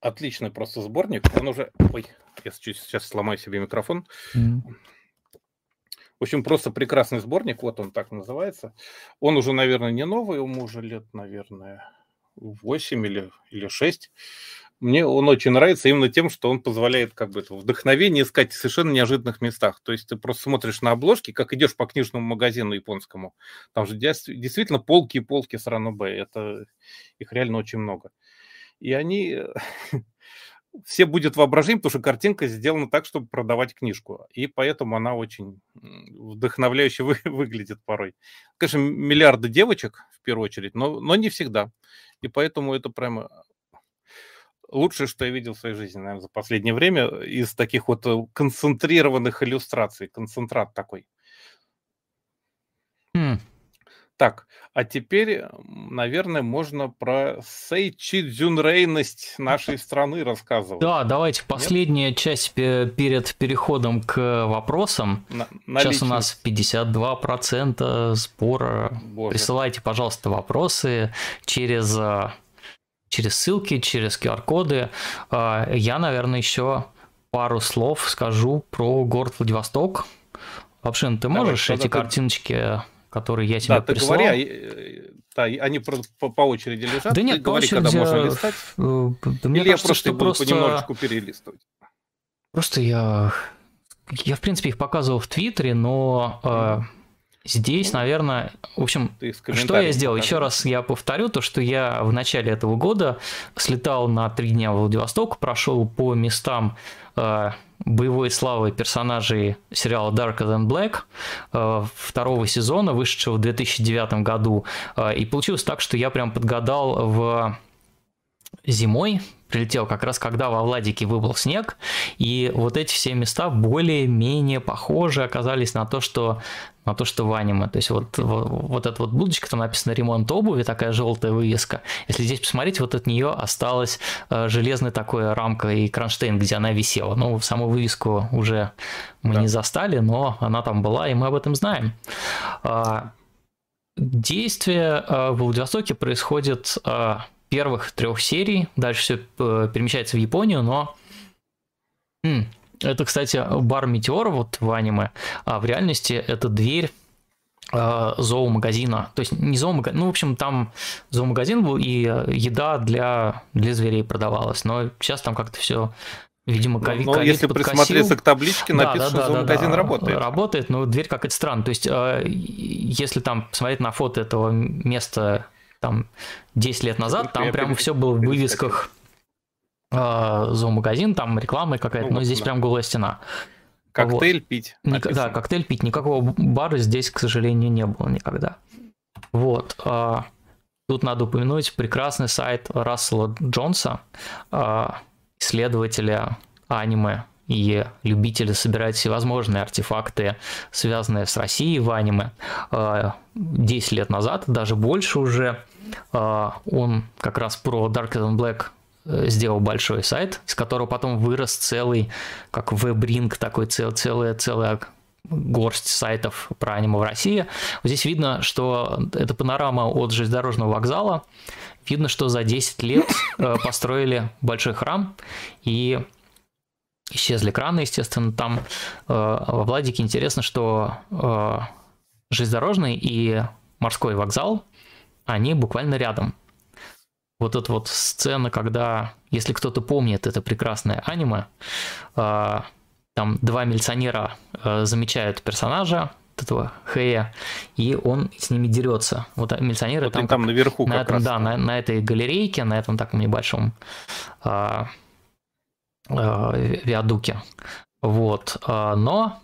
[SPEAKER 2] отличный просто сборник. Он уже... Ой, я сейчас сломаю себе микрофон. Mm. В общем, просто прекрасный сборник. Вот он так называется. Он уже, наверное, не новый. Ему уже лет, наверное, 8 или, или 6 мне он очень нравится именно тем, что он позволяет как бы вдохновение искать в совершенно неожиданных местах. То есть ты просто смотришь на обложки, как идешь по книжному магазину японскому. Там же действительно полки и полки с Б. Это их реально очень много. И они все будет воображение, потому что картинка сделана так, чтобы продавать книжку. И поэтому она очень вдохновляюще вы, выглядит порой. Конечно, миллиарды девочек, в первую очередь, но, но не всегда. И поэтому это прямо лучшее, что я видел в своей жизни, наверное, за последнее время из таких вот э, концентрированных иллюстраций. Концентрат такой. Mm. Так, а теперь, наверное, можно про сейчидзюнрейность нашей страны рассказывать.
[SPEAKER 1] Да, давайте последняя Нет? часть перед переходом к вопросам. На, Сейчас у нас 52% сбора. Боже. Присылайте, пожалуйста, вопросы через э, через ссылки, через QR-коды. А, я, наверное, еще пару слов скажу про город Владивосток. Лапшин, ты можешь Давай, эти ты... картиночки, которые я тебе да, прислал? Да, ты
[SPEAKER 2] говори, да, они по, по очереди лежат.
[SPEAKER 1] Да нет, ты по говори, очереди... когда можно листать.
[SPEAKER 2] Э, да, Или я кажется, просто буду просто... понемножечку перелистывать.
[SPEAKER 1] Просто я... Я, в принципе, их показывал в Твиттере, но... Здесь, наверное, в общем, что я сделал? Еще раз я повторю то, что я в начале этого года слетал на три дня в Владивосток, прошел по местам э, боевой славы персонажей сериала Darker Than Black э, второго сезона, вышедшего в 2009 году. Э, и получилось так, что я прям подгадал в зимой, прилетел как раз когда во Владике выпал снег, и вот эти все места более-менее похожи оказались на то, что на то, что в аниме. То есть вот, вот, вот эта вот будочка, там написано ремонт обуви, такая желтая вывеска. Если здесь посмотреть, вот от нее осталась э, железная такая рамка и кронштейн, где она висела. Ну, саму вывеску уже мы да. не застали, но она там была, и мы об этом знаем. А, действие э, в Владивостоке происходит э, первых трех серий. Дальше все э, перемещается в Японию, но... Это, кстати, бар Метеор вот в аниме, а в реальности это дверь э, зоомагазина. То есть не зоомагазин, ну, в общем, там зоомагазин был, и еда для, для зверей продавалась. Но сейчас там как-то все Видимо, ковид,
[SPEAKER 2] но, но если подкосил. присмотреться к табличке, написано, да, да, что да, магазин да, работает.
[SPEAKER 1] Работает, но дверь как-то странно. То есть, э, если там посмотреть на фото этого места там 10 лет назад, там прям все было в вывесках э, зоомагазин, там реклама какая-то, ну, но здесь да. прям голая стена.
[SPEAKER 2] Коктейль вот. пить.
[SPEAKER 1] Ник- да, коктейль пить. Никакого бара здесь, к сожалению, не было никогда. Вот. Э, тут надо упомянуть прекрасный сайт Рассела Джонса, э, исследователя аниме и любители собирать всевозможные артефакты, связанные с Россией в аниме. 10 лет назад, даже больше уже, он как раз про Dark and Black Э, сделал большой сайт, из которого потом вырос целый, как веб-ринг, такой цел, целая, целая горсть сайтов про аниме в России. Здесь видно, что это панорама от железнодорожного вокзала. Видно, что за 10 лет э, построили большой храм и исчезли краны, естественно. Там э, во Владике интересно, что железнодорожный и морской вокзал, они буквально рядом вот эта вот сцена, когда, если кто-то помнит это прекрасное аниме, э, там два милиционера э, замечают персонажа, этого Хэя, и он с ними дерется. Вот милиционеры вот там,
[SPEAKER 2] там наверху
[SPEAKER 1] на
[SPEAKER 2] как
[SPEAKER 1] этом,
[SPEAKER 2] раз.
[SPEAKER 1] Да, на, на этой галерейке, на этом таком небольшом э, э, виадуке. Вот. Но а,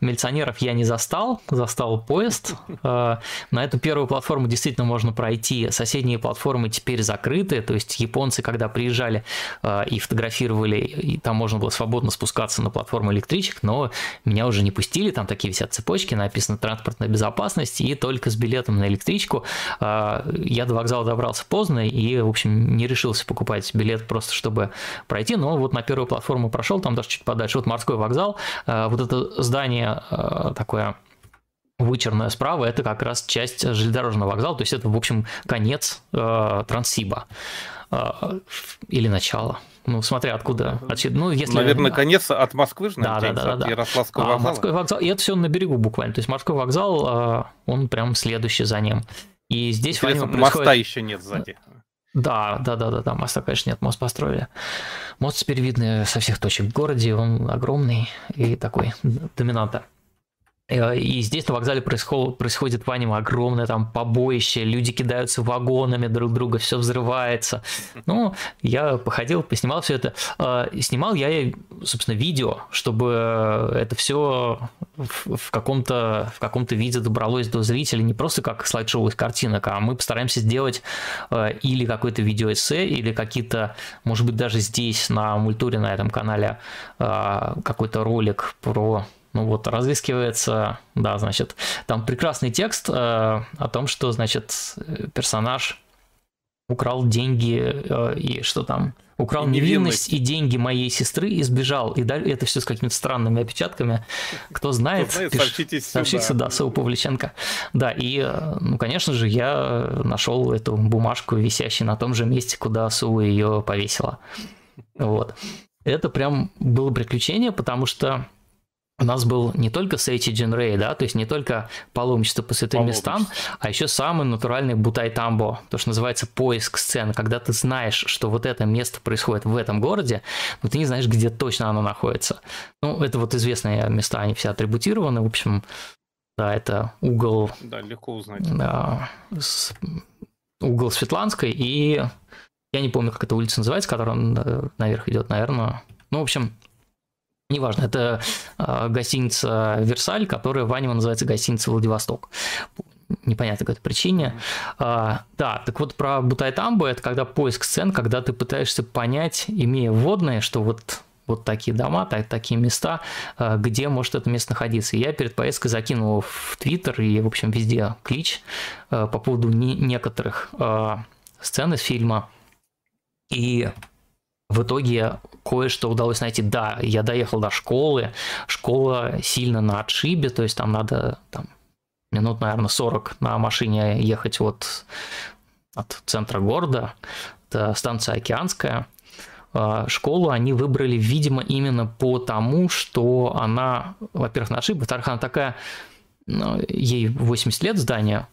[SPEAKER 1] милиционеров я не застал, застал поезд. А, на эту первую платформу действительно можно пройти. Соседние платформы теперь закрыты, то есть японцы, когда приезжали а, и фотографировали, и там можно было свободно спускаться на платформу электричек, но меня уже не пустили, там такие висят цепочки, написано «транспортная безопасность», и только с билетом на электричку я до вокзала добрался поздно и, в общем, не решился покупать билет просто, чтобы пройти, но вот на первую платформу прошел, там даже чуть подальше, вот морской вокзал, вот это здание э, такое вычерное справа, это как раз часть железнодорожного вокзала, то есть это, в общем, конец э, Транссиба э, или начало. Ну, смотря откуда. Ну, если...
[SPEAKER 2] Наверное, конец от Москвы же,
[SPEAKER 1] да, да, да, да, Ярославского а, вокзала. Морской вокзал. И это все на берегу буквально. То есть морской вокзал, э, он прям следующий за ним. И здесь
[SPEAKER 2] Интересно, происходит... моста еще нет сзади.
[SPEAKER 1] Да, да, да, да, да, моста, конечно, нет, мост построили. Мост теперь видно со всех точек в городе, он огромный и такой доминанта. Э, и здесь на вокзале происходит, происходит в аниме огромное там побоище, люди кидаются вагонами друг друга, все взрывается. Ну, я походил, поснимал все это. Э, снимал я, собственно, видео, чтобы это все в каком-то в каком-то виде добралось до зрителей, не просто как слайд-шоу из картинок, а мы постараемся сделать э, или какой-то видеоэссе, или какие-то, может быть, даже здесь на мультуре на этом канале какой-то ролик про ну вот, разыскивается, да, значит, там прекрасный текст э, о том, что, значит, персонаж украл деньги э, и что там, украл и невинность. невинность и деньги моей сестры и сбежал. И дальше это все с какими-то странными опечатками. Кто знает, Кто знает пиш... сообщите, сообщите сюда, Сау Павличенко. Да, и, э, ну, конечно же, я нашел эту бумажку, висящую на том же месте, куда Су ее повесила. Вот. Это прям было приключение, потому что у нас был не только Сейчи Джинрей, да, то есть не только паломничество по святым местам, а еще самый натуральный бутай тамбо, то, что называется поиск сцен, когда ты знаешь, что вот это место происходит в этом городе, но ты не знаешь, где точно оно находится. Ну, это вот известные места, они все атрибутированы, в общем, да, это угол...
[SPEAKER 2] Да, легко узнать.
[SPEAKER 1] Да, с, угол Светланской и я не помню, как эта улица называется, которая э, наверх идет, наверное. Ну, в общем, Неважно, это э, гостиница Версаль, которая в аниме называется гостиница Владивосток. непонятной какой-то причине. А, да, так вот про Бутайтамбу это когда поиск сцен, когда ты пытаешься понять, имея вводные, что вот вот такие дома, так, такие места, а, где может это место находиться. я перед поездкой закинул в Твиттер и, в общем, везде клич по поводу не, некоторых сцен из фильма. И в итоге кое-что удалось найти. Да, я доехал до школы, школа сильно на отшибе, то есть там надо там, минут, наверное, 40 на машине ехать вот от центра города, это станция Океанская. А, школу они выбрали, видимо, именно по тому, что она, во-первых, на отшибе, во-вторых, она такая ну, ей 80 лет здания,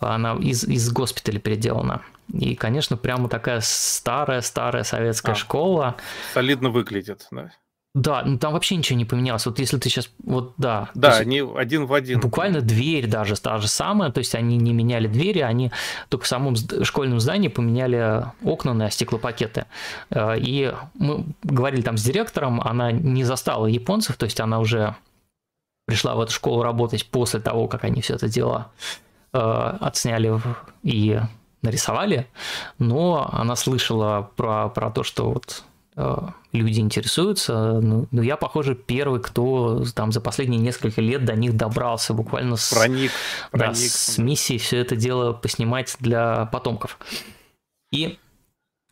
[SPEAKER 1] она из, из госпиталя переделана. И, конечно, прямо такая старая-старая советская а, школа.
[SPEAKER 2] Солидно выглядит, да?
[SPEAKER 1] Да, ну там вообще ничего не поменялось. Вот если ты сейчас, вот да.
[SPEAKER 2] Да, они один в один.
[SPEAKER 1] Буквально дверь даже та же самая, то есть они не меняли двери, они только в самом школьном здании поменяли окна на стеклопакеты. Э, и мы говорили там с директором, она не застала японцев, то есть она уже пришла в эту школу работать после того, как они все это дело э, отсняли и нарисовали, но она слышала про, про то, что вот э, люди интересуются. Ну, ну, я, похоже, первый, кто там за последние несколько лет до них добрался буквально с,
[SPEAKER 2] проник,
[SPEAKER 1] проник. Да, с миссией все это дело поснимать для потомков. И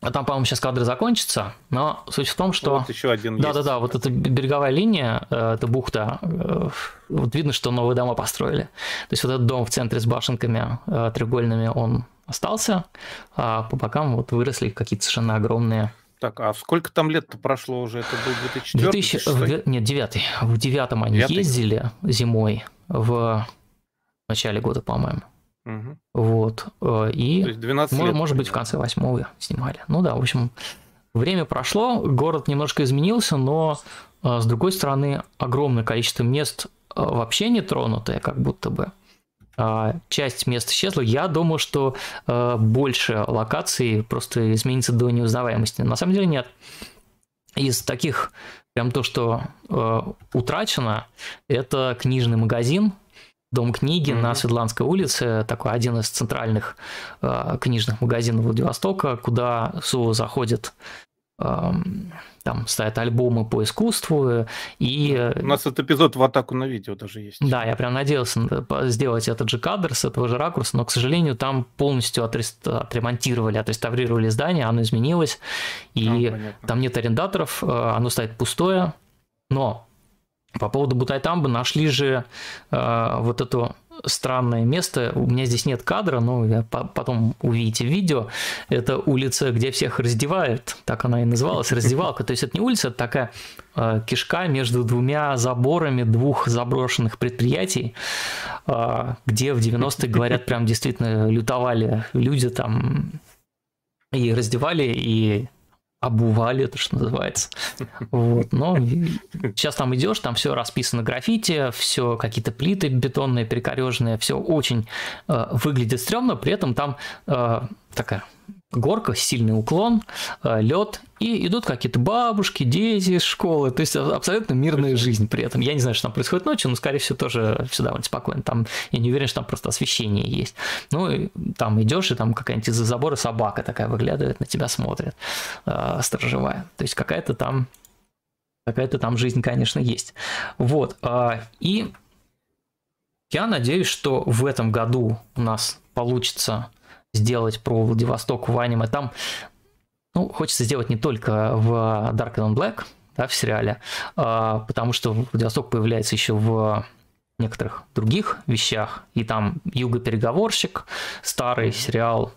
[SPEAKER 1] а там, по-моему, сейчас кадры закончатся, но суть в том, что...
[SPEAKER 2] Вот еще один
[SPEAKER 1] Да, да, да, вот эта береговая линия, э, эта бухта, э, вот видно, что новые дома построили. То есть вот этот дом в центре с башенками треугольными, он остался, а по бокам вот выросли какие-то совершенно огромные
[SPEAKER 2] так, а сколько там лет-то прошло уже? Это был 2004 2000,
[SPEAKER 1] в, Нет, девятый. В девятом они 9? ездили зимой в начале года, по-моему. Угу. Вот. Э, и, То есть 12 может, лет, может быть, в конце восьмого снимали. Ну да, в общем, время прошло, город немножко изменился, но, э, с другой стороны, огромное количество мест э, вообще не тронутые, как будто бы. А, часть мест исчезла. Я думаю, что больше локаций просто изменится до неузнаваемости. На самом деле нет. Из таких, прям то, что утрачено, это книжный магазин, Дом книги mm-hmm. на Светланской улице, такой один из центральных э, книжных магазинов Владивостока, куда СУ заходит э, там стоят альбомы по искусству, и...
[SPEAKER 2] У нас этот эпизод в атаку на видео даже есть.
[SPEAKER 1] Да, я прям надеялся сделать этот же кадр с этого же ракурса, но, к сожалению, там полностью отрест... отремонтировали, отреставрировали здание, оно изменилось, и а, там нет арендаторов, э, оно стоит пустое, но по поводу Бутайтамбы нашли же э, вот это странное место. У меня здесь нет кадра, но я по потом увидите видео. Это улица, где всех раздевают. Так она и называлась, раздевалка. То есть это не улица, это такая э, кишка между двумя заборами двух заброшенных предприятий, э, где в 90-х, говорят, прям действительно лютовали люди там и раздевали, и обували, то, что называется. Вот. Но сейчас там идешь, там все расписано граффити, все какие-то плиты бетонные, перекореженные, все очень э, выглядит стрёмно, при этом там э, такая горка, сильный уклон, э, лед, и идут какие-то бабушки, дети из школы, то есть абсолютно мирная жизнь при этом. Я не знаю, что там происходит ночью, но, скорее всего, тоже все довольно спокойно. Там, я не уверен, что там просто освещение есть. Ну, и там идешь, и там какая-нибудь из-за забора собака такая выглядывает, на тебя смотрит, э, сторожевая. То есть какая-то там какая-то там жизнь, конечно, есть. Вот. Э, и я надеюсь, что в этом году у нас получится сделать про Владивосток в аниме. Там, ну, хочется сделать не только в Dark and Black, да, в сериале, а, потому что Владивосток появляется еще в некоторых других вещах. И там Юго-переговорщик, старый сериал,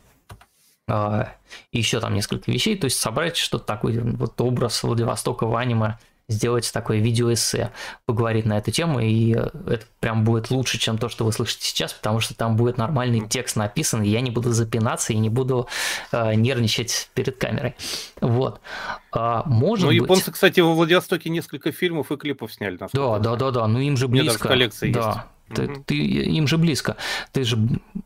[SPEAKER 1] а, и еще там несколько вещей. То есть собрать что-то такое, вот образ Владивостока в аниме сделать такое видеоэссе, поговорить на эту тему, и это прям будет лучше, чем то, что вы слышите сейчас, потому что там будет нормальный текст написан, и я не буду запинаться и не буду э, нервничать перед камерой. Вот. А, может ну,
[SPEAKER 2] японцы, быть... кстати, во Владивостоке несколько фильмов и клипов сняли.
[SPEAKER 1] Да, да, да, да, ну им же близко. Мне даже
[SPEAKER 2] коллекция
[SPEAKER 1] да.
[SPEAKER 2] есть.
[SPEAKER 1] Ты, ты, им же близко. Ты же,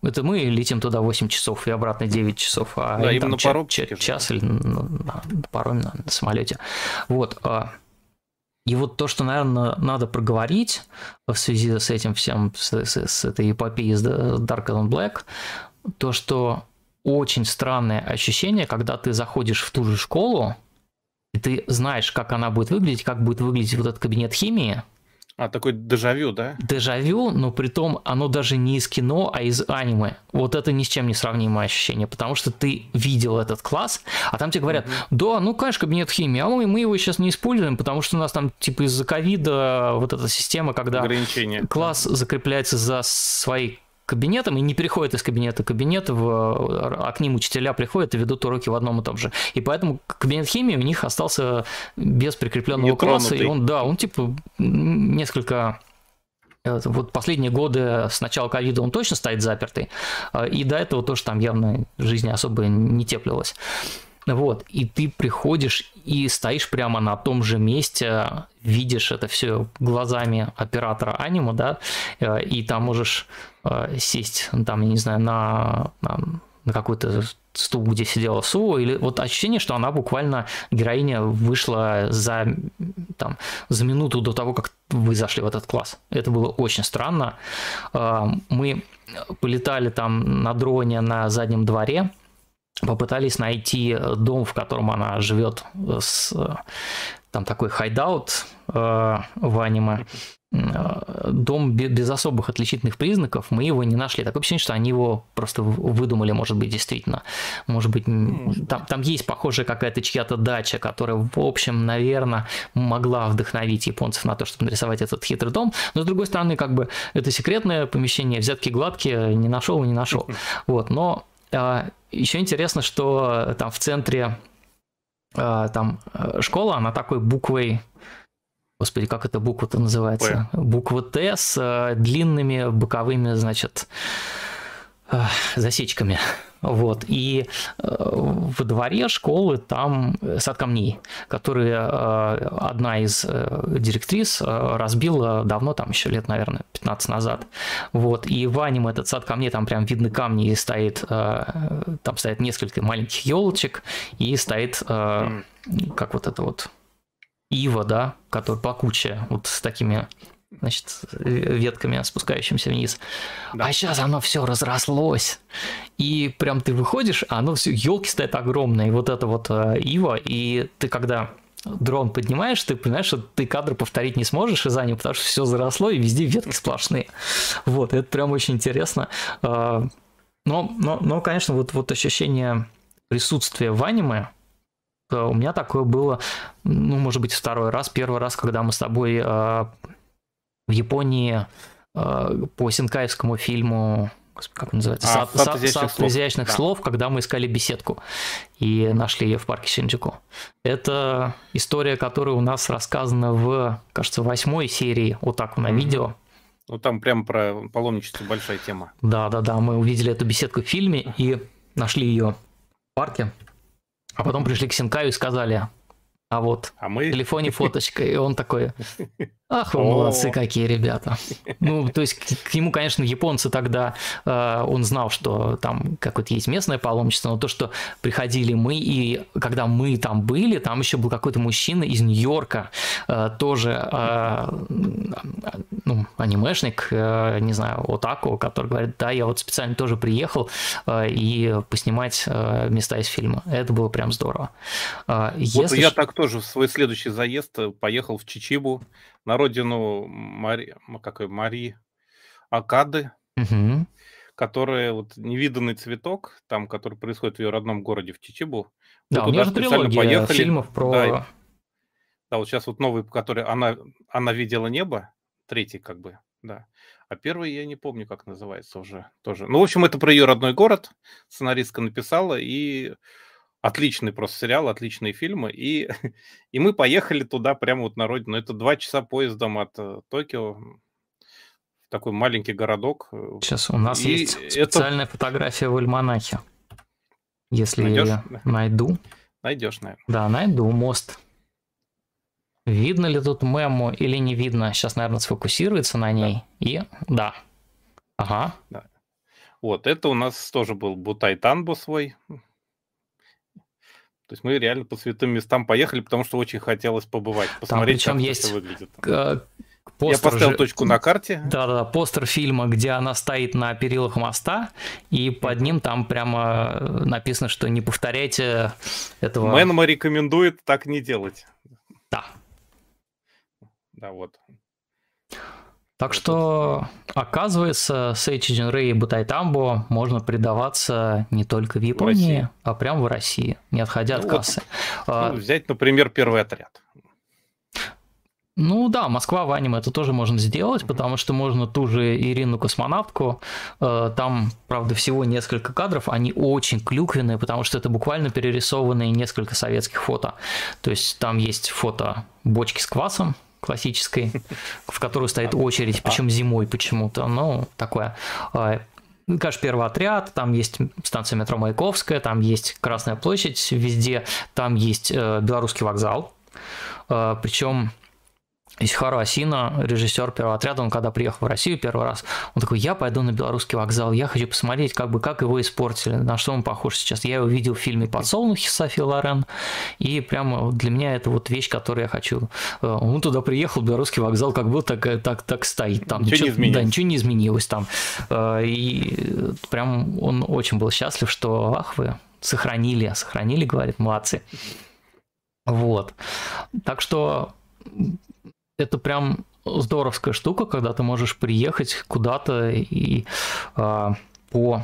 [SPEAKER 1] это мы летим туда 8 часов и обратно 9 часов, а
[SPEAKER 2] да, им, там
[SPEAKER 1] на час, час или на, на, на пароме, на, на самолете. Вот. А, И вот то, что, наверное, надо проговорить в связи с этим всем, с, с, с этой эпопеей с Dark and Black, то, что очень странное ощущение, когда ты заходишь в ту же школу, и ты знаешь, как она будет выглядеть, как будет выглядеть вот этот кабинет химии,
[SPEAKER 2] а, такой дежавю, да?
[SPEAKER 1] Дежавю, но при том оно даже не из кино, а из аниме. Вот это ни с чем не сравнимое ощущение, потому что ты видел этот класс, а там тебе говорят, mm-hmm. да, ну, конечно, кабинет химии, а мы, мы его сейчас не используем, потому что у нас там, типа, из-за ковида вот эта система, когда класс закрепляется за своей кабинетом и не переходят из кабинета в кабинет, в, а к ним учителя приходят и ведут уроки в одном и том же. И поэтому кабинет химии у них остался без прикрепленного класса, и он, да, он типа несколько э, вот последние годы с начала ковида он точно стоит запертый, э, и до этого тоже там явно жизнь особо не теплилась. Вот, и ты приходишь и стоишь прямо на том же месте, видишь это все глазами оператора анима, да, э, и там можешь э, сесть, там, я не знаю, на, на, на какой-то стул, где сидела Су, или вот ощущение, что она буквально, героиня вышла за, там, за минуту до того, как вы зашли в этот класс. Это было очень странно. Э, мы полетали там на дроне на заднем дворе, попытались найти дом, в котором она живет, с, там такой hideout э, в аниме, дом без особых отличительных признаков, мы его не нашли. Такое ощущение, что они его просто выдумали, может быть, действительно. Может быть, может там, там есть похожая какая-то чья-то дача, которая, в общем, наверное, могла вдохновить японцев на то, чтобы нарисовать этот хитрый дом. Но, с другой стороны, как бы это секретное помещение, взятки гладкие, не нашел и не нашел. Вот, но еще интересно, что там в центре а, там э, школа, она такой буквой Господи, как эта буква-то называется? П. Буква Т с э, длинными боковыми, значит, э, засечками. Вот. И э, во дворе школы там сад камней, который э, одна из э, директрис разбила давно, там еще лет, наверное, 15 назад. Вот. И в аниме этот сад камней, там прям видны камни, и стоит, там стоит несколько маленьких елочек, и стоит, как вот это вот ива, да, которая плакучая, вот с такими значит, ветками, спускающимися вниз. Да. А сейчас оно все разрослось. И прям ты выходишь, а оно все, елки стоят огромные, и вот это вот э, ива, и ты когда дрон поднимаешь, ты понимаешь, что ты кадр повторить не сможешь из-за него, потому что все заросло, и везде ветки сплошные. Вот, это прям очень интересно. Э, но, но, но конечно, вот, вот ощущение присутствия в аниме, э, у меня такое было, ну, может быть, второй раз, первый раз, когда мы с тобой э, в Японии э, по синкаевскому фильму как называется? А, сад, сад, сад слов, изящных да. слов, когда мы искали беседку и нашли ее в парке Шинджику. Это история, которая у нас рассказана в, кажется, восьмой серии Отаку на mm-hmm. видео.
[SPEAKER 2] Ну там прям про паломничество большая тема.
[SPEAKER 1] Да, да, да. Мы увидели эту беседку в фильме и нашли ее в парке. А потом пришли к Синкаю и сказали, а вот а мы... в телефоне фоточка, и он такой, ах, вы молодцы какие ребята. Ну, то есть к, к нему, конечно, японцы тогда, э, он знал, что там какое-то есть местное паломничество, но то, что приходили мы, и когда мы там были, там еще был какой-то мужчина из Нью-Йорка, э, тоже, э, ну, анимешник, э, не знаю, Отаку, который говорит, да, я вот специально тоже приехал э, и поснимать э, места из фильма. Это было прям здорово.
[SPEAKER 2] Э, вот я так тоже в свой следующий заезд э, поехал в Чичибу, на родину Мари, какой, Мари Акады, угу. которая вот невиданный цветок, там, который происходит в ее родном городе в Чичибу.
[SPEAKER 1] Да, у нее же трилогия поехали. фильмов про...
[SPEAKER 2] Да, да, вот сейчас вот новый, который она, она видела небо, третий как бы, да. А первый я не помню, как называется уже тоже. Ну, в общем, это про ее родной город. Сценаристка написала, и Отличный просто сериал, отличные фильмы. И, и мы поехали туда прямо вот на родину. Это два часа поездом от э, Токио. Такой маленький городок.
[SPEAKER 1] Э, Сейчас у нас и есть специальная это... фотография в Альманахе. Если Найдешь? я найду.
[SPEAKER 2] Найдешь, наверное.
[SPEAKER 1] Да, найду мост. Видно ли тут мему или не видно? Сейчас, наверное, сфокусируется на ней. Да. И да. Ага. Да.
[SPEAKER 2] Вот, это у нас тоже был Бутай Танбо свой То есть мы реально по святым местам поехали, потому что очень хотелось побывать, посмотреть,
[SPEAKER 1] там,
[SPEAKER 2] как
[SPEAKER 1] есть
[SPEAKER 2] это выглядит.
[SPEAKER 1] Постер
[SPEAKER 2] Я поставил
[SPEAKER 1] же...
[SPEAKER 2] точку на карте.
[SPEAKER 1] Да-да, постер фильма, где она стоит на перилах моста, и под ним там прямо написано, что не повторяйте этого...
[SPEAKER 2] Мэнма рекомендует так не делать.
[SPEAKER 1] Да.
[SPEAKER 2] Да, вот.
[SPEAKER 1] Так что, оказывается, Сейчи Рэй и Бутайтамбо можно предаваться не только в Японии, в а прямо в России, не отходя ну, от кассы.
[SPEAKER 2] Вот, ну, взять, например, первый отряд.
[SPEAKER 1] Ну да, Москва в аниме это тоже можно сделать, потому что можно ту же Ирину космонавтку, э, там, правда, всего несколько кадров, они очень клюквенные, потому что это буквально перерисованные несколько советских фото. То есть там есть фото бочки с квасом, классической, в которую стоит очередь, причем зимой почему-то. Ну, такое. А, конечно, первый отряд, там есть станция метро Маяковская, там есть Красная площадь везде, там есть э, белорусский вокзал. А, причем Исихару Асина, режиссер первого отряда, он когда приехал в Россию первый раз, он такой, я пойду на белорусский вокзал, я хочу посмотреть, как бы, как его испортили, на что он похож сейчас. Я его видел в фильме «Подсолнухи» Софи Лорен, и прямо для меня это вот вещь, которую я хочу. Э, он туда приехал, белорусский вокзал как был, так, так, так стоит. Там
[SPEAKER 2] ничего, ничего не изменилось.
[SPEAKER 1] Да, ничего не изменилось там. Э, и прям он очень был счастлив, что, ах вы, сохранили, сохранили, говорит, молодцы. Вот. Так что это прям здоровская штука, когда ты можешь приехать куда-то и э, по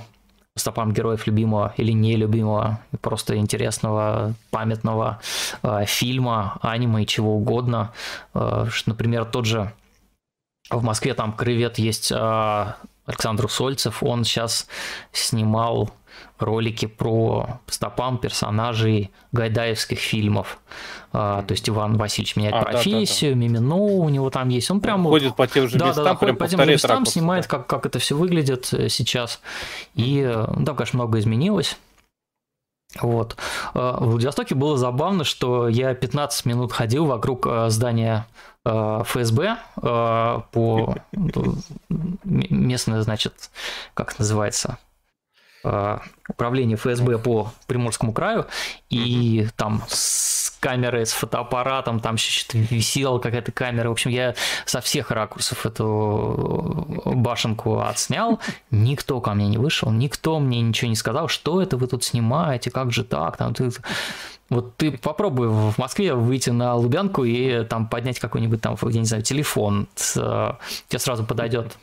[SPEAKER 1] стопам героев любимого или нелюбимого, просто интересного, памятного э, фильма, аниме чего угодно. Э, например, тот же в Москве там крывет есть э, Александр Сольцев, он сейчас снимал ролики про стопам персонажей гайдаевских фильмов. А, то есть Иван Васильевич меняет а, профессию, да, да, да. Мимино у него там есть. Он прям
[SPEAKER 2] ходит по тем же
[SPEAKER 1] да,
[SPEAKER 2] местам,
[SPEAKER 1] да, да,
[SPEAKER 2] прям
[SPEAKER 1] по тем же местам, ракурс, снимает, да. как, как это все выглядит э, сейчас. И э, да, конечно, много изменилось. Вот. А, в Владивостоке было забавно, что я 15 минут ходил вокруг э, здания ФСБ по местное, значит, как называется, Э, управление ФСБ по Приморскому краю, и там с камерой, с фотоаппаратом, там что-то висела какая-то камера. В общем, я со всех ракурсов эту башенку отснял. Никто ко мне не вышел, никто мне ничего не сказал, что это вы тут снимаете, как же так? Там, ты... Вот ты попробуй в Москве выйти на Лубянку и там поднять какой-нибудь там, я не знаю, телефон. Тебе сразу подойдет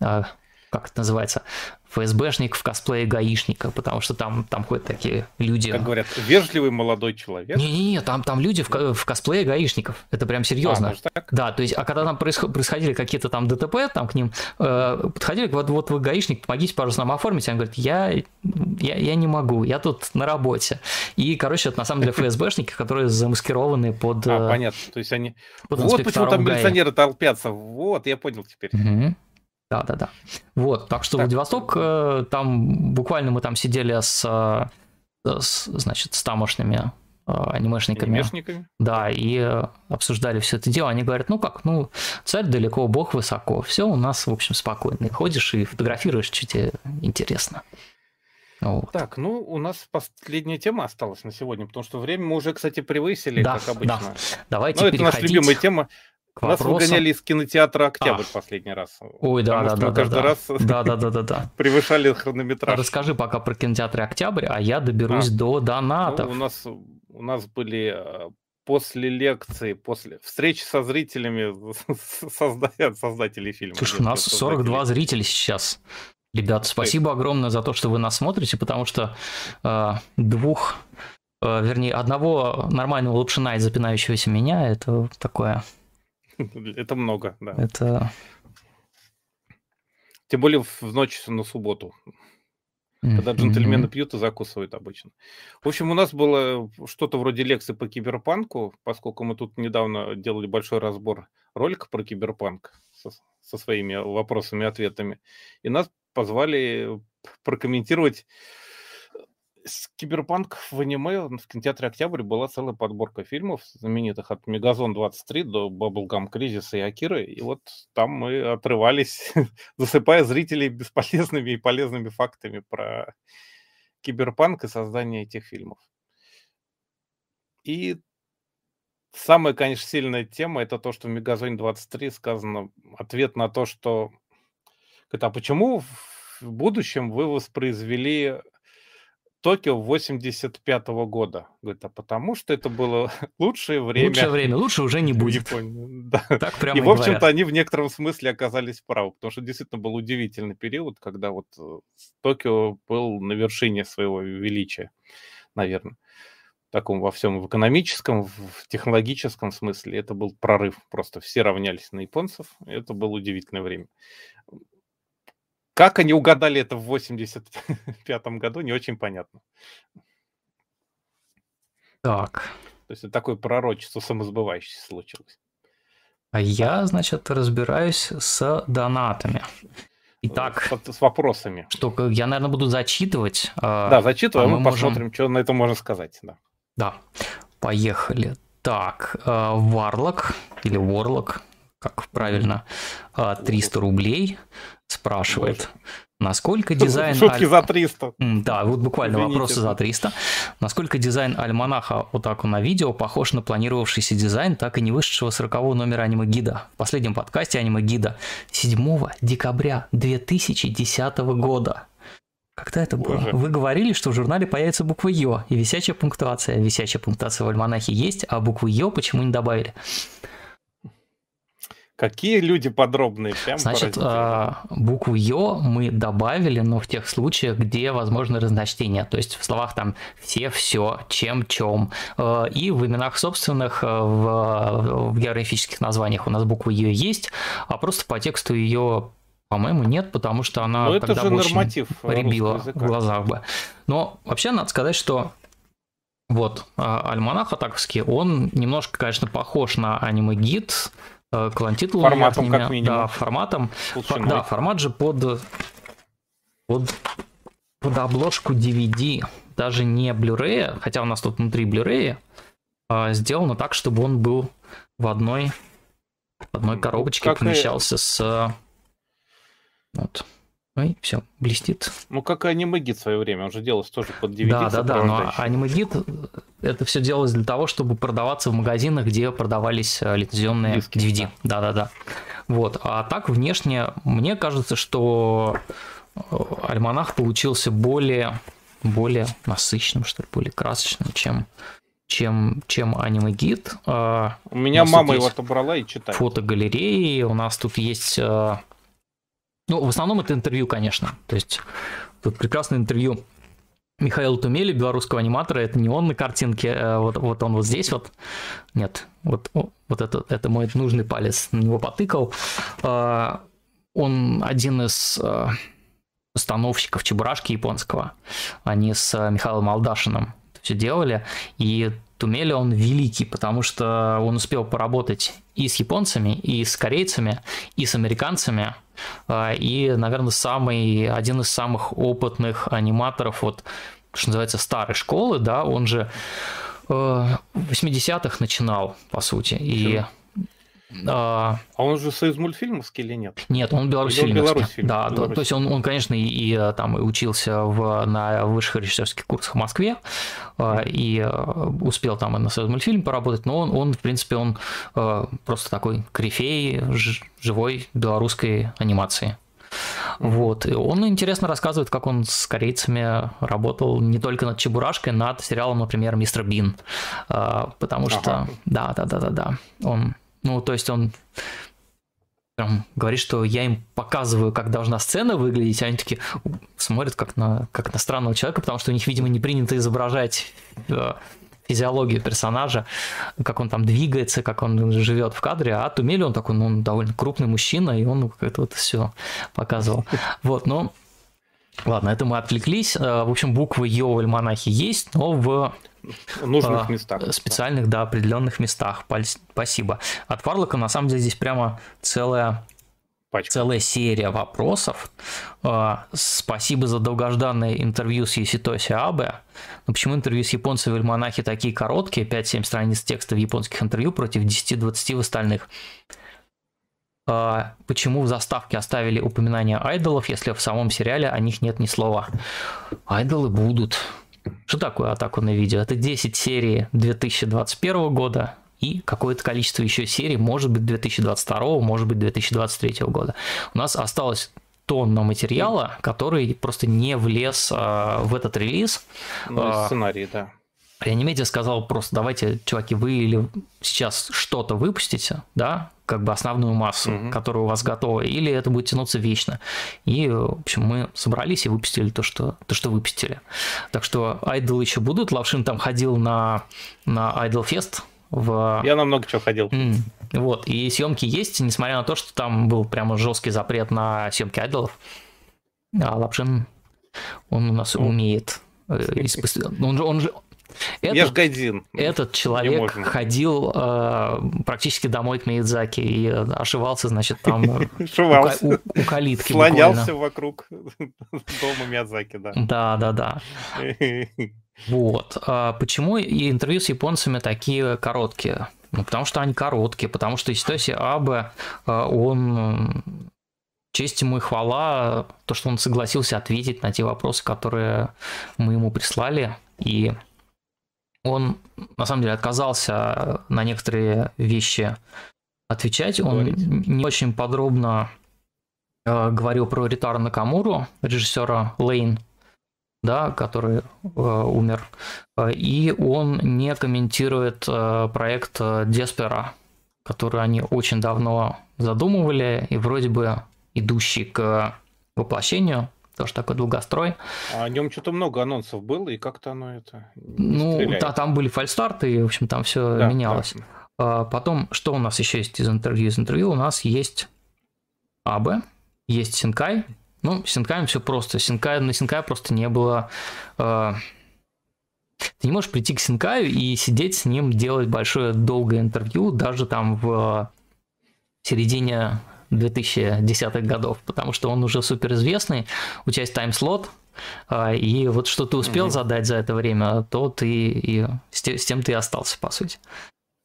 [SPEAKER 1] э, как это называется, ФСБшник в косплее гаишника, потому что там, там ходят такие люди.
[SPEAKER 2] Как говорят, вежливый молодой человек.
[SPEAKER 1] Не-не-не, там, там люди в, в косплее гаишников. Это прям серьезно. А, так? Да, то есть, а когда там происходили какие-то там ДТП, там к ним э, подходили, вот, вот вы гаишник, помогите, пожалуйста, нам оформить. Они говорят, я, я, я не могу, я тут на работе. И, короче, это на самом деле ФСБшники, которые замаскированы под...
[SPEAKER 2] А, понятно. То есть они... Вот почему там милиционеры толпятся. Вот, я понял теперь.
[SPEAKER 1] Да, да, да. Вот, так что так. Владивосток, э, там буквально мы там сидели с, э, с значит, с тамошными э, анимешниками.
[SPEAKER 2] Анимешниками?
[SPEAKER 1] Да, и обсуждали все это дело. Они говорят, ну как, ну, царь далеко, бог высоко. Все у нас, в общем, спокойно. Ходишь и фотографируешь, что тебе интересно.
[SPEAKER 2] Вот. Так, ну, у нас последняя тема осталась на сегодня, потому что время мы уже, кстати, превысили, да, как обычно. Да.
[SPEAKER 1] Давайте ну,
[SPEAKER 2] это наша любимая тема. К Нас выгоняли из кинотеатра «Октябрь» а. последний раз.
[SPEAKER 1] Ой, да, да, да. да,
[SPEAKER 2] каждый
[SPEAKER 1] да.
[SPEAKER 2] раз
[SPEAKER 1] да, да, да, да, да.
[SPEAKER 2] превышали хронометраж.
[SPEAKER 1] Расскажи пока про кинотеатр «Октябрь», а я доберусь а. до донатов.
[SPEAKER 2] Ну, у, нас, у нас были э, после лекции, после встречи со зрителями созда... создателей фильма.
[SPEAKER 1] Слушай, у нас 42 зрителя сейчас. Ребята, спасибо огромное за то, что вы нас смотрите, потому что э, двух, э, вернее, одного нормального лапшина и запинающегося меня, это такое
[SPEAKER 2] Это много, да.
[SPEAKER 1] Это...
[SPEAKER 2] Тем более в ночь на субботу. Когда джентльмены пьют и закусывают обычно. В общем, у нас было что-то вроде лекции по киберпанку, поскольку мы тут недавно делали большой разбор ролика про киберпанк со, со своими вопросами и ответами. И нас позвали прокомментировать Киберпанк в аниме в кинотеатре «Октябрь» была целая подборка фильмов, знаменитых от «Мегазон-23» до «Баблгам Кризиса» и «Акиры». И вот там мы отрывались, засыпая зрителей бесполезными и полезными фактами про киберпанк и создание этих фильмов. И самая, конечно, сильная тема это то, что в Мегазоне 23 сказано ответ на то, что это, а почему в будущем вы воспроизвели Токио 85 -го года. Говорит, а потому что это было лучшее время.
[SPEAKER 1] Лучшее время, лучше уже не будет.
[SPEAKER 2] Да. Так прямо и, и в общем-то, они в некотором смысле оказались правы, потому что действительно был удивительный период, когда вот э, Токио был на вершине своего величия, наверное. В таком во всем, в экономическом, в технологическом смысле. Это был прорыв. Просто все равнялись на японцев. Это было удивительное время. Как они угадали это в 85 году, не очень понятно.
[SPEAKER 1] Так.
[SPEAKER 2] То есть это такое пророчество самосбывающееся случилось.
[SPEAKER 1] А я, значит, разбираюсь с донатами. Итак,
[SPEAKER 2] с, с вопросами.
[SPEAKER 1] Что я, наверное, буду зачитывать.
[SPEAKER 2] А, да, зачитываю, а мы, мы посмотрим, можем... что на это можно сказать. Да,
[SPEAKER 1] да. поехали. Так, Варлок или Ворлок, как правильно, 300 рублей спрашивает. Боже. Насколько дизайн...
[SPEAKER 2] Шутки аль... за 300.
[SPEAKER 1] Да, вот буквально Извините. вопросы за 300. Насколько дизайн альманаха Отаку на видео похож на планировавшийся дизайн, так и не вышедшего 40 номера аниме-гида. В последнем подкасте аниме-гида 7 декабря 2010 года. Когда это было? Боже. Вы говорили, что в журнале появится буква Ё и висячая пунктуация. Висячая пунктуация в альманахе есть, а букву Ё почему не добавили?
[SPEAKER 2] Какие люди подробные, прям
[SPEAKER 1] Значит, а, букву Ё мы добавили, но в тех случаях, где возможно разночтение. То есть в словах там все, все, чем, чем. А, и в именах собственных, а, в, в географических названиях у нас буква Ё есть, а просто по тексту ее по-моему, нет, потому что она
[SPEAKER 2] Но тогда это же очень норматив
[SPEAKER 1] рябила в глазах бы. Но вообще надо сказать, что вот альманах атаковский, он немножко, конечно, похож на аниме-гид, Э, клантитул
[SPEAKER 2] форматом как минимум.
[SPEAKER 1] Да, форматом. Фор, да, формат же под, под, под обложку DVD, даже не Blu-ray, хотя у нас тут внутри Blu-ray, а сделано так, чтобы он был в одной, в одной коробочке как помещался и... с вот. Ой, все, блестит.
[SPEAKER 2] Ну, как и аниме-гид в свое время, он же делался тоже под DVD. Да,
[SPEAKER 1] да, да, но аниме-гид, это все делалось для того, чтобы продаваться в магазинах, где продавались э, лицензионные Диски, DVD. Да, да, да. Вот, а так внешне, мне кажется, что э, альманах получился более, более насыщенным, что ли, более красочным, чем чем, чем аниме-гид.
[SPEAKER 2] А, у меня у мама его отобрала и читает.
[SPEAKER 1] Фотогалереи, у нас тут есть э, ну, в основном это интервью, конечно. То есть тут прекрасное интервью Михаила Тумели, белорусского аниматора, это не он на картинке, э, вот, вот он вот здесь вот, нет, вот, вот это, это мой нужный палец на него потыкал. Э, он один из э, постановщиков Чебурашки японского, они с Михаилом Алдашиным все делали, и Тумели он великий, потому что он успел поработать и с японцами, и с корейцами, и с американцами, а, и, наверное, самый, один из самых опытных аниматоров, вот, что называется, старой школы, да, он же э, в 80-х начинал, по сути, и
[SPEAKER 2] а, а он же союз мультфильмовский или нет?
[SPEAKER 1] Нет, он белорусфильмовский. Да, Беларусь. то есть он, он конечно, и, и э, там учился в, на высших режиссерских курсах в Москве, mm. и э, успел там и на союз мультфильм поработать, но он, он в принципе, он просто такой корифей живой белорусской анимации. Вот. И он интересно рассказывает, как он с корейцами работал не только над Чебурашкой, над сериалом, например, Мистер Бин. Потому что, ага. да, да, да, да, да. Он ну, то есть он прям говорит, что я им показываю, как должна сцена выглядеть, а они такие смотрят как на, как на странного человека, потому что у них, видимо, не принято изображать э, физиологию персонажа, как он там двигается, как он живет в кадре, а Тумели он такой, ну, он довольно крупный мужчина, и он это вот все показывал. Вот, но Ладно, это мы отвлеклись. Э, в общем, буквы Ё в альманахе есть, но в
[SPEAKER 2] нужных местах.
[SPEAKER 1] Специальных, да, определенных местах. Спасибо. От Фарлока на самом деле здесь прямо целая Пачка. целая серия вопросов. Э, спасибо за долгожданное интервью с Юситоси Абе. Но почему интервью с японцами в альманахе такие короткие, 5-7 страниц текста в японских интервью против 10-20 в остальных? А, почему в заставке оставили упоминание айдолов, если в самом сериале о них нет ни слова. Айдолы будут. Что такое атаку на видео? Это 10 серий 2021 года и какое-то количество еще серий, может быть 2022, может быть 2023 года. У нас осталось тонна материала, который просто не влез а, в этот релиз.
[SPEAKER 2] Ну, а, сценарий, да.
[SPEAKER 1] Реанимедиа сказал просто, давайте, чуваки, вы или сейчас что-то выпустите, да, как бы основную массу, угу. которая у вас готова, или это будет тянуться вечно. И, в общем, мы собрались и выпустили то, что, то, что выпустили. Так что айдолы еще будут. Лавшин там ходил на, на Idol Fest в...
[SPEAKER 2] Я на много чего ходил.
[SPEAKER 1] Mm. Вот, и съемки есть, несмотря на то, что там был прямо жесткий запрет на съемки айдолов. А Лапшин, он у нас умеет. Э, он же, он же,
[SPEAKER 2] этот, Я ж Гайдин.
[SPEAKER 1] Этот человек ходил э, практически домой к Миядзаки и ошивался, значит, там у, у, у калитки
[SPEAKER 2] Слонялся вокруг дома Миядзаки, да.
[SPEAKER 1] Да, да, да. Вот. А почему и интервью с японцами такие короткие? Ну, потому что они короткие, потому что Иситоси Абе, а, он честь ему и хвала, то, что он согласился ответить на те вопросы, которые мы ему прислали, и он, на самом деле, отказался на некоторые вещи отвечать. Он Говорите. не очень подробно э, говорил про Ритара Накамуру, режиссера Лейн, да, который э, умер. И он не комментирует э, проект Деспера, который они очень давно задумывали и вроде бы идущий к воплощению тоже такой долгострой.
[SPEAKER 2] А о нем что-то много анонсов было, и как-то оно это
[SPEAKER 1] Ну, да, там были фальстарты, и, в общем, там все да, менялось. Да. А, потом, что у нас еще есть из интервью? Из интервью у нас есть АБ, есть Синкай. Ну, с Синкаем все просто. Синкай, на Синкай просто не было... Э, ты не можешь прийти к Синкаю и сидеть с ним, делать большое долгое интервью, даже там в середине 2010-х годов, потому что он уже суперизвестный, у тебя есть тайм-слот, а, и вот что ты успел mm-hmm. задать за это время, то ты и с тем ты и остался, по сути.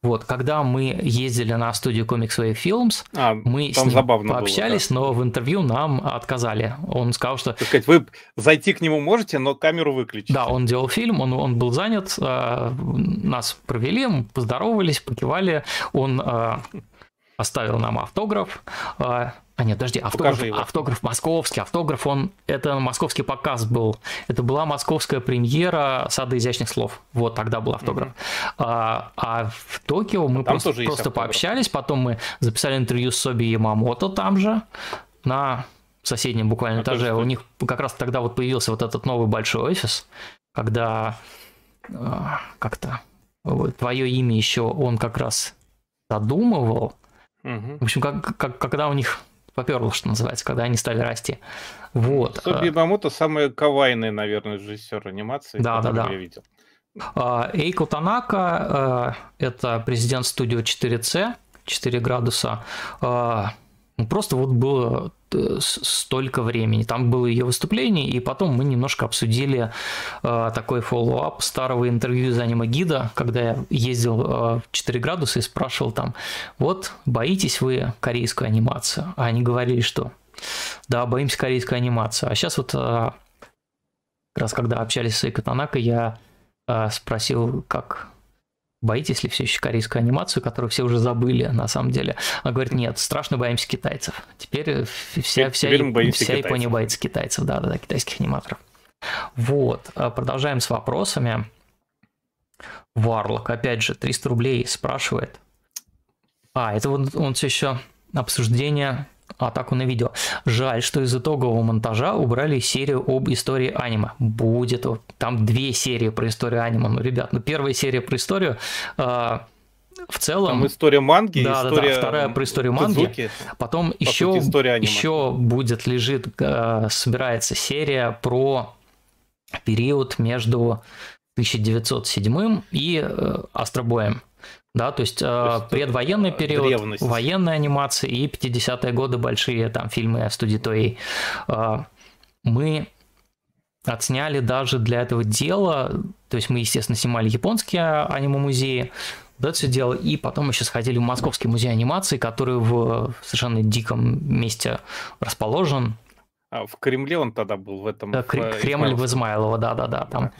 [SPEAKER 1] Вот, когда мы ездили на студию Comics Wave Films, а, мы с ним пообщались, было, да. но в интервью нам отказали. Он сказал, что...
[SPEAKER 2] Так сказать, вы зайти к нему можете, но камеру выключить.
[SPEAKER 1] Да, он делал фильм, он, он был занят, а, нас провели, поздоровались, покивали, он а, оставил нам автограф. А, а нет, подожди, автограф, автограф московский, автограф, он, это московский показ был. Это была московская премьера «Сада изящных слов». Вот тогда был автограф. Mm-hmm. А, а в Токио мы там просто, просто пообщались, потом мы записали интервью с Соби Ямамото там же, на соседнем буквально а этаже. У них как раз тогда вот появился вот этот новый большой офис, когда а, как-то твое имя еще он как раз задумывал, Угу. В общем, как, как, когда у них поперло, что называется, когда они стали расти. Вот.
[SPEAKER 2] Соби Мамото самый кавайный, наверное, режиссер анимации,
[SPEAKER 1] да, да, да. я видел. А, Эйко Танака – это президент студии 4C, 4 градуса. А, ну, просто вот было э, столько времени. Там было ее выступление, и потом мы немножко обсудили э, такой follow-up старого интервью из аниме гида, когда я ездил э, в 4 градуса и спрашивал там, вот, боитесь вы корейскую анимацию? А они говорили, что да, боимся корейскую анимацию. А сейчас вот э, как раз когда общались с Эйко Танака, я э, спросил, как Боитесь ли все еще корейскую анимацию, которую все уже забыли, на самом деле? Она говорит, нет, страшно боимся китайцев. Теперь вся, вся, Теперь вся Япония боится китайцев, да-да-да, китайских аниматоров. Вот, а продолжаем с вопросами. Варлок, опять же, 300 рублей спрашивает. А, это вот он все еще обсуждение атаку на видео. Жаль, что из итогового монтажа убрали серию об истории аниме. Будет там две серии про историю аниме. Ну, ребят, ну первая серия про историю э, в целом...
[SPEAKER 2] Там история манги,
[SPEAKER 1] да, история... Да, вторая про историю манги. Кудзуки, Потом еще, сути, еще будет, лежит, э, собирается серия про период между 1907 и э, Астробоем. Да, то есть, то есть предвоенный период, древность. военная анимация и 50-е годы большие там фильмы студии Тоей. Мы отсняли даже для этого дела, то есть мы, естественно, снимали японские аниме-музеи, вот это все дело, и потом мы еще сходили в Московский музей анимации, который в совершенно диком месте расположен.
[SPEAKER 2] А в Кремле он тогда был в этом?
[SPEAKER 1] Кремль в Измайлово, да-да-да, там.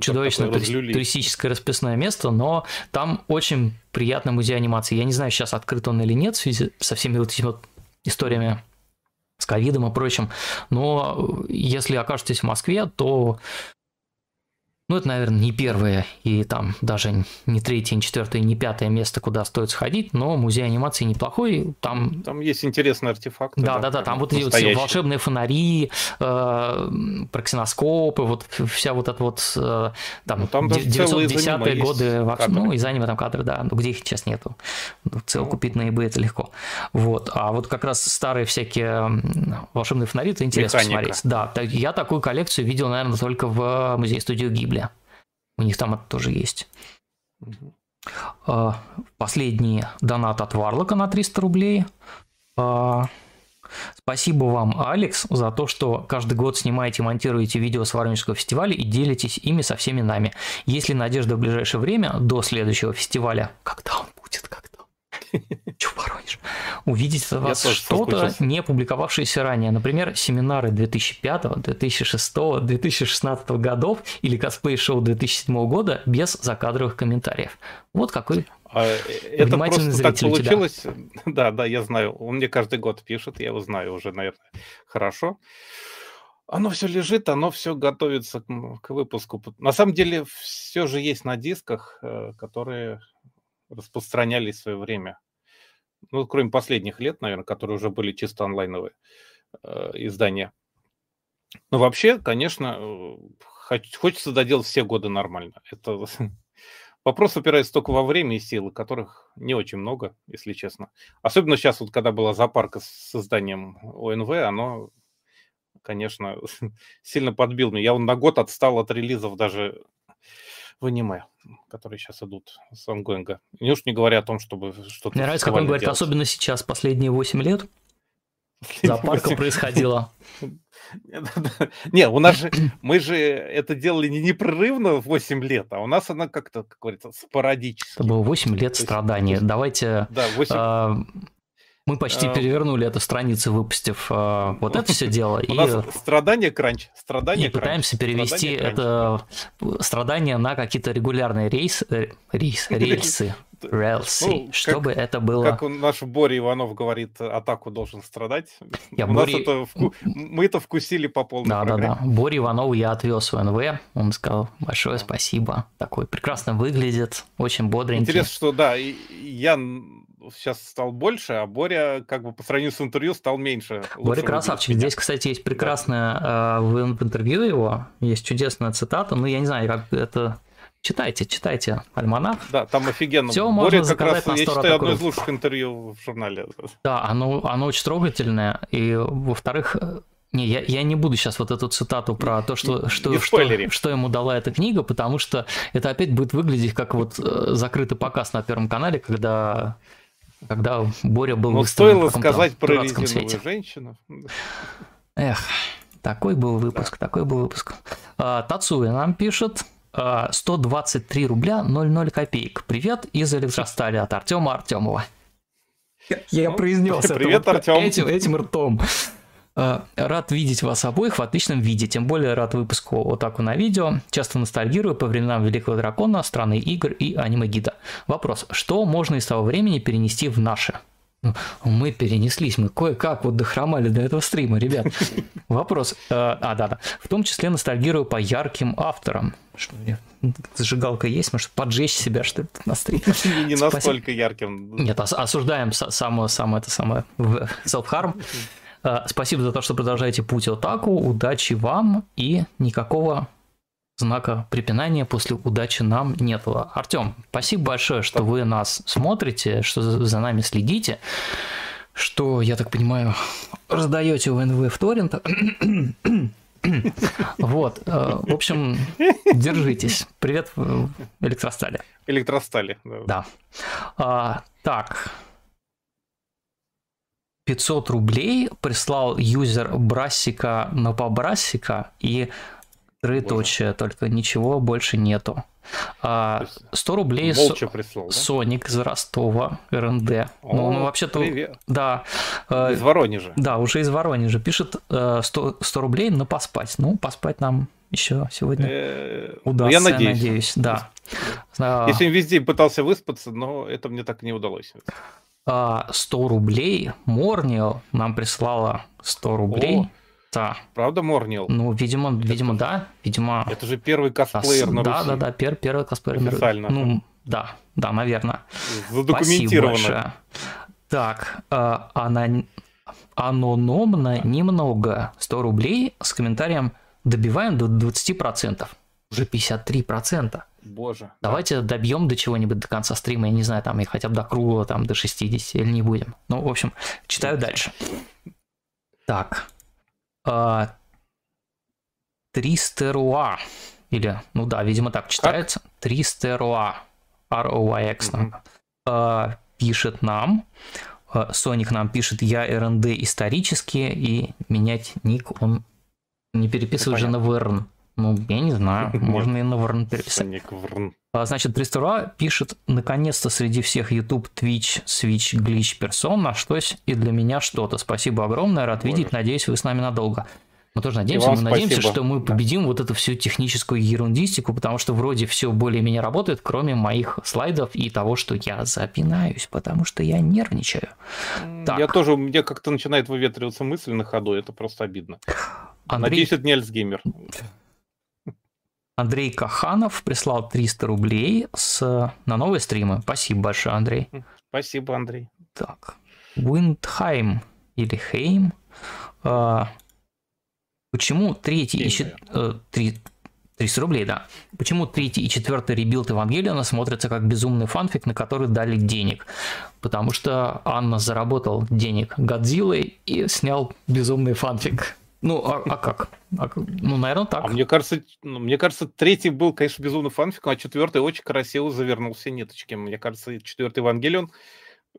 [SPEAKER 1] Чудовищное туристическое расписное место, но там очень приятный музей анимации. Я не знаю, сейчас открыт он или нет в связи со всеми вот этими вот историями с ковидом и прочим, но если окажетесь в Москве, то ну, это, наверное, не первое и там даже не третье, не четвертое, не пятое место, куда стоит сходить, но музей анимации неплохой. Там,
[SPEAKER 2] там есть интересные артефакты.
[SPEAKER 1] Да, да, да, там вот эти вот волшебные фонари, э, проксиноскопы, вот вся вот эта вот э, там, ну, там 910-е годы, кадры. ну, из аниме там кадры, да, ну, где их сейчас нету. Ну, цел ну. купить на eBay это легко. Вот, а вот как раз старые всякие волшебные фонари, это интересно Механика. смотреть. Да, я такую коллекцию видел, наверное, только в музее студии Гибли. У них там это тоже есть. Угу. Последний донат от Варлока на 300 рублей. А, спасибо вам, Алекс, за то, что каждый год снимаете и монтируете видео с Воронежского фестиваля и делитесь ими со всеми нами. Есть ли надежда в ближайшее время до следующего фестиваля? Когда он будет? Когда? Че Воронеж? Увидеть от вас что-то, не публиковавшееся ранее. Например, семинары 2005, 2006, 2016 годов или косплей-шоу 2007 года без закадровых комментариев. Вот какой а,
[SPEAKER 2] это просто так получилось. Да, да, я знаю. Он мне каждый год пишет, я его знаю уже, наверное, хорошо. Оно все лежит, оно все готовится к выпуску. На самом деле, все же есть на дисках, э, которые распространялись в свое время. Ну, кроме последних лет, наверное, которые уже были чисто онлайновые э, издания. Но вообще, конечно, э, хочется доделать все годы нормально. Это вопрос упирается только во время и силы, которых не очень много, если честно. Особенно сейчас, вот когда была запарка с созданием ОНВ, оно, конечно, сильно подбил меня. Я на год отстал от релизов даже в аниме, которые сейчас идут с ангоинга. Не уж не говоря о том, чтобы что-то...
[SPEAKER 1] Мне нравится, как он говорит, делать. особенно сейчас, последние 8 лет, запарка происходила.
[SPEAKER 2] Не, у нас же, мы же это делали не непрерывно 8 лет, а у нас она как-то, как говорится, спорадически.
[SPEAKER 1] Это было 8 лет страданий. Давайте да, 8... Мы почти а... перевернули эту страницу, выпустив э, вот это все дело.
[SPEAKER 2] У и... нас страдания кранч. Страдания
[SPEAKER 1] и пытаемся перевести это страдания на какие-то регулярные рейс, э, рейс, рельсы. Рельсы, ну, чтобы как, это было...
[SPEAKER 2] Как наш Боря Иванов говорит, атаку должен страдать. Я У Бори... нас это вку... Мы это вкусили по полной
[SPEAKER 1] Да, программе. да, да. Боря Иванову я отвез в НВ, он сказал большое спасибо. Такой прекрасно выглядит, очень бодренький.
[SPEAKER 2] Интересно, что да, я сейчас стал больше, а Боря, как бы по сравнению с интервью, стал меньше.
[SPEAKER 1] Боря красавчик. Здесь, кстати, есть прекрасная да. в интервью его, есть чудесная цитата. Ну, я не знаю, как это Читайте, читайте альманах.
[SPEAKER 2] Да, там офигенно. Все Боря можно как раз, на я читаю одно из лучших интервью в журнале.
[SPEAKER 1] Да, оно, оно очень трогательное. И, во-вторых, не, я, я не буду сейчас вот эту цитату про то, что, что, что, что ему дала эта книга, потому что это опять будет выглядеть как вот э, закрытый показ на Первом канале, когда когда Боря был
[SPEAKER 2] Но стоило сказать про резиновую свете. женщину.
[SPEAKER 1] Эх, такой был выпуск, да. такой был выпуск. А, Тацуя нам пишет, 123 а, рубля 00 копеек. Привет из электростали от Артема Артемова. Я, я ну, произнес
[SPEAKER 2] привет, это Артем.
[SPEAKER 1] Этим, этим ртом. А, рад видеть вас обоих в отличном виде, тем более рад выпуску Отаку на видео. Часто ностальгирую по временам Великого Дракона, страны игр и аниме-гида. Вопрос, что можно из того времени перенести в наше? Ну, мы перенеслись, мы кое-как вот дохромали до этого стрима, ребят. Вопрос. Э, а, да, да. В том числе ностальгирую по ярким авторам. Что зажигалка есть, может поджечь себя, что ли, на стриме?
[SPEAKER 2] Не настолько ярким.
[SPEAKER 1] Нет, осуждаем само, само это самое self-harm. Э, спасибо за то, что продолжаете путь Отаку. Удачи вам и никакого знака препинания после удачи нам нет. Артем, спасибо большое, что вы нас смотрите, что за нами следите, что, я так понимаю, раздаете УНВ в торрентах. Вот, э, в общем, держитесь. Привет, электростали.
[SPEAKER 2] Электростали,
[SPEAKER 1] да. Да. А, так, 500 рублей прислал юзер Брассика на побрассика и троеточие, только ничего больше нету. А, 100 рублей
[SPEAKER 2] Молча прислал, да?
[SPEAKER 1] Соник из Ростова, РНД. О, ну, он вообще-то... Привет. Да.
[SPEAKER 2] Э, из Воронежа.
[SPEAKER 1] Да, уже из Воронежа. Пишет 100, э, 100 рублей на поспать. Ну, поспать нам еще сегодня
[SPEAKER 2] Э,
[SPEAKER 1] удастся,
[SPEAKER 2] Я надеюсь.
[SPEAKER 1] надеюсь. Да. А,
[SPEAKER 2] Я сегодня везде пытался выспаться, но это мне так и не удалось.
[SPEAKER 1] А, 100 рублей. Морнио нам прислала 100 рублей.
[SPEAKER 2] О.
[SPEAKER 1] Да.
[SPEAKER 2] Правда, Морнил?
[SPEAKER 1] Ну, видимо, видимо, да. Видимо,
[SPEAKER 2] Это же первый косплеер на
[SPEAKER 1] да,
[SPEAKER 2] Руси.
[SPEAKER 1] да, да, пер, первый косплеер. на Ру-
[SPEAKER 2] Официально.
[SPEAKER 1] Ну, да, да, наверное. Спасибо
[SPEAKER 2] Задокументировано.
[SPEAKER 1] большое. Так, а, ана- анономно немного 100 рублей с комментарием добиваем до 20%. Уже 53%.
[SPEAKER 2] Боже.
[SPEAKER 1] Давайте добьем до чего-нибудь до конца стрима, я не знаю, там и хотя бы до круглого, там до 60 или не будем. Ну, в общем, читаю дальше. Так. А, Тристеруа. Или, ну да, видимо, так читается. Тристеруа. R-O-Y-X.
[SPEAKER 2] Мгм.
[SPEAKER 1] А, пишет нам. а, Соник нам пишет, я РНД исторически, и менять ник он не переписывает же на Верн. Ну, я не знаю, можно и на переписать.
[SPEAKER 2] Соник Врн.
[SPEAKER 1] А, Значит, Тристура пишет, наконец-то среди всех YouTube, Twitch, Switch, Glitch персон нашлось и для меня что-то. Спасибо огромное, рад видеть, надеюсь, вы с нами надолго. Мы тоже надеемся, мы надеемся,
[SPEAKER 2] спасибо.
[SPEAKER 1] что мы
[SPEAKER 2] Да.
[SPEAKER 1] победим вот эту всю техническую ерундистику, потому что вроде все более-менее работает, кроме моих слайдов и того, что я запинаюсь, потому что я нервничаю. Так.
[SPEAKER 2] Я тоже, у меня как-то начинает выветриваться мысль на ходу, это просто обидно.
[SPEAKER 1] Андрей,
[SPEAKER 2] Надеюсь, это не Альцгеймер.
[SPEAKER 1] Андрей Каханов прислал 300 рублей с, на новые стримы. Спасибо большое, Андрей.
[SPEAKER 2] Спасибо, Андрей.
[SPEAKER 1] Так, Виндхайм или Хейм. А, почему третий и
[SPEAKER 2] Хейм,
[SPEAKER 1] чет- э, три- 300 рублей, да. Почему третий и четвертый Rebuild Евангелиона смотрятся как безумный фанфик, на который дали денег? Потому что Анно заработал денег Годзиллой и снял безумный фанфик. Ну, а, а как? А ну, наверное, так.
[SPEAKER 2] А мне кажется, ну, мне кажется, третий был, конечно, безумно фанфиком, а четвертый очень красиво завернул все ниточки. Мне кажется, четвертый Евангелион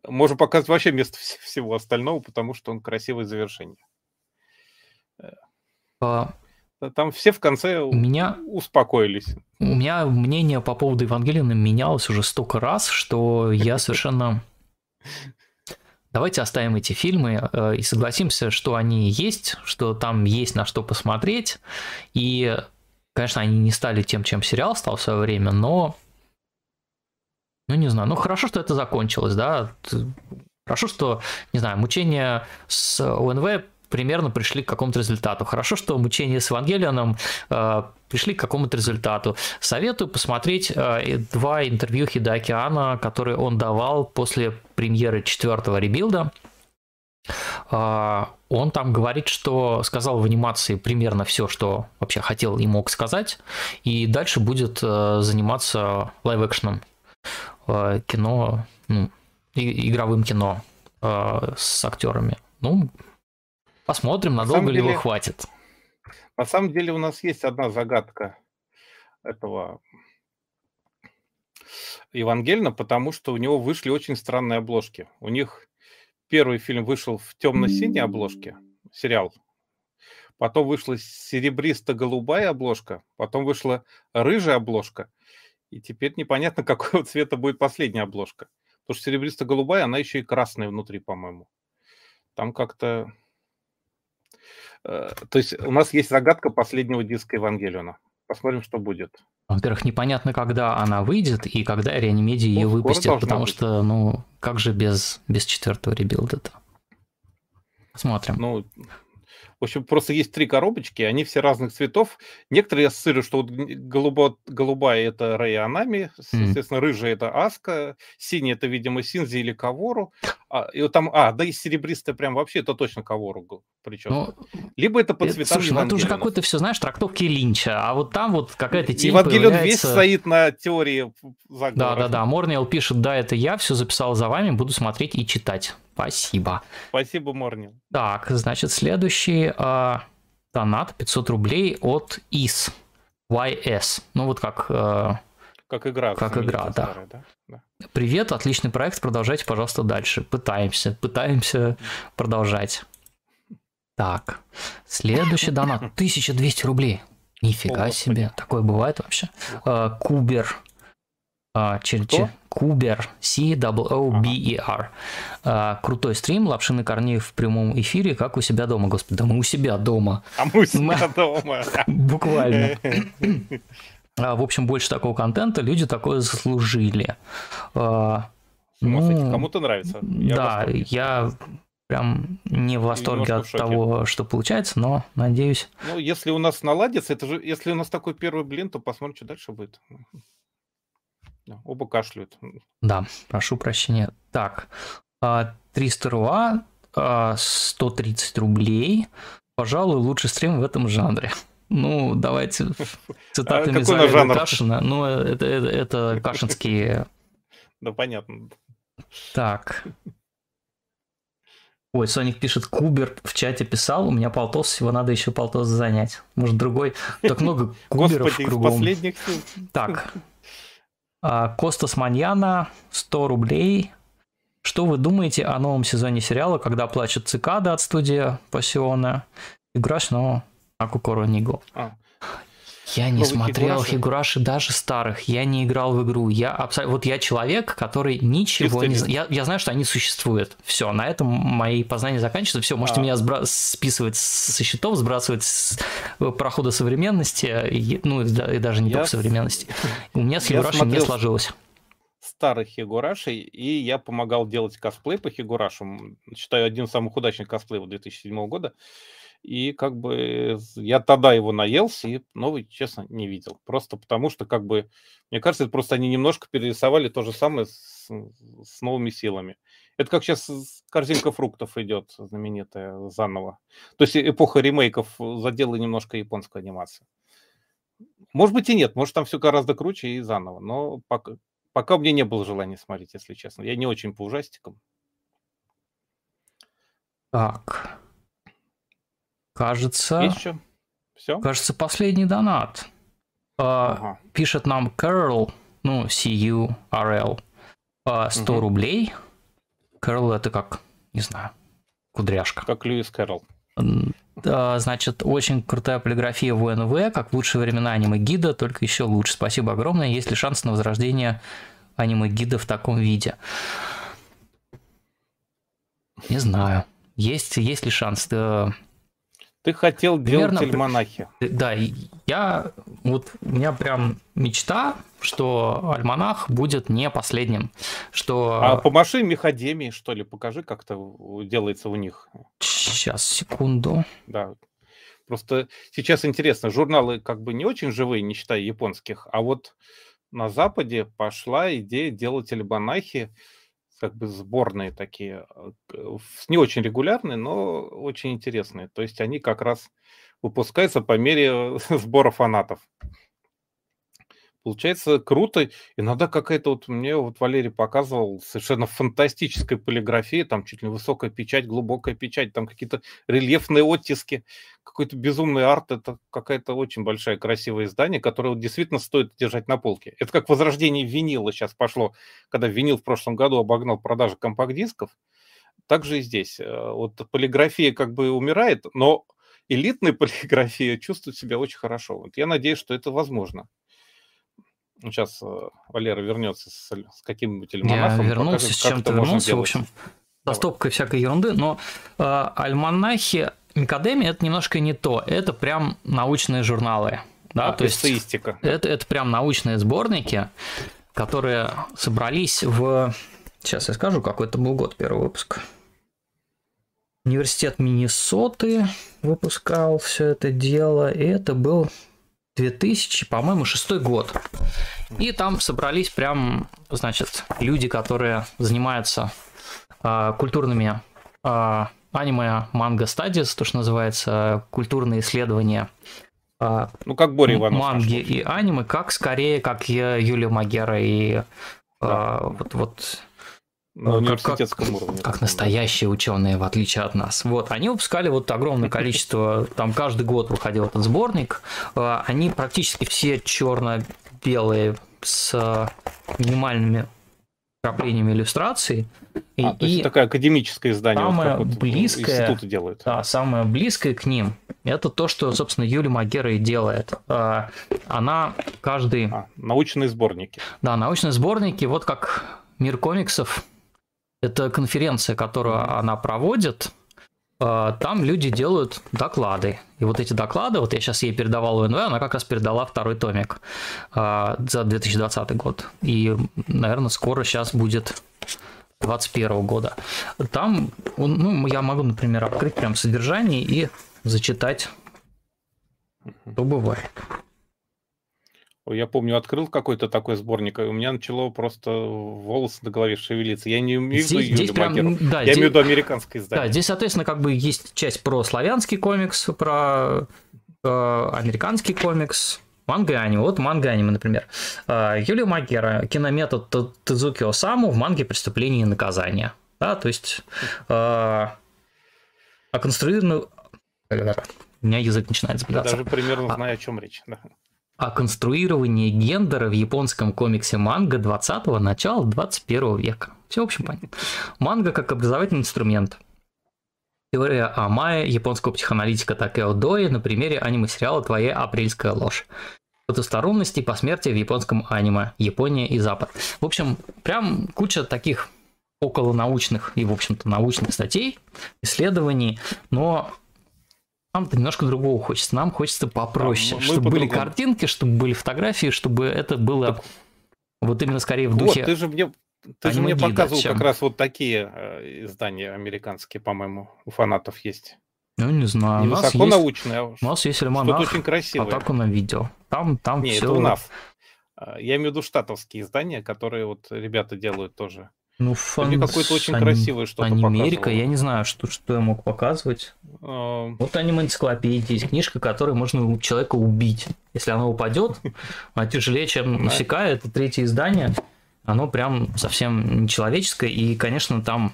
[SPEAKER 2] можно показать вообще вместо вс- всего остального, потому что он красивое завершение.
[SPEAKER 1] А,
[SPEAKER 2] Там все в конце
[SPEAKER 1] у меня
[SPEAKER 2] успокоились.
[SPEAKER 1] У меня мнение по поводу Евангелина менялось уже столько раз, что я совершенно... Давайте оставим эти фильмы э, и согласимся, что они есть, что там есть на что посмотреть. И, конечно, они не стали тем, чем сериал стал в свое время, но... Ну, не знаю. Ну, хорошо, что это закончилось, да. Хорошо, что, не знаю, мучения с ОНВ примерно пришли к какому-то результату. Хорошо, что мучения с Евангелионом э, пришли к какому-то результату. Советую посмотреть э, два интервью Хидаки Анно, которые он давал после премьеры четвертого ребилда. Э, он там говорит, что сказал в анимации примерно все, что вообще хотел и мог сказать, и дальше будет э, заниматься live-action ом э, кино, ну, и- игровым кино э, с актерами. Ну, посмотрим,
[SPEAKER 2] На
[SPEAKER 1] надолго
[SPEAKER 2] самом
[SPEAKER 1] ли его
[SPEAKER 2] деле-
[SPEAKER 1] хватит.
[SPEAKER 2] На самом деле у нас есть одна загадка этого Евангелиона, потому что у него вышли очень странные обложки. У них первый фильм вышел в темно-синей обложке, сериал. Потом вышла серебристо-голубая обложка, потом вышла рыжая обложка. И теперь непонятно, какого цвета будет последняя обложка. Потому что серебристо-голубая, она еще и красная внутри, по-моему. Там как-то... э, То есть у нас есть загадка последнего диска Евангелиона. Посмотрим, что будет.
[SPEAKER 1] Во-первых, непонятно, когда она выйдет и когда Реанимедия ее
[SPEAKER 2] Ну,
[SPEAKER 1] выпустит,
[SPEAKER 2] должна
[SPEAKER 1] потому
[SPEAKER 2] быть.
[SPEAKER 1] что, ну, как же без, без четвертого ребилда-то? Посмотрим.
[SPEAKER 2] Ну, в общем, просто есть три коробочки, они все разных цветов. Некоторые ассоциируют, что вот голубо, голубая это Рэй Анами, соответственно, рыжая это Аска, синяя это, видимо, Синзи или Кавору. А, и вот там, а, да и серебристая прям вообще, это точно Кавору причем.
[SPEAKER 1] Ну,
[SPEAKER 2] Либо это по
[SPEAKER 1] это-
[SPEAKER 2] цветам
[SPEAKER 1] слушай, ну это уже какой-то все, знаешь, трактовки Линча, а вот там вот какая-то тень
[SPEAKER 2] Евангелион весь
[SPEAKER 1] появляется...
[SPEAKER 2] стоит на теории заговора.
[SPEAKER 1] Да, да, да. Морнил пишет, да, это я, все записал за вами, буду смотреть и читать. Спасибо.
[SPEAKER 2] Спасибо, Морнил.
[SPEAKER 1] Так, значит, следующий а, донат 500 рублей от ИС. YS. Ну вот как э,
[SPEAKER 2] Как игра.
[SPEAKER 1] Как игра, да.
[SPEAKER 2] старая, да? Да.
[SPEAKER 1] Привет, отличный проект, продолжайте, пожалуйста, дальше. Пытаемся, пытаемся продолжать. Так, следующий донат 1200 рублей. Нифига
[SPEAKER 2] О,
[SPEAKER 1] себе, такое бывает вообще. Э, Кубер А, Кто? Кубер, C-O-O-B-E-R. А, крутой стрим, Лапшины Корнеев в прямом эфире, как у себя дома, господи, да мы у себя дома.
[SPEAKER 2] А мы у себя дома.
[SPEAKER 1] Буквально. А, в общем, больше такого контента люди такое заслужили.
[SPEAKER 2] А, ну, кому-то нравится.
[SPEAKER 1] Я да, я прям не в восторге от того, что получается, но надеюсь.
[SPEAKER 2] Ну, если у нас наладится, это же, если у нас такой первый блин, то посмотрим, что дальше будет. Оба кашляют.
[SPEAKER 1] Да, прошу прощения. Так, 300 руа, 130 рублей. Пожалуй, лучший стрим в этом жанре. Ну, давайте цитатами а Заведа Кашина. Ну, это, это, это кашинские...
[SPEAKER 2] Да, понятно.
[SPEAKER 1] Так. Ой, Соник пишет, Кубер в чате писал, у меня полтос, всего надо еще полтос занять. Может, другой? Так много куберов Господи, кругом. последних Так. А, Костас Маньяна, 100 рублей. Что вы думаете о новом сезоне сериала, когда плачет цикада от студии Пассиона? Играш, но Акукоро Ниго. А. Я не смотрел Хигураши? Хигураши даже старых, я не играл в игру. Я абсолютно, вот я человек, который ничего Чисто не знает. Я, я знаю, что они существуют. Все, на этом мои познания заканчиваются. Все, можете а. меня сбра- списывать со счетов, сбрасывать с э, прохода современности, ну и, даже не я... только современности. У меня с Хигураши не сложилось
[SPEAKER 2] старых Хигурашей, и я помогал делать косплей по Хигурашам. Считаю, один из самых удачных косплеев 2007 года. И как бы я тогда его наелся, и новый, честно, не видел. Просто потому что, как бы, мне кажется, это просто они немножко перерисовали то же самое с, с новыми силами. Это как сейчас корзинка фруктов идет, знаменитая, заново. То есть эпоха ремейков задела немножко японскую анимацию. Может быть и нет, может там все гораздо круче и заново, но пока, пока у меня не было желания смотреть, если честно. Я не очень по ужастикам.
[SPEAKER 1] Так. Кажется... Еще? Все? Кажется, последний донат. А, ага. Пишет нам Кэрол, ну, C-U-R-L, 100 угу. рублей. Кэрол это как, не знаю, кудряшка.
[SPEAKER 2] Как Льюис Кэрол.
[SPEAKER 1] Да, значит, очень крутая полиграфия в УНВ, как в лучшие времена аниме-гида, только еще лучше. Спасибо огромное. Есть ли шанс на возрождение аниме-гида в таком виде? Не знаю. Есть, есть ли шанс?
[SPEAKER 2] Ты хотел делать альманахи.
[SPEAKER 1] Да, я вот у меня прям мечта, что альманах будет не последним, что.
[SPEAKER 2] А помаши Мехадемии, что ли, покажи, как это делается у них.
[SPEAKER 1] Сейчас секунду.
[SPEAKER 2] Да. Просто сейчас интересно, журналы как бы не очень живые, не считая японских, а вот на Западе пошла идея делать альманахи как бы сборные такие, а, не очень регулярные, но очень интересные. То есть они как раз выпускаются по мере сбора фанатов. Получается круто. Иногда какая-то вот мне вот Валерий показывал совершенно фантастическая полиграфия, там чуть ли высокая печать, глубокая печать, там какие-то рельефные оттиски, какой-то безумный арт. Это какая-то очень большая красивое издание, которое вот действительно стоит держать на полке. Это как возрождение винила сейчас пошло, когда винил в прошлом году обогнал продажи компакт-дисков. Так же и здесь. Э, вот полиграфия как бы умирает, но элитная полиграфия чувствует себя очень хорошо. Вот я надеюсь, что это возможно. Ну, сейчас э, Валера вернется с, с каким-нибудь альманахом.
[SPEAKER 1] Я вернулся, покажет, с чем-то вернулся, в общем, со стопкой всякой ерунды, но э, альманахи Академия это немножко не то, это прям научные журналы. Да, а, то есть это, это прям научные сборники, которые собрались в... Сейчас я скажу, какой это был год, первый выпуск. Университет Миннесоты выпускал все это дело, и это был 2000, по-моему, шестой год. И там собрались прям, значит, люди, которые занимаются э, культурными э, аниме, манга стадис, то, что называется, культурные исследования.
[SPEAKER 2] Э, ну, как Боря Иванов.
[SPEAKER 1] Манги и аниме, как скорее, как Юлия Магера и э, да. вот, вот
[SPEAKER 2] на ну, университетском
[SPEAKER 1] как, уровне. Как настоящие ученые, в отличие от нас. Вот, они выпускали вот огромное количество, там каждый год выходил этот сборник. А, они практически все черно-белые с минимальными вкраплениями иллюстраций.
[SPEAKER 2] И, а, то есть и такое академическое издание,
[SPEAKER 1] самое вот, близкое,
[SPEAKER 2] институты делают.
[SPEAKER 1] Да, самое близкое к ним это то, что, собственно, Юлия Магера и делает. А, она каждый... А,
[SPEAKER 2] научные сборники.
[SPEAKER 1] Да, научные сборники, вот как Мир комиксов. Это конференция, которую она проводит. А, там люди делают доклады. И вот эти доклады, вот я сейчас ей передавал УНВ, она как раз передала второй томик за 2020 год. И, наверное, скоро сейчас будет 2021 года. Там, ну, я могу, например, открыть прям содержание и зачитать, что бывает.
[SPEAKER 2] Я помню, открыл какой-то такой сборник, и у меня начало просто волосы на голове шевелиться. Я не имею в виду здесь, здесь прям, да, я здесь, имею в виду американское издание.
[SPEAKER 1] Да, здесь, соответственно, как бы есть часть про славянский комикс, про э, американский комикс, манга и аниме. Вот манга и аниме, например. Э, Юлия Магера, кинометод Тезуки Осаму в манге «Преступление и наказание». Да, то есть э, оконструированную у меня язык начинает заплетаться.
[SPEAKER 2] Я даже примерно а знаю, о чем речь. Да.
[SPEAKER 1] О конструировании гендера в японском комиксе манга 20-го, начала 21 века. Все, в общем, понятно. Манга как образовательный инструмент. Теория Майе японского психоаналитика Такео Дои на примере аниме-сериала «Твоя апрельская ложь». Потусторонности и посмертия в японском аниме «Япония и Запад». В общем, прям куча таких около научных и, в общем-то, научных статей, исследований, но нам-то немножко другого хочется. Нам хочется попроще, а, чтобы были картинки, чтобы были фотографии, чтобы это было так... вот именно скорее в духе.
[SPEAKER 2] Вот, ты же мне, ты же мне показывал чем... как раз вот такие э, издания американские, по-моему, у фанатов есть.
[SPEAKER 1] Ну, не знаю.
[SPEAKER 2] Не высоконаучные.
[SPEAKER 1] Есть, у нас есть альманах.
[SPEAKER 2] Очень красивое.
[SPEAKER 1] Атаку на видео. Там, там
[SPEAKER 2] Не, все... это у нас. А, я имею в виду штатовские издания, которые вот ребята делают тоже.
[SPEAKER 1] Ну, фан...
[SPEAKER 2] Мне какое-то очень ани... красивое что-то
[SPEAKER 1] Анимерика, я не знаю, что, что я мог показывать. А... Вот аниме-энциклопедия, есть книжка, которой можно человека убить. Если она упадет, она тяжелее, чем Насекая, это третье издание. Оно прям совсем нечеловеческое, и, конечно, там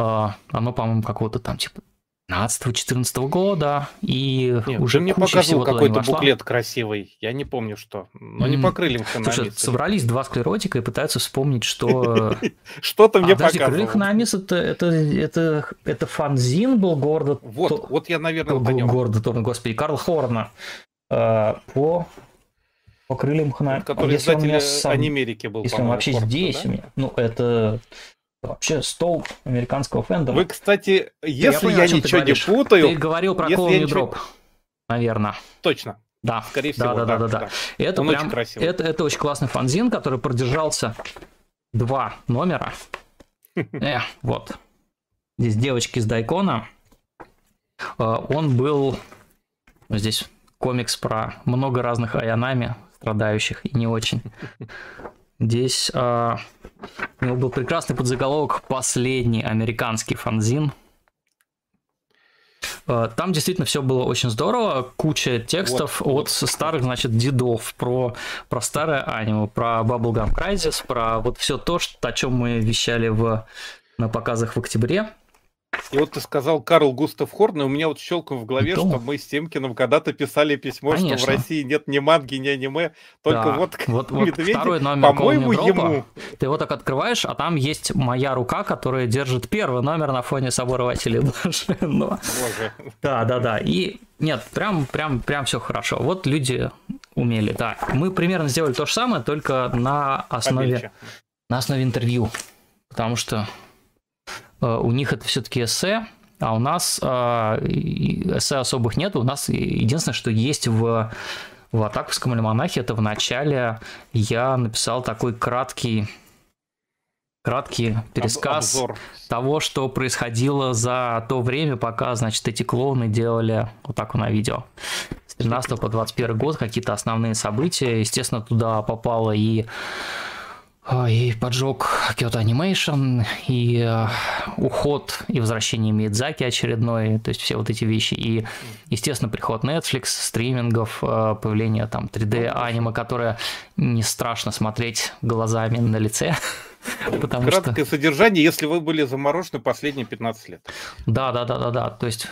[SPEAKER 1] а, оно, по-моему, какого-то там типа 15-14 года, и
[SPEAKER 2] Нет,
[SPEAKER 1] уже
[SPEAKER 2] мне показывал какой-то буклет красивый, я не помню что, но не по крыльям
[SPEAKER 1] Слушай, собрались два склеротика и пытаются вспомнить, что...
[SPEAKER 2] Что-то мне показывал.
[SPEAKER 1] Подожди, Ханамис это, фанзин был города...
[SPEAKER 2] Вот, вот я, наверное,
[SPEAKER 1] по нем. Города, господи, Карл Хорна э, по по крыльям Ханамиса.
[SPEAKER 2] Который издатель сам... Анимерики был,
[SPEAKER 1] Если он вообще здесь у меня. Ну, это вообще стол американского фэндома.
[SPEAKER 2] Вы, кстати, если я, понял, я ничего не путаю...
[SPEAKER 1] Ты говорил про Call ничего... Drop, наверное.
[SPEAKER 2] Точно.
[SPEAKER 1] Да,
[SPEAKER 2] скорее всего.
[SPEAKER 1] Да, да, да, да. да. Это, прям, очень красивый. Это, это очень классный фанзин, который продержался два номера. Э, вот. Здесь девочки из Дайкона. Э, он был... Здесь комикс про много разных аянами, страдающих и не очень. Здесь э, у него был прекрасный подзаголовок «Последний американский фанзин». Э, там действительно все было очень здорово, куча текстов вот, от вот. старых, значит, дедов про, про старое аниме, про Bubblegum Crisis, про вот все то, что, о чем мы вещали в, на показах в октябре.
[SPEAKER 2] И вот ты сказал Карл Густав Хорн, и у меня вот щелкнул в голове, что мы с Темкиным когда-то писали письмо, Конечно. что в России нет ни манги, ни аниме, только да. вот,
[SPEAKER 1] вот, вот Медведев, второй номер по-моему, ему. Ты его так открываешь, а там есть моя рука, которая держит первый номер на фоне собора Василия Блаженного. Да, да, да. И нет, прям, прям, прям все хорошо. Вот люди умели, да. Мы примерно сделали то же самое, только на основе, на основе интервью. Потому что у них это все-таки эссе, а у нас э, эссе особых нет. У нас единственное, что есть в, в Атаковском альманахе, это в начале я написал такой краткий краткий пересказ Обзор. того, что происходило за то время, пока, значит, эти клоуны делали вот так на видео. С 13 по 21 год какие-то основные события. Естественно, туда попало и и поджог Kyoto Animation, и э, уход и возвращение Миядзаки очередной, то есть все вот эти вещи, и, естественно, приход Netflix, стримингов, э, появление там 3D аниме, которое не страшно смотреть глазами на лице.
[SPEAKER 2] Потому Краткое что... содержание, если вы были заморожены последние 15 лет.
[SPEAKER 1] Да, да, да, да, да. То есть,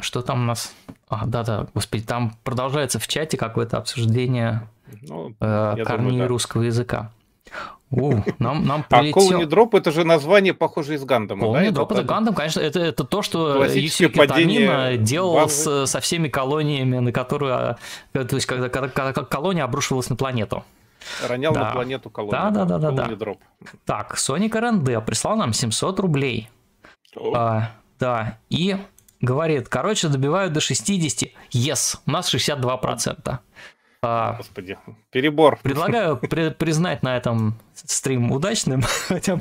[SPEAKER 1] что там у нас? А, да, да, господи, там продолжается в чате какое-то обсуждение ну, э, корней думаю, да. русского языка. У, нам, нам
[SPEAKER 2] А
[SPEAKER 1] прилетел...
[SPEAKER 2] Colony Drop это же название, похоже, из Гандама, да?
[SPEAKER 1] Colony Drop это Гандам, конечно, это, это то, что
[SPEAKER 2] Классическое
[SPEAKER 1] Юсики
[SPEAKER 2] падение
[SPEAKER 1] Тамина делал
[SPEAKER 2] базы.
[SPEAKER 1] с- со всеми колониями, на которые... а, То есть, когда, когда- колония обрушивалась на планету.
[SPEAKER 2] Ронял
[SPEAKER 1] Да.
[SPEAKER 2] на планету колонию.
[SPEAKER 1] Да, да, да, да, да.
[SPEAKER 2] Drop.
[SPEAKER 1] Так, Соник РНД прислал нам 700 рублей.
[SPEAKER 2] О,
[SPEAKER 1] А, да, и говорит, короче, добивают до 60. Yes, у нас 62%. А,
[SPEAKER 2] Господи, перебор.
[SPEAKER 1] Предлагаю при- признать на этом стрим удачным. Хотя.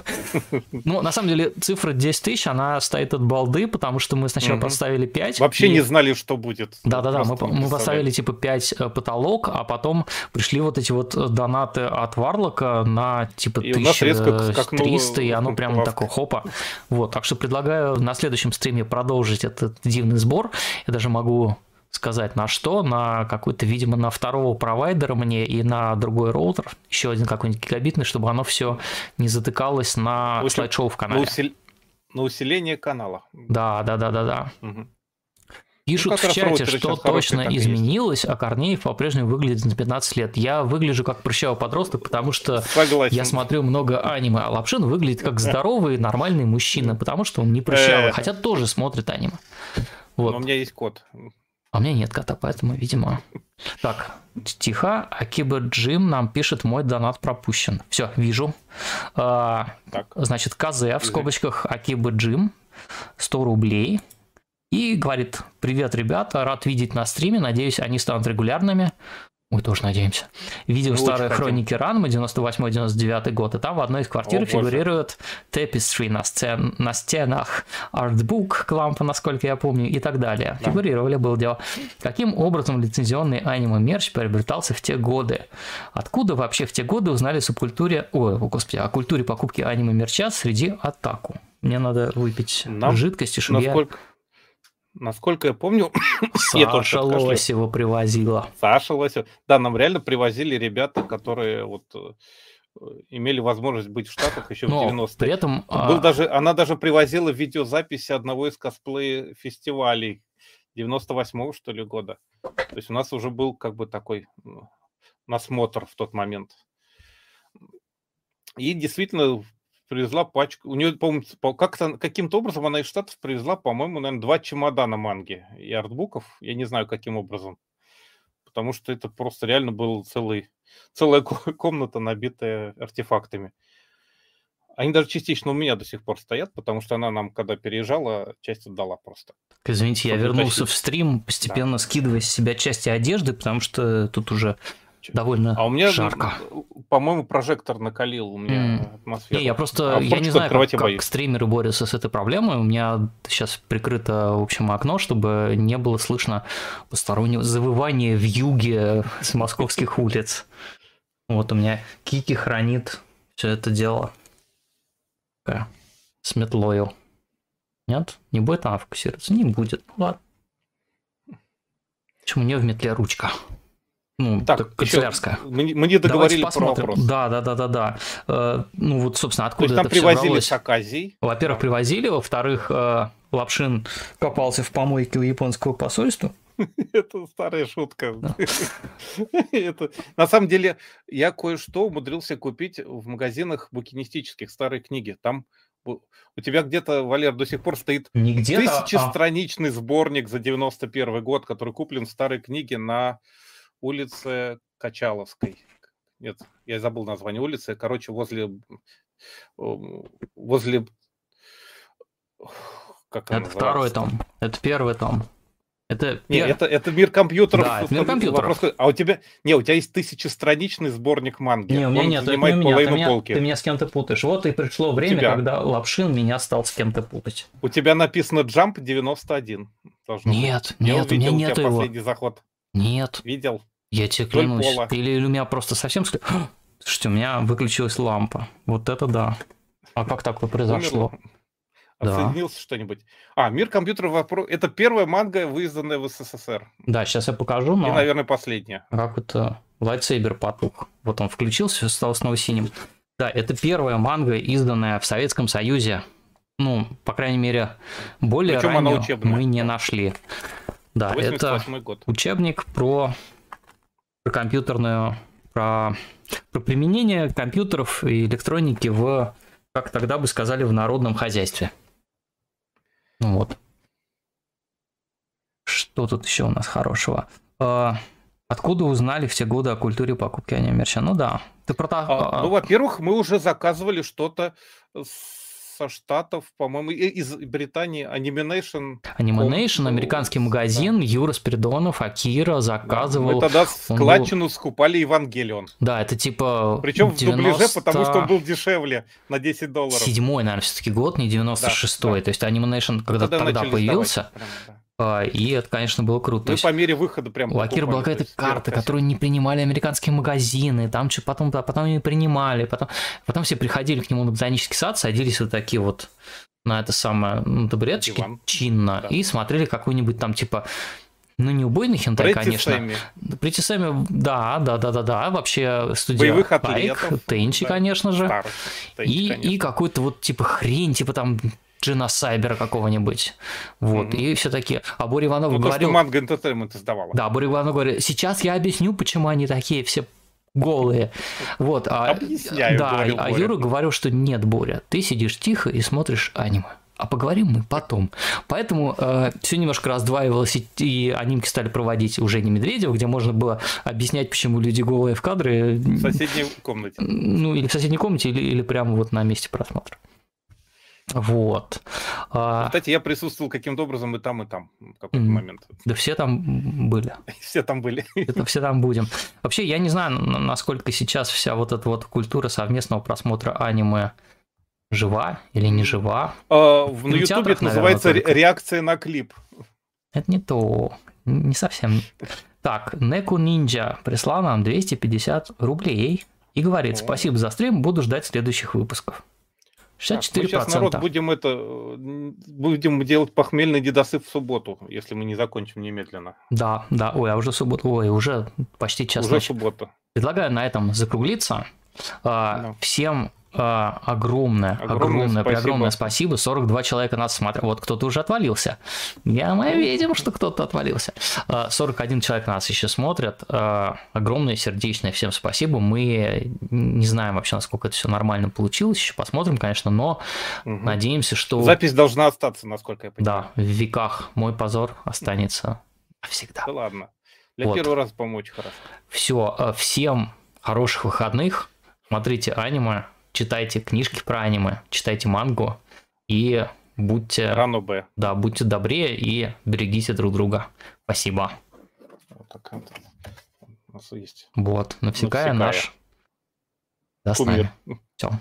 [SPEAKER 1] Ну, на самом деле, цифра 10 тысяч, она стоит от балды, потому что мы сначала
[SPEAKER 2] Мгм.
[SPEAKER 1] поставили 5.
[SPEAKER 2] Вообще
[SPEAKER 1] и-
[SPEAKER 2] не знали, что будет.
[SPEAKER 1] Да-да-да, мы, мы поставили типа 5 потолок, а потом пришли вот эти вот донаты от Варлока на типа
[SPEAKER 2] И у нас резко скакнуло
[SPEAKER 1] 1300, и оно прям
[SPEAKER 2] плавка.
[SPEAKER 1] такое хопа. Вот, так что предлагаю на следующем стриме продолжить этот дивный сбор. Я даже могу сказать на что, на какой-то, видимо, на второго провайдера мне и на другой роутер, еще один какой-нибудь гигабитный, чтобы оно все не затыкалось на
[SPEAKER 2] общем,
[SPEAKER 1] слайд-шоу в
[SPEAKER 2] На,
[SPEAKER 1] канале.
[SPEAKER 2] усил- на усиление канала.
[SPEAKER 1] Да, да, да, да, да.
[SPEAKER 2] Мгм.
[SPEAKER 1] Пишут
[SPEAKER 2] Ну,
[SPEAKER 1] в чате, что точно
[SPEAKER 2] так и есть.
[SPEAKER 1] изменилось, а Корнеев по-прежнему выглядит на 15 лет. Я выгляжу как прыщавый подросток, потому что
[SPEAKER 2] Согласен.
[SPEAKER 1] я смотрю много аниме, а Лапшин выглядит как здоровый, нормальный мужчина, потому что он не прыщавый,
[SPEAKER 2] Э.
[SPEAKER 1] хотя тоже смотрит аниме.
[SPEAKER 2] Но
[SPEAKER 1] Вот.
[SPEAKER 2] у меня есть код.
[SPEAKER 1] А у меня нет кота, поэтому, видимо... Так, тихо. Акиба Джим нам пишет, мой донат пропущен. Все, вижу. А,
[SPEAKER 2] Так.
[SPEAKER 1] Значит, КЗ в скобочках Акиба Джим, 100 рублей. И говорит, привет, ребята, рад видеть на стриме, надеюсь, они станут регулярными. Мы тоже надеемся. Видел
[SPEAKER 2] Мы
[SPEAKER 1] старые хроники Ранма 98-99 год, и там в одной из квартир
[SPEAKER 2] О,
[SPEAKER 1] фигурирует Tapestry на, сцен, на стенах, артбук, лампа, насколько я помню, и так далее.
[SPEAKER 2] Да.
[SPEAKER 1] Фигурировали, было дело. Каким образом лицензионный аниме-мерч приобретался в те годы? Откуда вообще в те годы узнали субкультуре, ой, о, господи, о культуре покупки аниме-мерча среди атаку? Мне надо выпить
[SPEAKER 2] Нам-
[SPEAKER 1] жидкости, чтобы я
[SPEAKER 2] Насколько, я помню,
[SPEAKER 1] Саша. Лосева привозила.
[SPEAKER 2] Саша Лосев. Да, нам реально привозили ребята, которые вот э, имели возможность быть в Штатах еще в
[SPEAKER 1] Но
[SPEAKER 2] 90-е.
[SPEAKER 1] при этом... а,
[SPEAKER 2] Был даже, она даже привозила видеозаписи одного из косплей-фестивалей 98-го, что ли, года. То есть у нас уже был как бы такой ну, насмотр в тот момент. И действительно привезла пачку. У нее, по-моему, по- как-то, каким-то образом она из Штатов привезла, по-моему, наверное, два чемодана манги и артбуков. Я не знаю, каким образом. Потому что это просто реально был целый, целая ко- комната, набитая артефактами. Они даже частично у меня до сих пор стоят, потому что она нам, когда переезжала, часть отдала просто.
[SPEAKER 1] Извините, я вернулся в стрим, постепенно скидывая с себя части одежды, потому что тут уже? Довольно
[SPEAKER 2] А у меня,
[SPEAKER 1] жарко.
[SPEAKER 2] м, по-моему, прожектор накалил у меня
[SPEAKER 1] М.
[SPEAKER 2] атмосферу.
[SPEAKER 1] Не, я просто,
[SPEAKER 2] А
[SPEAKER 1] я не знаю, как, как стримеры борются с этой проблемой. У меня сейчас прикрыто, в общем, окно, чтобы не было слышно постороннего завывания в юге с московских улиц. Вот у меня Кики хранит все это дело. С метлою. Нет? Не будет она фокусироваться? Не будет. Ну ладно. Почему у нее в метле ручка? Ну,
[SPEAKER 2] Так,
[SPEAKER 1] канцелярская.
[SPEAKER 2] Мы, мы не договорили про вопрос.
[SPEAKER 1] Да, да, да, да, да. Э, ну вот, собственно,
[SPEAKER 2] То есть
[SPEAKER 1] откуда
[SPEAKER 2] там
[SPEAKER 1] это все
[SPEAKER 2] привозили
[SPEAKER 1] бралось?
[SPEAKER 2] с.
[SPEAKER 1] Во-первых, привозили, во-вторых, э, Лапшин копался в помойке у японского посольства.
[SPEAKER 2] Это старая шутка. Это, на самом деле, я кое-что умудрился купить в магазинах букинистических, старые книги. Там у тебя где-то, Валер, до сих пор стоит
[SPEAKER 1] Не а-
[SPEAKER 2] тысячестраничный сборник за 91 год, который куплен в старой книге на улице Качаловской. Нет, я забыл название улицы. Короче, возле... Возле... Как
[SPEAKER 1] это второй том, это первый том. Это
[SPEAKER 2] Не,
[SPEAKER 1] пер-
[SPEAKER 2] это, это мир компьютеров.
[SPEAKER 1] Да, это мир компьютеров.
[SPEAKER 2] Вопрос- а у тебя... Не, у тебя есть тысячестраничный сборник манги.
[SPEAKER 1] Не, у меня
[SPEAKER 2] Он
[SPEAKER 1] нет, не
[SPEAKER 2] занимает
[SPEAKER 1] ты
[SPEAKER 2] половину
[SPEAKER 1] меня,
[SPEAKER 2] полки.
[SPEAKER 1] ты меня с кем-то путаешь. Вот и пришло время,
[SPEAKER 2] тебя.
[SPEAKER 1] когда Лапшин меня стал с кем-то путать.
[SPEAKER 2] У тебя написано Jump 91. должно быть.
[SPEAKER 1] Нет,
[SPEAKER 2] Я
[SPEAKER 1] нет, у меня
[SPEAKER 2] тебя
[SPEAKER 1] его.
[SPEAKER 2] последний заход.
[SPEAKER 1] Нет,
[SPEAKER 2] Видел?
[SPEAKER 1] Я тебе клянусь.
[SPEAKER 2] пола.
[SPEAKER 1] Или, или у меня просто совсем... Слушайте, у меня выключилась лампа. Вот это да. А как такое произошло?
[SPEAKER 2] Умерло.
[SPEAKER 1] Да.
[SPEAKER 2] Отсоединился что-нибудь. А, мир компьютеров вопро- Это первая манга, выизданная в СССР.
[SPEAKER 1] Да, сейчас я покажу,
[SPEAKER 2] И,
[SPEAKER 1] но...
[SPEAKER 2] наверное, последняя.
[SPEAKER 1] Как это? Лайтсейбер потух. Вот он включился, стал снова синим. Да, это первая манга, изданная в Советском Союзе. Ну, по крайней мере, более
[SPEAKER 2] Причем
[SPEAKER 1] раннюю мы не нашли. Да, это
[SPEAKER 2] 88 год.
[SPEAKER 1] учебник про, про компьютерную про, про применение компьютеров и электроники в, как тогда бы сказали, в народном хозяйстве. Ну вот. Что тут еще у нас хорошего? А, откуда узнали все годы о культуре покупки аниме-мерча? Ну да.
[SPEAKER 2] Ты про... А, ну, во-первых, мы уже заказывали что-то со Штатов, по-моему, из Британии Animation.
[SPEAKER 1] Animation, американский магазин, да. Юра Спиридонов, Акира заказывал. Да,
[SPEAKER 2] мы тогда складчину был... скупали Евангелион.
[SPEAKER 1] Да, это типа
[SPEAKER 2] Причем 90... в дубляже, потому что он был дешевле на 10 долларов.
[SPEAKER 1] Седьмой, наверное, все-таки год, не 96-й. Да, да. То есть Animation когда тогда, тогда появился. Прямо, да. А, и это, конечно, было круто.
[SPEAKER 2] Ну, по мере выхода прям.
[SPEAKER 1] У Акира была какая-то карта, которую не принимали американские магазины, там что потом, да, потом не принимали, потом, потом все приходили к нему на ботанический сад, садились вот такие вот на это самое ну, табуреточки Диван. чинно да. и смотрели какой-нибудь там типа ну, не убойный хентай, Прийти конечно. Сами. Прийти сами, да, да, да, да, да. Вообще студия
[SPEAKER 2] Боевых Пайк,
[SPEAKER 1] Тенчи, да. конечно же. Старых. Тенчи, и, конечно. и какой-то вот типа хрень, типа там Джина Сайбера какого-нибудь. Вот. Mm-hmm. И все таки А Боря Иванов ну, говорил...
[SPEAKER 2] То, что Манго Entertainment издавала.
[SPEAKER 1] Да, Боря Иванов говорит, сейчас я объясню, почему они такие все голые. Вот. А,
[SPEAKER 2] Объясняю,
[SPEAKER 1] да, говорил а Боря. Юра говорил, что нет, Боря, ты сидишь тихо и смотришь аниме. А поговорим мы потом. Поэтому э, все немножко раздваивалось, и, и анимки стали проводить уже не Медведева, где можно было объяснять, почему люди голые в кадре.
[SPEAKER 2] В соседней комнате.
[SPEAKER 1] Ну, или в соседней комнате, или, или прямо вот на месте просмотра. Вот.
[SPEAKER 2] А, Кстати, я присутствовал каким-то образом и там, и там в какой-то момент.
[SPEAKER 1] Да все там были.
[SPEAKER 2] Все там были.
[SPEAKER 1] Это все там будем. Вообще, я не знаю, насколько сейчас вся вот эта вот культура совместного просмотра аниме жива или не жива.
[SPEAKER 2] А, в, на Ютубе это называется только. реакция на клип.
[SPEAKER 1] Это не то. Не совсем. Так, Неку Нинджа прислал нам 250 рублей и говорит, спасибо за стрим, буду ждать следующих выпусков. 64%. Так, мы
[SPEAKER 2] сейчас, народ, будем это будем делать похмельный дедосып в субботу, если мы не закончим немедленно.
[SPEAKER 1] Да, да. Ой, а уже суббота. Ой, уже почти час
[SPEAKER 2] Уже ночи. суббота.
[SPEAKER 1] Предлагаю на этом закруглиться. А, да. Всем а, огромное, огромное, огромное, спасибо. огромное спасибо. 42 человека нас смотрят. Вот кто-то уже отвалился. Я, мы видим, что кто-то отвалился. 41 а, человек нас еще смотрят. А, огромное сердечное всем спасибо. Мы не знаем вообще, насколько это все нормально получилось. Еще посмотрим, конечно, но угу. надеемся, что...
[SPEAKER 2] Запись должна остаться, насколько я
[SPEAKER 1] понимаю. Да, в веках мой позор останется всегда.
[SPEAKER 2] Да ладно. Для вот. первого раза помочь хорошо.
[SPEAKER 1] Все, всем хороших выходных. Смотрите аниме, читайте книжки про аниме, читайте мангу и будьте...
[SPEAKER 2] Рано Б.
[SPEAKER 1] Да, будьте добрее и берегите друг друга. Спасибо.
[SPEAKER 2] Вот так у нас есть.
[SPEAKER 1] Вот, навсегда наш. До нами. Все.